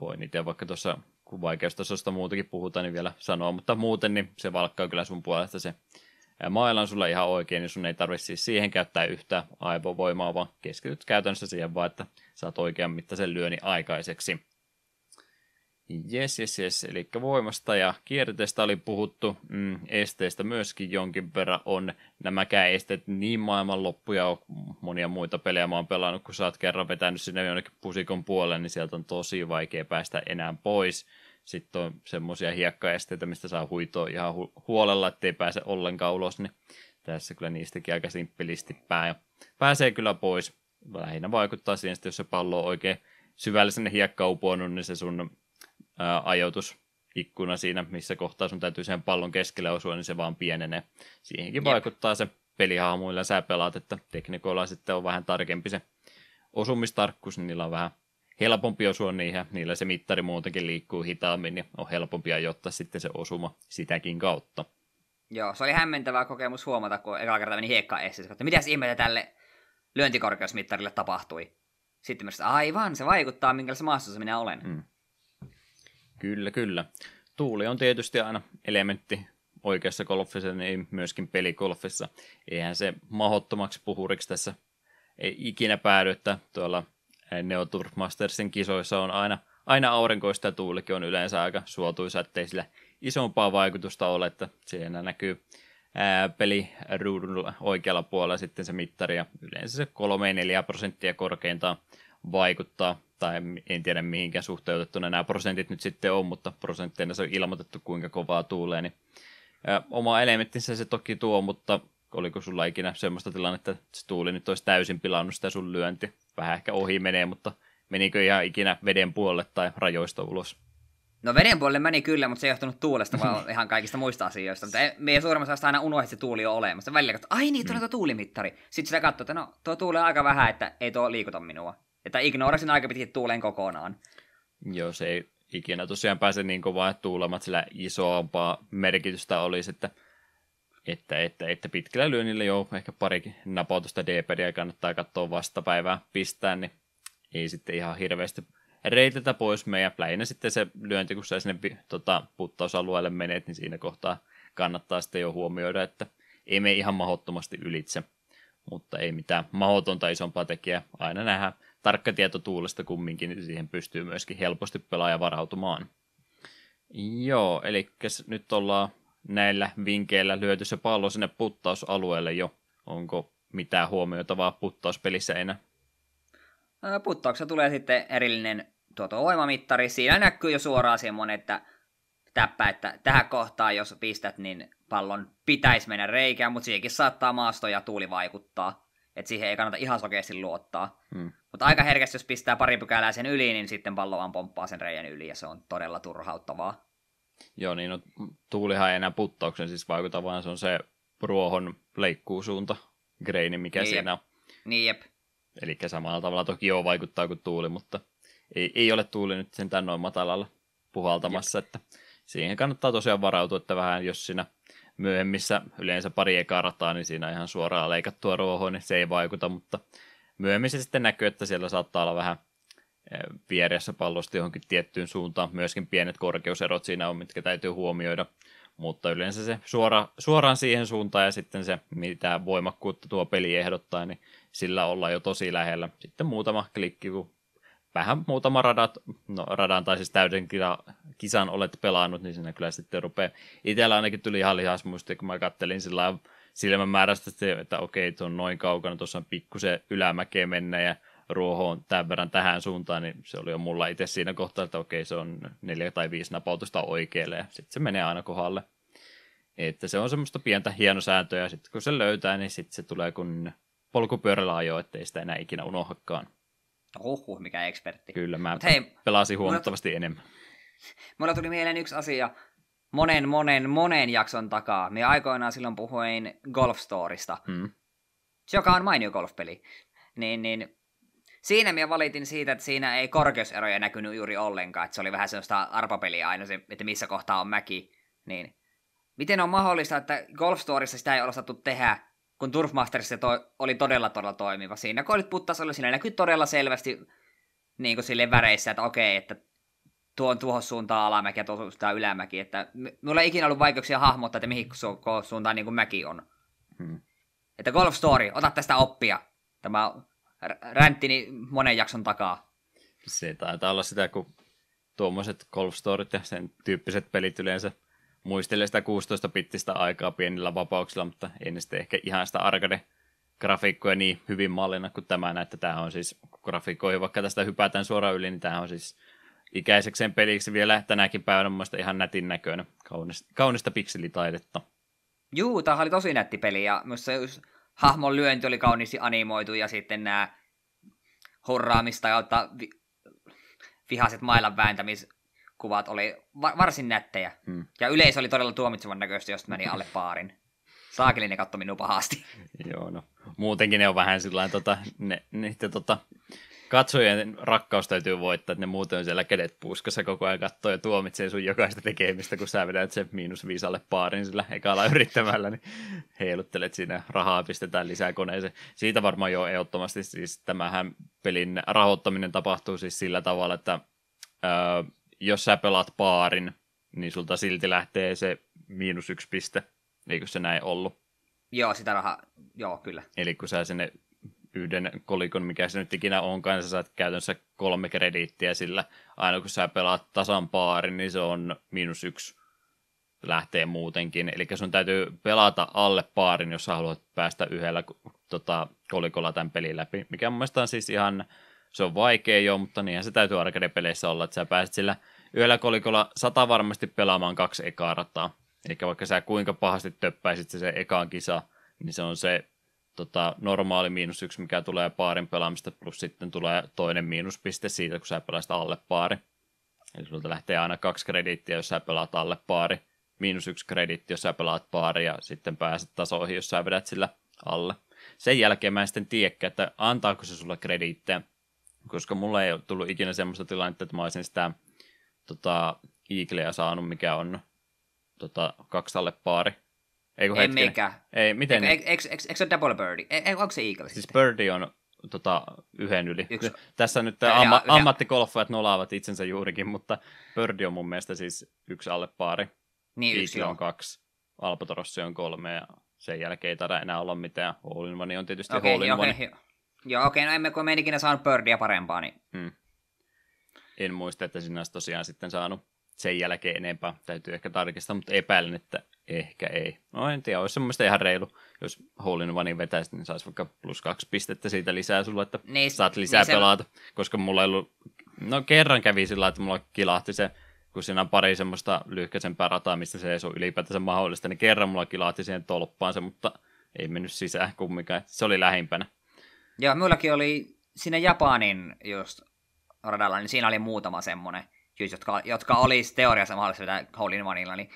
Voin itse vaikka tuossa kun vaikeustasosta muutakin puhutaan, niin vielä sanoa, mutta muuten niin se valkkaa kyllä sun puolesta se mailla on sulla ihan oikein, niin sun ei tarvitse siis siihen käyttää yhtä aivovoimaa, vaan keskityt käytännössä siihen vaan, että saat oikean mittaisen lyöni aikaiseksi. Jes, jes, jes. Eli voimasta ja kierteestä oli puhuttu. Mm, esteistä myöskin jonkin verran on. Nämäkään esteet niin maailmanloppuja on monia muita pelejä mä oon pelannut, kun sä oot kerran vetänyt sinne jonnekin pusikon puolelle, niin sieltä on tosi vaikea päästä enää pois. Sitten on semmoisia hiekkaesteitä, mistä saa huitoa ihan hu- huolella, ettei pääse ollenkaan ulos, niin tässä kyllä niistäkin aika simppelisti pää. Ja pääsee kyllä pois. Lähinnä vaikuttaa siihen, että jos se pallo on oikein syvälle sinne hiekkaan uponnut, niin se sun ää, ajoitusikkuna siinä, missä kohtaa sun täytyy sen pallon keskelle osua, niin se vaan pienenee. Siihenkin Jep. vaikuttaa se pelihahmoilla sä pelaat, että teknikoilla sitten on vähän tarkempi se osumistarkkuus, niin niillä on vähän helpompi osua niihin, niillä se mittari muutenkin liikkuu hitaammin, niin on helpompi ajoittaa sitten se osuma sitäkin kautta. Joo, se oli hämmentävä kokemus huomata, kun eka kerta meni hiekka esiin, että mitäs ihmeitä tälle lyöntikorkeusmittarille tapahtui. Sitten myös, aivan, se vaikuttaa, minkälaisessa maastossa minä olen. Mm. Kyllä, kyllä. Tuuli on tietysti aina elementti oikeassa golfissa, niin myöskin pelikolfissa. Eihän se mahottomaksi puhuriksi tässä ei ikinä päädy, että tuolla Neo kisoissa on aina, aina aurinkoista ja tuulikin on yleensä aika suotuisa, ettei sillä isompaa vaikutusta ole, että siinä näkyy peliruudun oikealla puolella sitten se mittari ja yleensä se 3-4 prosenttia korkeintaan vaikuttaa, tai en tiedä mihinkään suhteutettuna nämä prosentit nyt sitten on, mutta prosentteina se on ilmoitettu kuinka kovaa tuulee, niin oma elementtinsä se toki tuo, mutta oliko sulla ikinä semmoista tilannetta, että se tuuli nyt olisi täysin pilannut sitä sun lyönti? Vähän ehkä ohi menee, mutta menikö ihan ikinä veden puolelle tai rajoista ulos? No veden puolelle meni kyllä, mutta se ei johtunut tuulesta, vaan ihan kaikista muista asioista. Mutta meidän suurimmassa osassa aina unohdit, että se tuuli on olemassa. Välillä katsoi, ai niin, tuo mm. tuulimittari. Sitten sitä katsoi, että no, tuo tuuli on aika vähän, että ei tuo liikuta minua. Että ignorasin aika pitkät tuulen kokonaan. Joo, se ei ikinä tosiaan pääse niin kovaa tuulemat, sillä isompaa merkitystä olisi, että, että, että, että pitkällä lyönnillä jo ehkä parikin napautusta d kannattaa katsoa vastapäivää pistää, niin ei sitten ihan hirveästi reitetä pois meidän. Lähinnä sitten se lyönti, kun sä sinne tota, puttausalueelle menet, niin siinä kohtaa kannattaa sitten jo huomioida, että ei me ihan mahdottomasti ylitse, mutta ei mitään mahdotonta isompaa tekijää. Aina nähdään tarkka tieto tuulesta kumminkin, niin siihen pystyy myöskin helposti pelaaja varautumaan. Joo, eli nyt ollaan näillä vinkkeillä lyöty se pallo sinne puttausalueelle jo. Onko mitään huomioitavaa puttauspelissä enää? Puttauksessa tulee sitten erillinen tuoto voimamittari. Siinä näkyy jo suoraan semmoinen, että täppä, että tähän kohtaan, jos pistät, niin pallon pitäisi mennä reikään, mutta siihenkin saattaa maasto ja tuuli vaikuttaa. Että siihen ei kannata ihan sokeasti luottaa. Hmm. Mutta aika herkästi, jos pistää pari pykälää sen yli, niin sitten pallo vaan pomppaa sen reijän yli, ja se on todella turhauttavaa. Joo, niin no, tuulihan ei enää puttauksen siis vaikuta, vaan se on se ruohon leikkuusuunta, greini, mikä niin siinä on. Niin jep. Eli samalla tavalla toki joo vaikuttaa kuin tuuli, mutta ei, ei ole tuuli nyt sentään noin matalalla puhaltamassa, Jep. että siihen kannattaa tosiaan varautua, että vähän jos siinä myöhemmissä yleensä pari ekaa rataa, niin siinä ihan suoraan leikattua ruohoa, niin se ei vaikuta, mutta myöhemmin se sitten näkyy, että siellä saattaa olla vähän vieressä pallosta johonkin tiettyyn suuntaan. Myöskin pienet korkeuserot siinä on, mitkä täytyy huomioida. Mutta yleensä se suora, suoraan siihen suuntaan ja sitten se, mitä voimakkuutta tuo peli ehdottaa, niin sillä ollaan jo tosi lähellä. Sitten muutama klikki, kun vähän muutama radat, no radan tai siis täyden kisan olet pelannut, niin siinä kyllä sitten rupeaa. Itsellä ainakin tuli ihan lihasmuisti, kun mä kattelin sillä silmän määrästä, että okei, tuon noin kaukana, tuossa on pikkusen ylämäkeä mennä ja ruoho on tämän verran tähän suuntaan, niin se oli jo mulla itse siinä kohtaa, että okei, se on neljä tai viisi napautusta oikealle ja sitten se menee aina kohdalle. Että se on semmoista pientä hienosääntöä ja sitten kun se löytää, niin sitten se tulee kun polkupyörällä ajo, ettei sitä enää ikinä unohdakaan. Huhhuh, mikä ekspertti. Kyllä, mä Mut hei, pelasin huomattavasti mulla, enemmän. Mulla tuli mieleen yksi asia monen, monen, monen jakson takaa. Me aikoinaan silloin puhuin Golf Storista, hmm. joka on mainio golfpeli. Niin, niin siinä minä valitin siitä, että siinä ei korkeuseroja näkynyt juuri ollenkaan, että se oli vähän sellaista arpapeliä aina se, että missä kohtaa on mäki. Niin. Miten on mahdollista, että Golf Storissa sitä ei osattu tehdä, kun Turfmasterissa to- oli todella todella toimiva. Siinä kun olit puttasolla, siinä näkyy todella selvästi niin kuin sille väreissä, että okei, että tuon tuohon suuntaan alamäki ja tuohon suuntaan ylämäki. Että minulla ei ikinä ollut vaikeuksia hahmottaa, että mihin suuntaan niin kuin mäki on. Hmm. Että Golf Story, ota tästä oppia. Tämä ränttini monen jakson takaa. Se taitaa olla sitä, kun tuommoiset Golf Storyt ja sen tyyppiset pelit yleensä muistelee sitä 16-pittistä aikaa pienillä vapauksilla, mutta ei ne sitten ehkä ihan sitä arcade grafiikkoja niin hyvin mallina kuin tämä, että tämä on siis grafiikkoihin, vaikka tästä hypätään suoraan yli, niin tämä on siis ikäisekseen peliksi vielä tänäkin päivänä mun ihan nätin näköinen, kaunista, kaunista pikselitaidetta. Juu, tämä oli tosi nätti peli, ja myös se hahmon lyönti oli kauniisti animoitu, ja sitten nämä hurraamista ja vi- vihaset mailan vääntämiskuvat oli va- varsin nättejä. Hmm. Ja yleisö oli todella tuomitsevan näköistä, jos meni alle paarin. Saakeli ne katsoi minua pahasti. Joo, no muutenkin ne on vähän sillä tota, ne, ne, tota, katsojien rakkaus täytyy voittaa, että ne muuten on siellä kädet puskassa koko ajan katsoo ja tuomitsee sun jokaista tekemistä, kun sä vedät sen miinus viisalle paarin sillä ekalla yrittämällä, niin heiluttelet siinä, rahaa pistetään lisää koneeseen. Siitä varmaan jo ehdottomasti siis tämähän pelin rahoittaminen tapahtuu siis sillä tavalla, että öö, jos sä pelaat paarin, niin sulta silti lähtee se miinus yksi piste, eikö se näin ollut? Joo, sitä rahaa, joo, kyllä. Eli kun sä sinne yhden kolikon, mikä se nyt ikinä onkaan, sä saat käytännössä kolme krediittiä sillä. Aina kun sä pelaat tasan paarin, niin se on miinus yksi lähtee muutenkin. Eli sun täytyy pelata alle paarin, jos sä haluat päästä yhdellä tota, kolikolla tämän pelin läpi. Mikä mun mielestä on siis ihan, se on vaikea jo, mutta niinhän se täytyy arcade-peleissä olla, että sä pääset sillä yhdellä kolikolla sata varmasti pelaamaan kaksi ekaa rataa. Eli vaikka sä kuinka pahasti töppäisit se, se ekaan kisa, niin se on se tota, normaali miinus yksi, mikä tulee paarin pelaamista, plus sitten tulee toinen miinuspiste siitä, kun sä pelaat alle paari. Eli sulta lähtee aina kaksi krediittiä, jos sä pelaat alle paari, miinus yksi krediitti, jos sä pelaat paari, ja sitten pääset tasoihin, jos sä vedät sillä alle. Sen jälkeen mä en sitten tiedä, että antaako se sulle krediittejä, koska mulla ei ole tullut ikinä semmoista tilannetta, että mä olisin sitä tota, Eagleä saanut, mikä on tota, kaksi alle paari, ei kun hetken. Mikä. Ei, miten? Eikö, eikö, eikö, eikö se ole double birdie? Ei, onko se eagle Siis birdie on tota, yhden yli. Yksi. Tässä nyt ja, amma, ja, ammattikolfajat nolaavat itsensä juurikin, mutta birdie on mun mielestä siis yksi alle paari. Niin, yksi on kaksi. Albatorossi on kolme ja sen jälkeen ei taida enää olla mitään. All on tietysti okay, all in okay, okay. Joo, okei, okay, no emme kun me ikinä saanut birdie parempaa, niin... Hmm. En muista, että sinä olisi tosiaan sitten saanut sen jälkeen enempää. Täytyy ehkä tarkistaa, mutta epäilen, että ehkä ei. No en tiedä, olisi semmoista ihan reilu. Jos Hole in One vetäisi, niin saisi vaikka plus kaksi pistettä siitä lisää sulle, että niin, saat lisää niin se... pelata. Koska mulla ei ollut, no kerran kävi sillä että mulla kilahti se, kun siinä on pari semmoista lyhkäisempää rataa, mistä se ei ole ylipäätänsä mahdollista, niin kerran mulla kilahti siihen tolppaan se, mutta ei mennyt sisään kumminkaan. Se oli lähimpänä. Joo, mullakin oli siinä Japanin just radalla, niin siinä oli muutama semmoinen jotka, jotka olisi teoriassa mahdollista vetää Hole in niin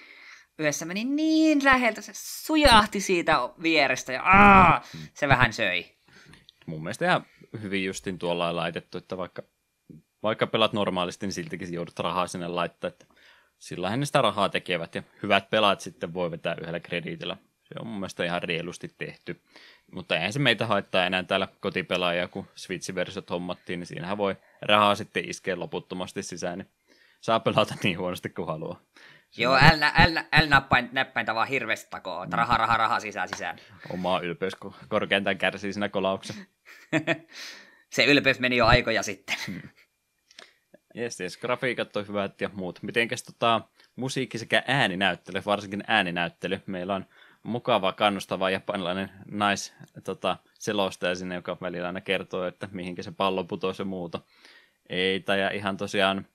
yhdessä meni niin läheltä, se sujahti siitä vierestä ja aa, se vähän söi. Mun mielestä ihan hyvin justin tuolla laitettu, että vaikka, vaikka pelat normaalisti, niin siltikin joudut rahaa sinne laittaa, että sillä ne sitä rahaa tekevät ja hyvät pelaat sitten voi vetää yhdellä krediitillä. Se on mun mielestä ihan rielusti tehty. Mutta eihän se meitä haittaa enää täällä kotipelaajia, kun Switch-versiot hommattiin, niin siinähän voi rahaa sitten iskeä loputtomasti sisään. Niin saa pelata niin huonosti kuin haluaa. Joo, L, L nappain, näppäintä vaan hirveästi takoo, että raha, raha, raha sisään sisään. Oma ylpeys, kun korkeintaan kärsii siinä kolauksessa. Se ylpeys meni jo aikoja sitten. Hmm. Jes, jes, grafiikat on hyvät ja muut. Mitenkäs tota, musiikki sekä ääninäyttely, varsinkin ääninäyttely. Meillä on mukava, kannustava japanilainen nais tota, selostaja sinne, joka välillä aina kertoo, että mihinkä se pallo putoaa ja muuta. Ei, tai ihan tosiaan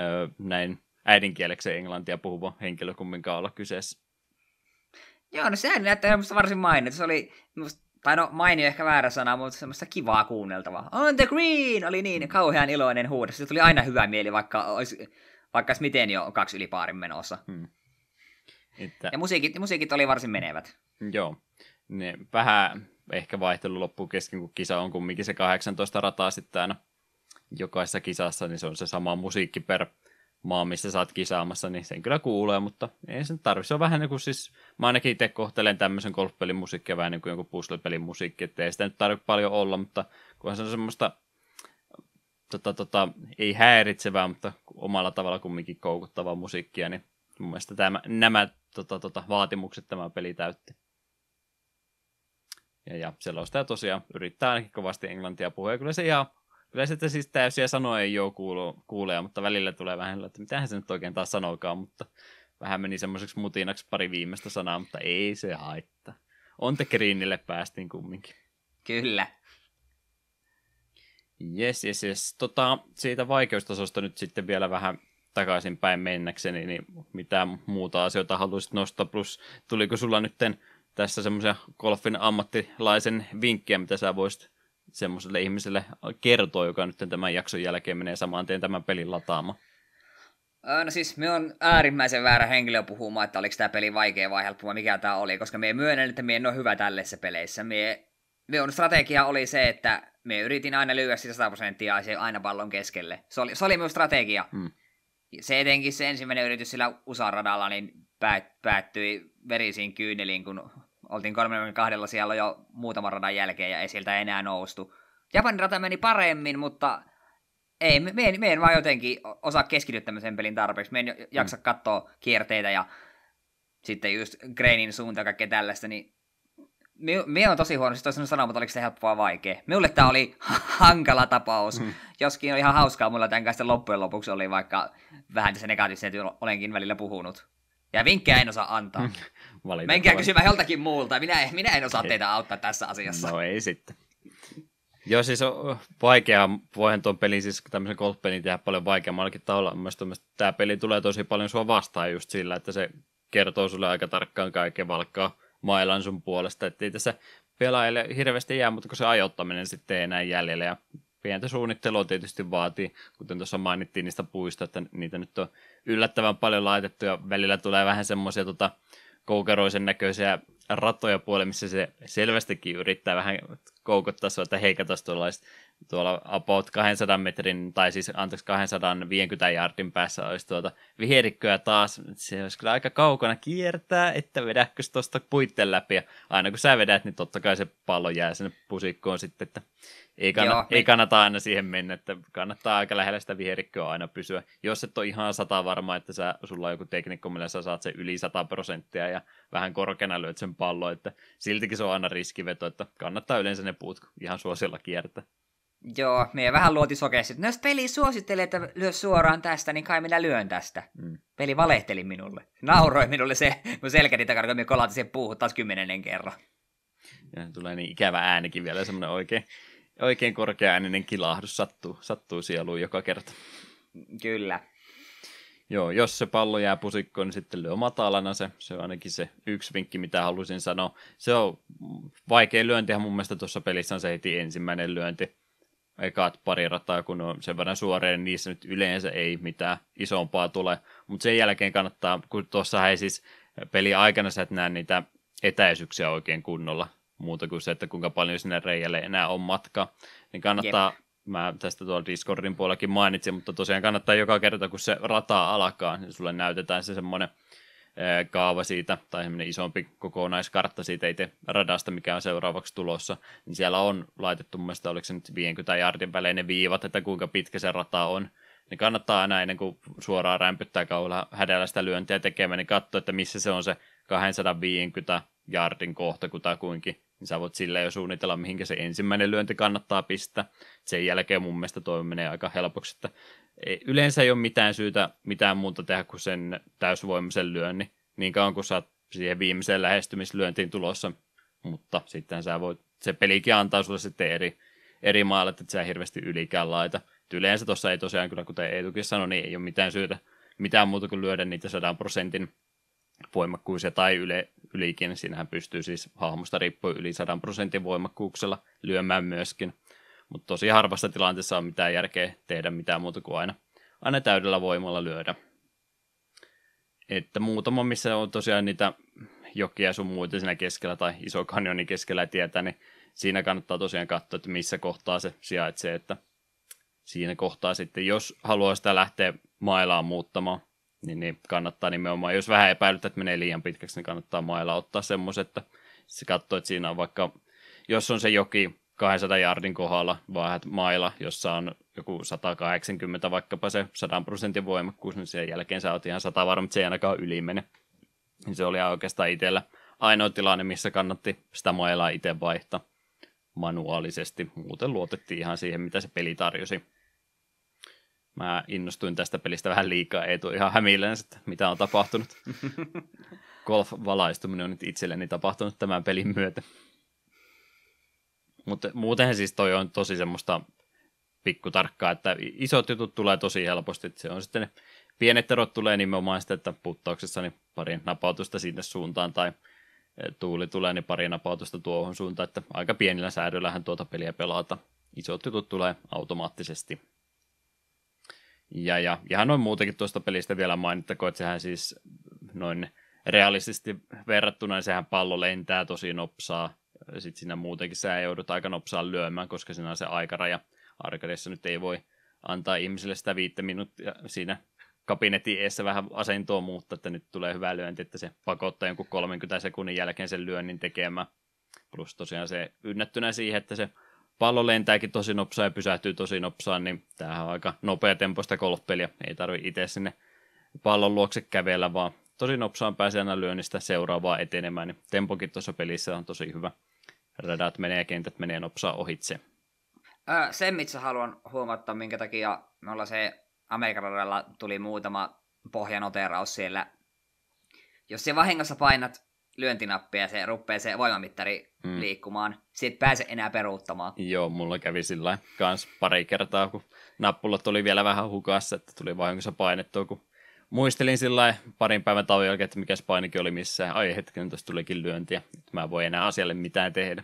öö, näin äidinkieleksi englantia puhuva henkilö kumminkaan olla kyseessä. Joo, no sehän näyttää musta varsin mainita. Se oli, musta, tai no mainio ehkä väärä sana, mutta semmoista kivaa kuunneltavaa. On the green! Oli niin kauhean iloinen huudos. Se tuli aina hyvä mieli, vaikka olisi, vaikka olisi miten jo kaksi yli paarin menossa. Hmm. Että... Ja musiikit, musiikit oli varsin menevät. Joo. Ne vähän ehkä vaihtelu loppuu kesken, kun kisa on kumminkin se 18 rataa sitten aina jokaisessa kisassa, niin se on se sama musiikki per maa, missä sä oot kisaamassa, niin sen kyllä kuulee, mutta ei sen tarvitse. Se on vähän niin kuin siis, mä ainakin itse kohtelen tämmöisen golfpelin musiikkia vähän niin kuin jonkun puzzle-pelin musiikki, että ei sitä nyt tarvitse paljon olla, mutta kunhan se on semmoista tota, tota, ei häiritsevää, mutta omalla tavalla kumminkin koukuttavaa musiikkia, niin mun mielestä tämä, nämä tota, tota, vaatimukset tämä peli täytti. Ja, ja selostaja tosiaan yrittää ainakin kovasti englantia puhua, ja kyllä se ihan Kyllä sitten siis täysiä sanoja ei ole kuulu, kuulee, mutta välillä tulee vähän, että mitähän se nyt oikein taas sanokaan, mutta vähän meni semmoiseksi mutinaksi pari viimeistä sanaa, mutta ei se haittaa. On te Greenille päästiin kumminkin. Kyllä. Jes, jes, jes. Tota, siitä vaikeustasosta nyt sitten vielä vähän takaisinpäin mennäkseni, niin mitä muuta asioita haluaisit nostaa, plus tuliko sulla nyt tässä semmoisia golfin ammattilaisen vinkkiä, mitä sä voisit semmoiselle ihmiselle kertoa, joka nyt tämän jakson jälkeen menee samaan tien tämän pelin lataamaan? No siis me on äärimmäisen väärä henkilö puhumaan, että oliko tämä peli vaikea vai helppo mikä tämä oli, koska me myönnän, että me en ole hyvä tällaisessa peleissä. Me, me on strategia oli se, että me yritin aina lyödä sitä 100 prosenttia ja aina pallon keskelle. Se oli, se oli minun strategia. Hmm. Se etenkin se ensimmäinen yritys sillä USA-radalla niin päät, päättyi verisiin kyyneliin, kun oltiin 32 siellä jo muutaman radan jälkeen ja ei sieltä enää noustu. Japanin rata meni paremmin, mutta ei, me, me, en, me en vaan jotenkin osaa keskittyä tämmöisen pelin tarpeeksi. Me en jaksa mm. katsoa kierteitä ja sitten just Grainin suunta ja kaikkea tällaista, niin me, me on tosi huono, siis sanoa, mutta oliko se helppoa vai vaikea. Minulle tämä oli hankala tapaus, mm. joskin on ihan hauskaa mulla tämän kanssa loppujen lopuksi oli, vaikka vähän tässä negatiivisesti olenkin välillä puhunut. Ja vinkkejä en osaa antaa. Menkää kysymään joltakin muulta. Minä, minä en osaa teitä auttaa tässä asiassa. No ei sitten. Joo, siis on vaikea, voihan tuon pelin, siis tämmöisen golfpelin tehdä paljon vaikeammallakin tavalla. Mielestäni tämä peli tulee tosi paljon sua vastaan just sillä, että se kertoo sulle aika tarkkaan kaiken valkkaa mailan sun puolesta, että ei tässä pelaajille hirveästi jää, mutta kun se ajoittaminen sitten ei enää jäljellä ja pientä suunnittelua tietysti vaatii, kuten tuossa mainittiin niistä puista, että niitä nyt on yllättävän paljon laitettu ja välillä tulee vähän semmoisia tota, koukeroisen näköisiä ratoja puolelle, missä se selvästikin yrittää vähän koukottaa sua, että heikata tuolla about 200 metrin, tai siis anteeksi 250 jardin päässä olisi tuota viherikköä taas. Se olisi kyllä aika kaukana kiertää, että vedätkö tuosta puitten läpi. Ja aina kun sä vedät, niin totta kai se pallo jää sinne pusikkoon sitten, että ei, kannata, Joo, ei kannata aina siihen mennä, että kannattaa aika lähellä sitä viherikköä aina pysyä. Jos et ole ihan sata varma, että sä, sulla on joku teknikko, millä sä saat sen yli 100 prosenttia ja vähän korkeana lyöt sen pallon, että siltikin se on aina riskiveto, että kannattaa yleensä ne puut ihan suosilla kiertää. Joo, me vähän luoti sokeasti. No jos peli suosittelee, että lyö suoraan tästä, niin kai minä lyön tästä. Mm. Peli valehteli minulle. Nauroi minulle se, kun selkäni takana, kun me kolati sen puuhun taas kymmenennen kerran. Ja tulee niin ikävä äänikin vielä, semmoinen oikein, oikein korkea ääninen kilahdus sattuu, sattuu sieluun joka kerta. Kyllä. Joo, jos se pallo jää pusikkoon, niin sitten lyö matalana se. Se on ainakin se yksi vinkki, mitä halusin sanoa. Se on vaikea lyöntihän mun mielestä tuossa pelissä on se heti ensimmäinen lyönti ekat pari rataa, kun on sen verran suoreen, niin niissä nyt yleensä ei mitään isompaa tule. Mutta sen jälkeen kannattaa, kun tuossa ei siis peli aikana sä et näe niitä etäisyyksiä oikein kunnolla, muuta kuin se, että kuinka paljon sinne reijälle enää on matka, niin kannattaa, Jep. mä tästä tuolla Discordin puolellakin mainitsin, mutta tosiaan kannattaa joka kerta, kun se rata alkaa, niin sulle näytetään se semmoinen kaava siitä, tai semmoinen isompi kokonaiskartta siitä itse radasta, mikä on seuraavaksi tulossa, niin siellä on laitettu mun mielestä, oliko se nyt 50 jardin välein ne viivat, että kuinka pitkä se rata on, niin kannattaa aina ennen kuin suoraan rämpyttää kaula hädällä sitä lyöntiä tekemään, niin katsoa, että missä se on se 250 jardin kohta kutakuinkin, niin sä voit sillä jo suunnitella, mihinkä se ensimmäinen lyönti kannattaa pistää. Sen jälkeen mun mielestä toi menee aika helpoksi, että yleensä ei ole mitään syytä mitään muuta tehdä kuin sen täysvoimisen lyönnin, niin kauan kuin sä oot siihen viimeiseen lähestymislyöntiin tulossa, mutta sitten sä voit, se pelikin antaa sulle sitten eri, eri maalle, että sä hirveästi ylikään laita. Et yleensä tuossa ei tosiaan kyllä, kuten Eetukin sanoi, niin ei ole mitään syytä mitään muuta kuin lyödä niitä sadan prosentin voimakkuisia tai yle, ylikin. Siinähän pystyy siis hahmosta riippuen yli 100 prosentin voimakkuuksella lyömään myöskin. Mutta tosi harvassa tilanteessa on mitään järkeä tehdä mitään muuta kuin aina, aina täydellä voimalla lyödä. Että muutama, missä on tosiaan niitä jokia sun muita siinä keskellä tai iso kanjonin keskellä tietää, niin siinä kannattaa tosiaan katsoa, että missä kohtaa se sijaitsee, että siinä kohtaa sitten, jos haluaa sitä lähteä mailaan muuttamaan, niin, niin kannattaa nimenomaan, jos vähän epäilyt, että menee liian pitkäksi, niin kannattaa mailla ottaa semmoiset, että se katsoo, että siinä on vaikka, jos on se joki 200 jardin kohdalla, vaan mailla, jossa on joku 180 vaikkapa se 100 prosentin voimakkuus, niin sen jälkeen sä oot ihan 100 varma, että se ei ainakaan yli mene. Niin se oli oikeastaan itsellä ainoa tilanne, missä kannatti sitä mailaa itse vaihtaa manuaalisesti. Muuten luotettiin ihan siihen, mitä se peli tarjosi. Mä innostuin tästä pelistä vähän liikaa, ei tule ihan hämilleen, että mitä on tapahtunut. Golf-valaistuminen on nyt itselleni tapahtunut tämän pelin myötä. Mutta muutenhan siis toi on tosi semmoista pikkutarkkaa, että isot jutut tulee tosi helposti. Se on sitten ne pienet erot tulee nimenomaan sitten, että puttauksessa niin pari napautusta sinne suuntaan tai e, tuuli tulee niin pari napautusta tuohon suuntaan, että aika pienillä säädöllähän tuota peliä pelata. Isot jutut tulee automaattisesti. Ja, ja ihan noin muutenkin tuosta pelistä vielä mainittakoon, että sehän siis noin realistisesti verrattuna, niin sehän pallo lentää tosi nopsaa. Sitten siinä muutenkin sä joudut aika nopsaan lyömään, koska siinä on se aikaraja. Arkadeissa nyt ei voi antaa ihmisille sitä viittä minuuttia siinä kabinetin eessä vähän asentoa muuttaa, että nyt tulee hyvä lyönti, että se pakottaa jonkun 30 sekunnin jälkeen sen lyönnin tekemään. Plus tosiaan se ynnättynä siihen, että se pallo lentääkin tosi nopsaan ja pysähtyy tosi nopsaan, niin tämähän on aika nopea tempoista golfpeliä. Ei tarvi itse sinne pallon luokse kävellä, vaan tosi nopsaan pääsee aina lyönnistä seuraavaa etenemään. Niin tempokin tuossa pelissä on tosi hyvä. Radat menee ja kentät menee nopsaan ohitse. Öö, sen, mitä haluan huomata, minkä takia me ollaan se Amerikan tuli muutama pohjanoteraus siellä. Jos se vahingossa painat lyöntinappia ja se rupeaa se voimamittari mm. liikkumaan, siitä pääse enää peruuttamaan. Joo, mulla kävi sillä kans pari kertaa, kun nappulat oli vielä vähän hukassa, että tuli vahingossa painettua, kun muistelin sillä parin päivän tauon jälkeen, että mikä painikin oli missään. Ai hetken, tuossa tulikin lyöntiä. Nyt mä voin enää asialle mitään tehdä.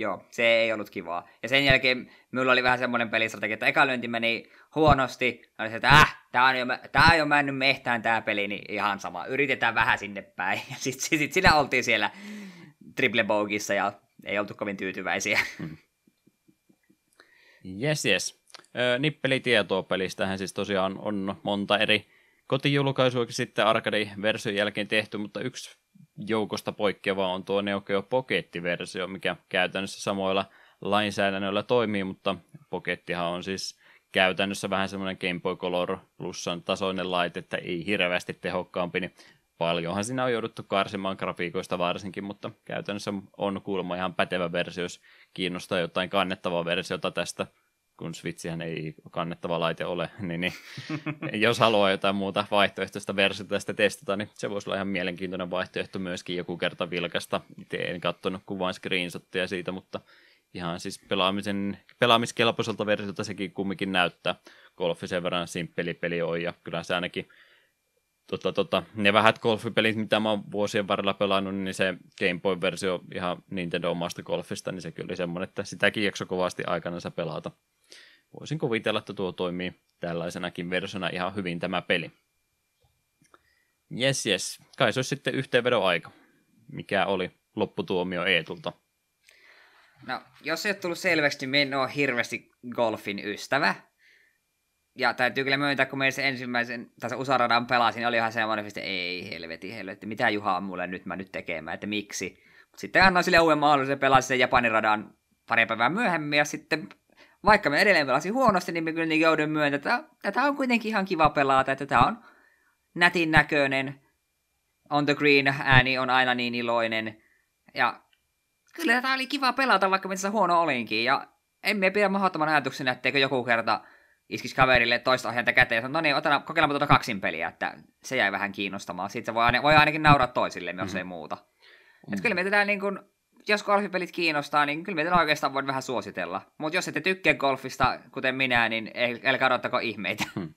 Joo, se ei ollut kivaa. Ja sen jälkeen minulla oli vähän semmoinen pelistrategia, että eka lyönti meni huonosti. Oli se, että äh, tää on, jo, tää on jo mennyt mehtään tää peli, niin ihan sama. Yritetään vähän sinne päin. Ja sitten sit, sit oltiin siellä triple bogissa ja ei oltu kovin tyytyväisiä. Hmm. Yes, yes. Nippelitietoa pelistähän siis tosiaan on monta eri kotijulkaisuakin sitten arcade-version jälkeen tehty, mutta yksi joukosta poikkeava on tuo Neo Geo Pocket-versio, mikä käytännössä samoilla lainsäädännöillä toimii, mutta Pockettihan on siis käytännössä vähän semmoinen Game Boy Color plussan tasoinen laite, että ei hirveästi tehokkaampi, niin paljonhan siinä on jouduttu karsimaan grafiikoista varsinkin, mutta käytännössä on kuulemma ihan pätevä versio, jos kiinnostaa jotain kannettavaa versiota tästä kun Switchihän ei kannettava laite ole, niin, niin jos haluaa jotain muuta vaihtoehtoista versiota tästä testata, niin se voisi olla ihan mielenkiintoinen vaihtoehto myöskin joku kerta vilkasta. Itse en katsonut kuvan screenshotteja siitä, mutta ihan siis pelaamisen, pelaamiskelpoiselta versiota sekin kumminkin näyttää. Golfi sen verran simppeli peli on, ja kyllä se ainakin tota, tota, ne vähät golfipelit, mitä mä oon vuosien varrella pelannut, niin se Game Boy-versio ihan Nintendo omasta golfista, niin se kyllä semmoinen, että sitäkin jakso kovasti aikana pelata voisin kuvitella, että tuo toimii tällaisenakin versiona ihan hyvin tämä peli. Jes, jes. Kai se olisi sitten yhteenvedon aika. Mikä oli lopputuomio Eetulta? No, jos ei ole tullut selväksi, niin en ole hirveästi golfin ystävä. Ja täytyy kyllä myöntää, kun meidän se ensimmäisen, se Usaradan pelasin, niin oli ihan semmoinen, että ei helveti, helveti, mitä Juha mulle nyt mä nyt tekemään, että miksi. Sitten annoin sille uuden mahdollisuuden pelaa sen Japanin radan pari päivää myöhemmin, ja sitten vaikka me edelleen pelasin huonosti, niin me kyllä niin joudun myöntä, että tätä on kuitenkin ihan kiva pelata, että tämä on nätin näköinen, on the green ääni on aina niin iloinen, ja kyllä tätä oli kiva pelata, vaikka missä huono olinkin, ja emme pidä mahdottoman ajatuksena, etteikö joku kerta iskisi kaverille toista ohjainta käteen ja sanoo, no niin, otetaan, kokeillaan tuota kaksin peliä, että se jäi vähän kiinnostamaan. Se voi, voi ainakin nauraa toisille, jos mm. ei muuta. Mm. Että kyllä me tätä niin kuin, jos golfipelit kiinnostaa, niin kyllä meitä oikeastaan voin vähän suositella. Mutta jos ette tykkää golfista, kuten minä, niin älkää odottako ihmeitä. Hmm.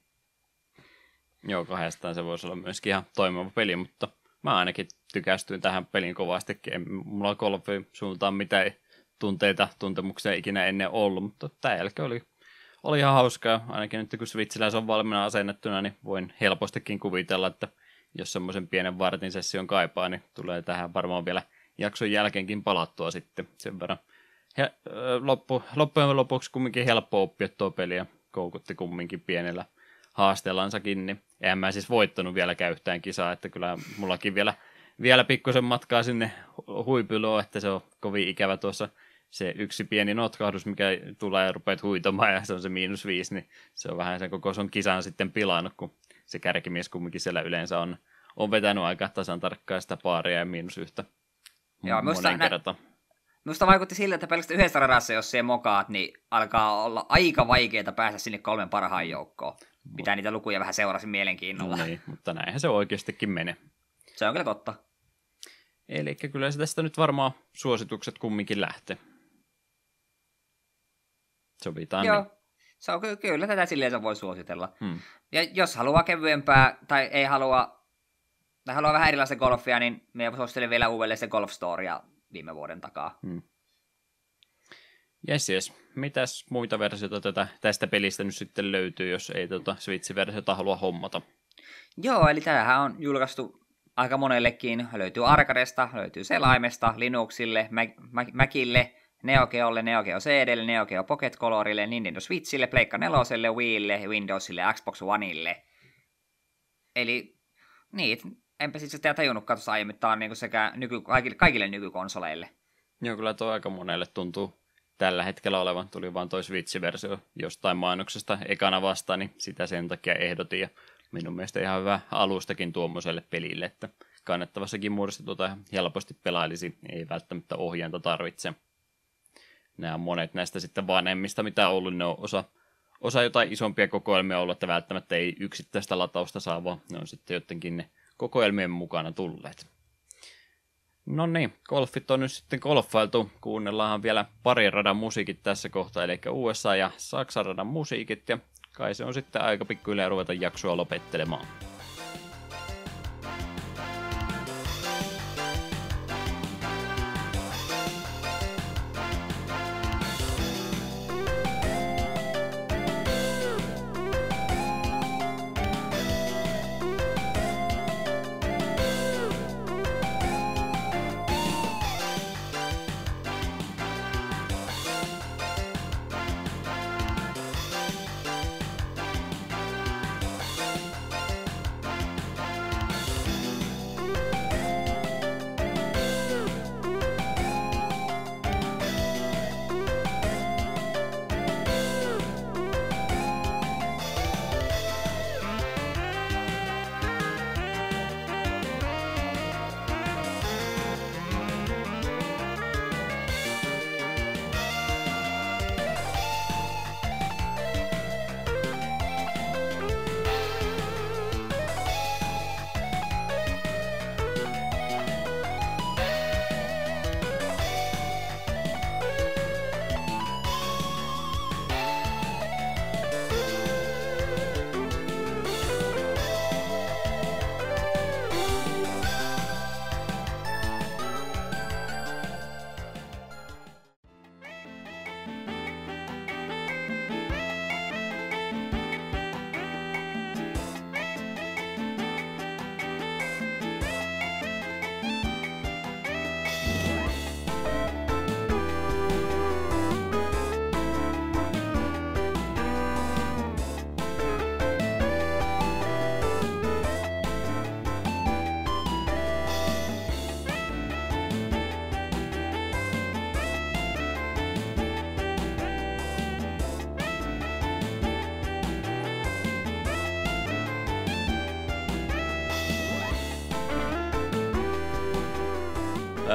Joo, kahdestaan se voisi olla myöskin ihan toimiva peli, mutta mä ainakin tykästyin tähän pelin kovastikin. Ei mulla golfi suuntaan mitään tunteita, tuntemuksia ikinä ennen ollut, mutta tämä jälkeen oli, oli ihan hauskaa. Ainakin nyt kun Switchillä se on valmiina asennettuna, niin voin helpostikin kuvitella, että jos semmoisen pienen vartin session kaipaa, niin tulee tähän varmaan vielä jakson jälkeenkin palattua sitten sen verran. Ja, loppu, loppujen lopuksi kumminkin helppo oppia tuo peli ja koukutti kumminkin pienellä haasteellansakin, niin en mä siis voittanut vielä yhtään kisaa, että kyllä mullakin vielä, vielä pikkusen matkaa sinne huipuloon, että se on kovin ikävä tuossa. Se yksi pieni notkahdus, mikä tulee ja rupeat huitomaan ja se on se miinus viisi, niin se on vähän sen koko sun kisan sitten pilannut, kun se kärkimies kumminkin siellä yleensä on, on vetänyt aika tasan tarkkaan sitä paaria ja miinus yhtä Joo, musta nä-. Minusta vaikutti siltä, että pelkästään yhdessä radassa, jos se mokaat, niin alkaa olla aika vaikeaa päästä sinne kolmen parhaan joukkoon. Mitä niitä lukuja vähän seurasin mielenkiinnolla. No niin, mutta näinhän se oikeastikin menee. Se on kyllä totta. Eli kyllä se tästä nyt varmaan suositukset kumminkin lähtee. Sovitaan Joo, niin. se on ky- kyllä tätä silleen voi suositella. Hmm. Ja jos haluaa kevyempää tai ei halua, tai haluaa vähän erilaista golfia, niin me suosittelen vielä uudelleen se Golf viime vuoden takaa. Hmm. Jes, jes. Mitäs muita versioita tätä, tästä pelistä nyt sitten löytyy, jos ei tota Switch-versiota halua hommata? Joo, eli tämähän on julkaistu aika monellekin. Löytyy Arcadesta, löytyy Selaimesta, Linuxille, Mac- Mac- Macille, Neo Geolle, Neo Geo CDlle, Neo Geo Pocket Colorille, Nintendo Switchille, Pleikka 4, Wiille, Windowsille ja Xbox Oneille. Eli niitä, enpä siis sitä tajunnutkaan tuossa aiemmin, tämä on niinku sekä nyky, kaikille, kaikille nykykonsoleille. Joo, kyllä tuo aika monelle tuntuu tällä hetkellä olevan. Tuli vaan toi Switch-versio jostain mainoksesta ekana vastaan, niin sitä sen takia ehdotin. Ja minun mielestä ihan hyvä alustakin tuommoiselle pelille, että kannettavassakin muodossa tuota helposti pelailisi, ei välttämättä ohjainta tarvitse. Nämä on monet näistä sitten vanhemmista, mitä on ollut, ne on osa, osa jotain isompia kokoelmia ollut, että välttämättä ei yksittäistä latausta saa, vaan ne on sitten jotenkin ne kokoelmien mukana tulleet. No niin, golfit on nyt sitten golfailtu. Kuunnellaanhan vielä pari radan musiikit tässä kohtaa, eli USA ja Saksan radan musiikit, ja kai se on sitten aika pikkuhiljaa ruveta jaksoa lopettelemaan.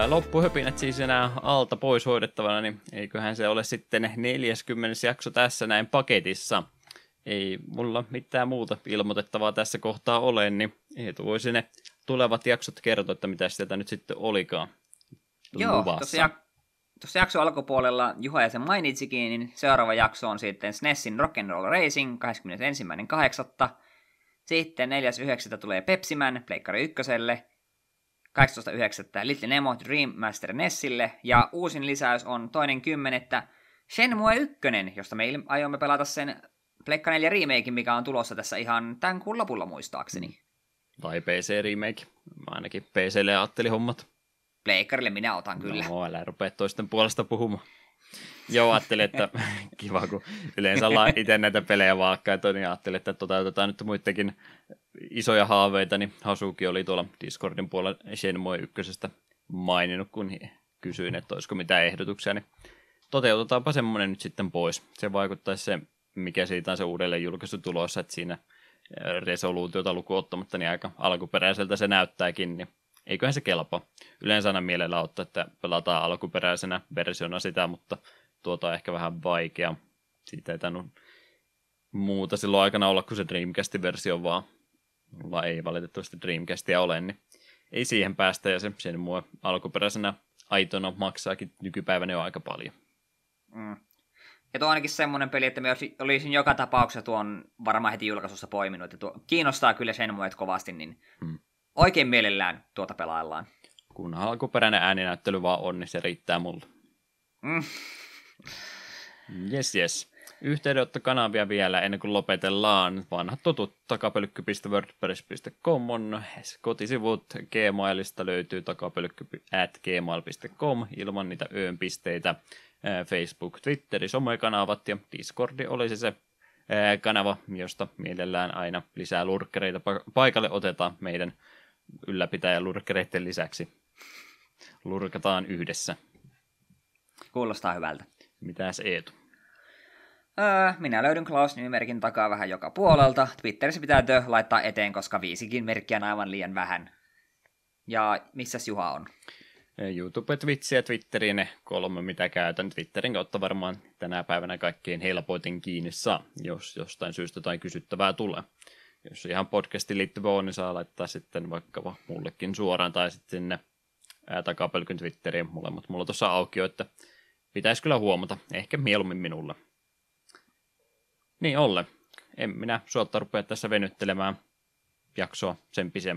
Loppuhöpinät siis enää alta pois hoidettavana, niin eiköhän se ole sitten 40. jakso tässä näin paketissa. Ei mulla mitään muuta ilmoitettavaa tässä kohtaa ole, niin Eetu voisi ne tulevat jaksot kertoa, että mitä sieltä nyt sitten olikaan Joo, luvassa. tosiaan tuossa jakson alkupuolella Juha ja sen mainitsikin, niin seuraava jakso on sitten SNESin Rock'n'Roll Racing 21.8. Sitten 4.9. tulee Pepsiman Pleikkari ykköselle. 18.9. Little Nemo Dream Master Nessille. Ja uusin lisäys on toinen kymmenettä Shenmue 1, josta me aiomme pelata sen Pleikka 4 remake, mikä on tulossa tässä ihan tämän kuun lopulla muistaakseni. Tai PC Remake. Mä ainakin PClle ajattelin hommat. Pleikkarille minä otan kyllä. No, älä rupea toisten puolesta puhumaan. Joo, ajattelin, että kiva, kun yleensä ollaan itse näitä pelejä vaakkaita, niin ajattelin, että toteutetaan nyt muidenkin isoja haaveita, niin Hasuki oli tuolla Discordin puolella Shenmue ykkösestä maininnut, kun kysyin, että olisiko mitään ehdotuksia, niin toteutetaanpa semmoinen nyt sitten pois. Se vaikuttaisi se, mikä siitä on se uudelleen julkaisu tulossa, että siinä resoluutiota lukuun ottamatta, niin aika alkuperäiseltä se näyttääkin, niin eiköhän se kelpaa. Yleensä aina mielellä ottaa, että pelataan alkuperäisenä versiona sitä, mutta tuota on ehkä vähän vaikea. Siitä ei tainnut muuta silloin aikana olla kuin se Dreamcastin versio vaan. Mulla ei valitettavasti Dreamcastia ole, niin ei siihen päästä ja se sen mua alkuperäisenä aitona maksaakin nykypäivänä jo aika paljon. Mm. Ja tuo on ainakin semmoinen peli, että me olisin joka tapauksessa tuon varmaan heti julkaisussa poiminut, että tuo kiinnostaa kyllä sen muet kovasti, niin hmm. oikein mielellään tuota pelaillaan. Kun alkuperäinen ääninäyttely vaan on, niin se riittää mulle. Mm. Yes, yes. Yhteydenottokanavia vielä ennen kuin lopetellaan. Vanhat totut takapölkky.wordpress.com on kotisivut. Gmailista löytyy takapölkky at gmail.com ilman niitä öönpisteitä. Facebook, Twitteri, somekanavat ja Discordi olisi se kanava, josta mielellään aina lisää lurkkereita paikalle otetaan meidän ylläpitäjän lurkkereiden lisäksi. Lurkataan yhdessä. Kuulostaa hyvältä. Mitäs Eetu? Öö, minä löydyn Klaus-nimimerkin takaa vähän joka puolelta. Twitterissä pitää tö laittaa eteen, koska viisikin merkkiä on aivan liian vähän. Ja missäs Juha on? YouTube, Twitch ja Twitteri ne kolme, mitä käytän. Twitterin kautta varmaan tänä päivänä kaikkein helpoiten kiinni saa, jos jostain syystä tai kysyttävää tulee. Jos ihan podcastiin liittyvä on, niin saa laittaa sitten vaikka mullekin suoraan tai sitten sinne takapelkyn Twitteriin molemmat mulla tuossa auki, että pitäisi kyllä huomata, ehkä mieluummin minulle. Niin Olle, en minä suotta rupea tässä venyttelemään jaksoa sen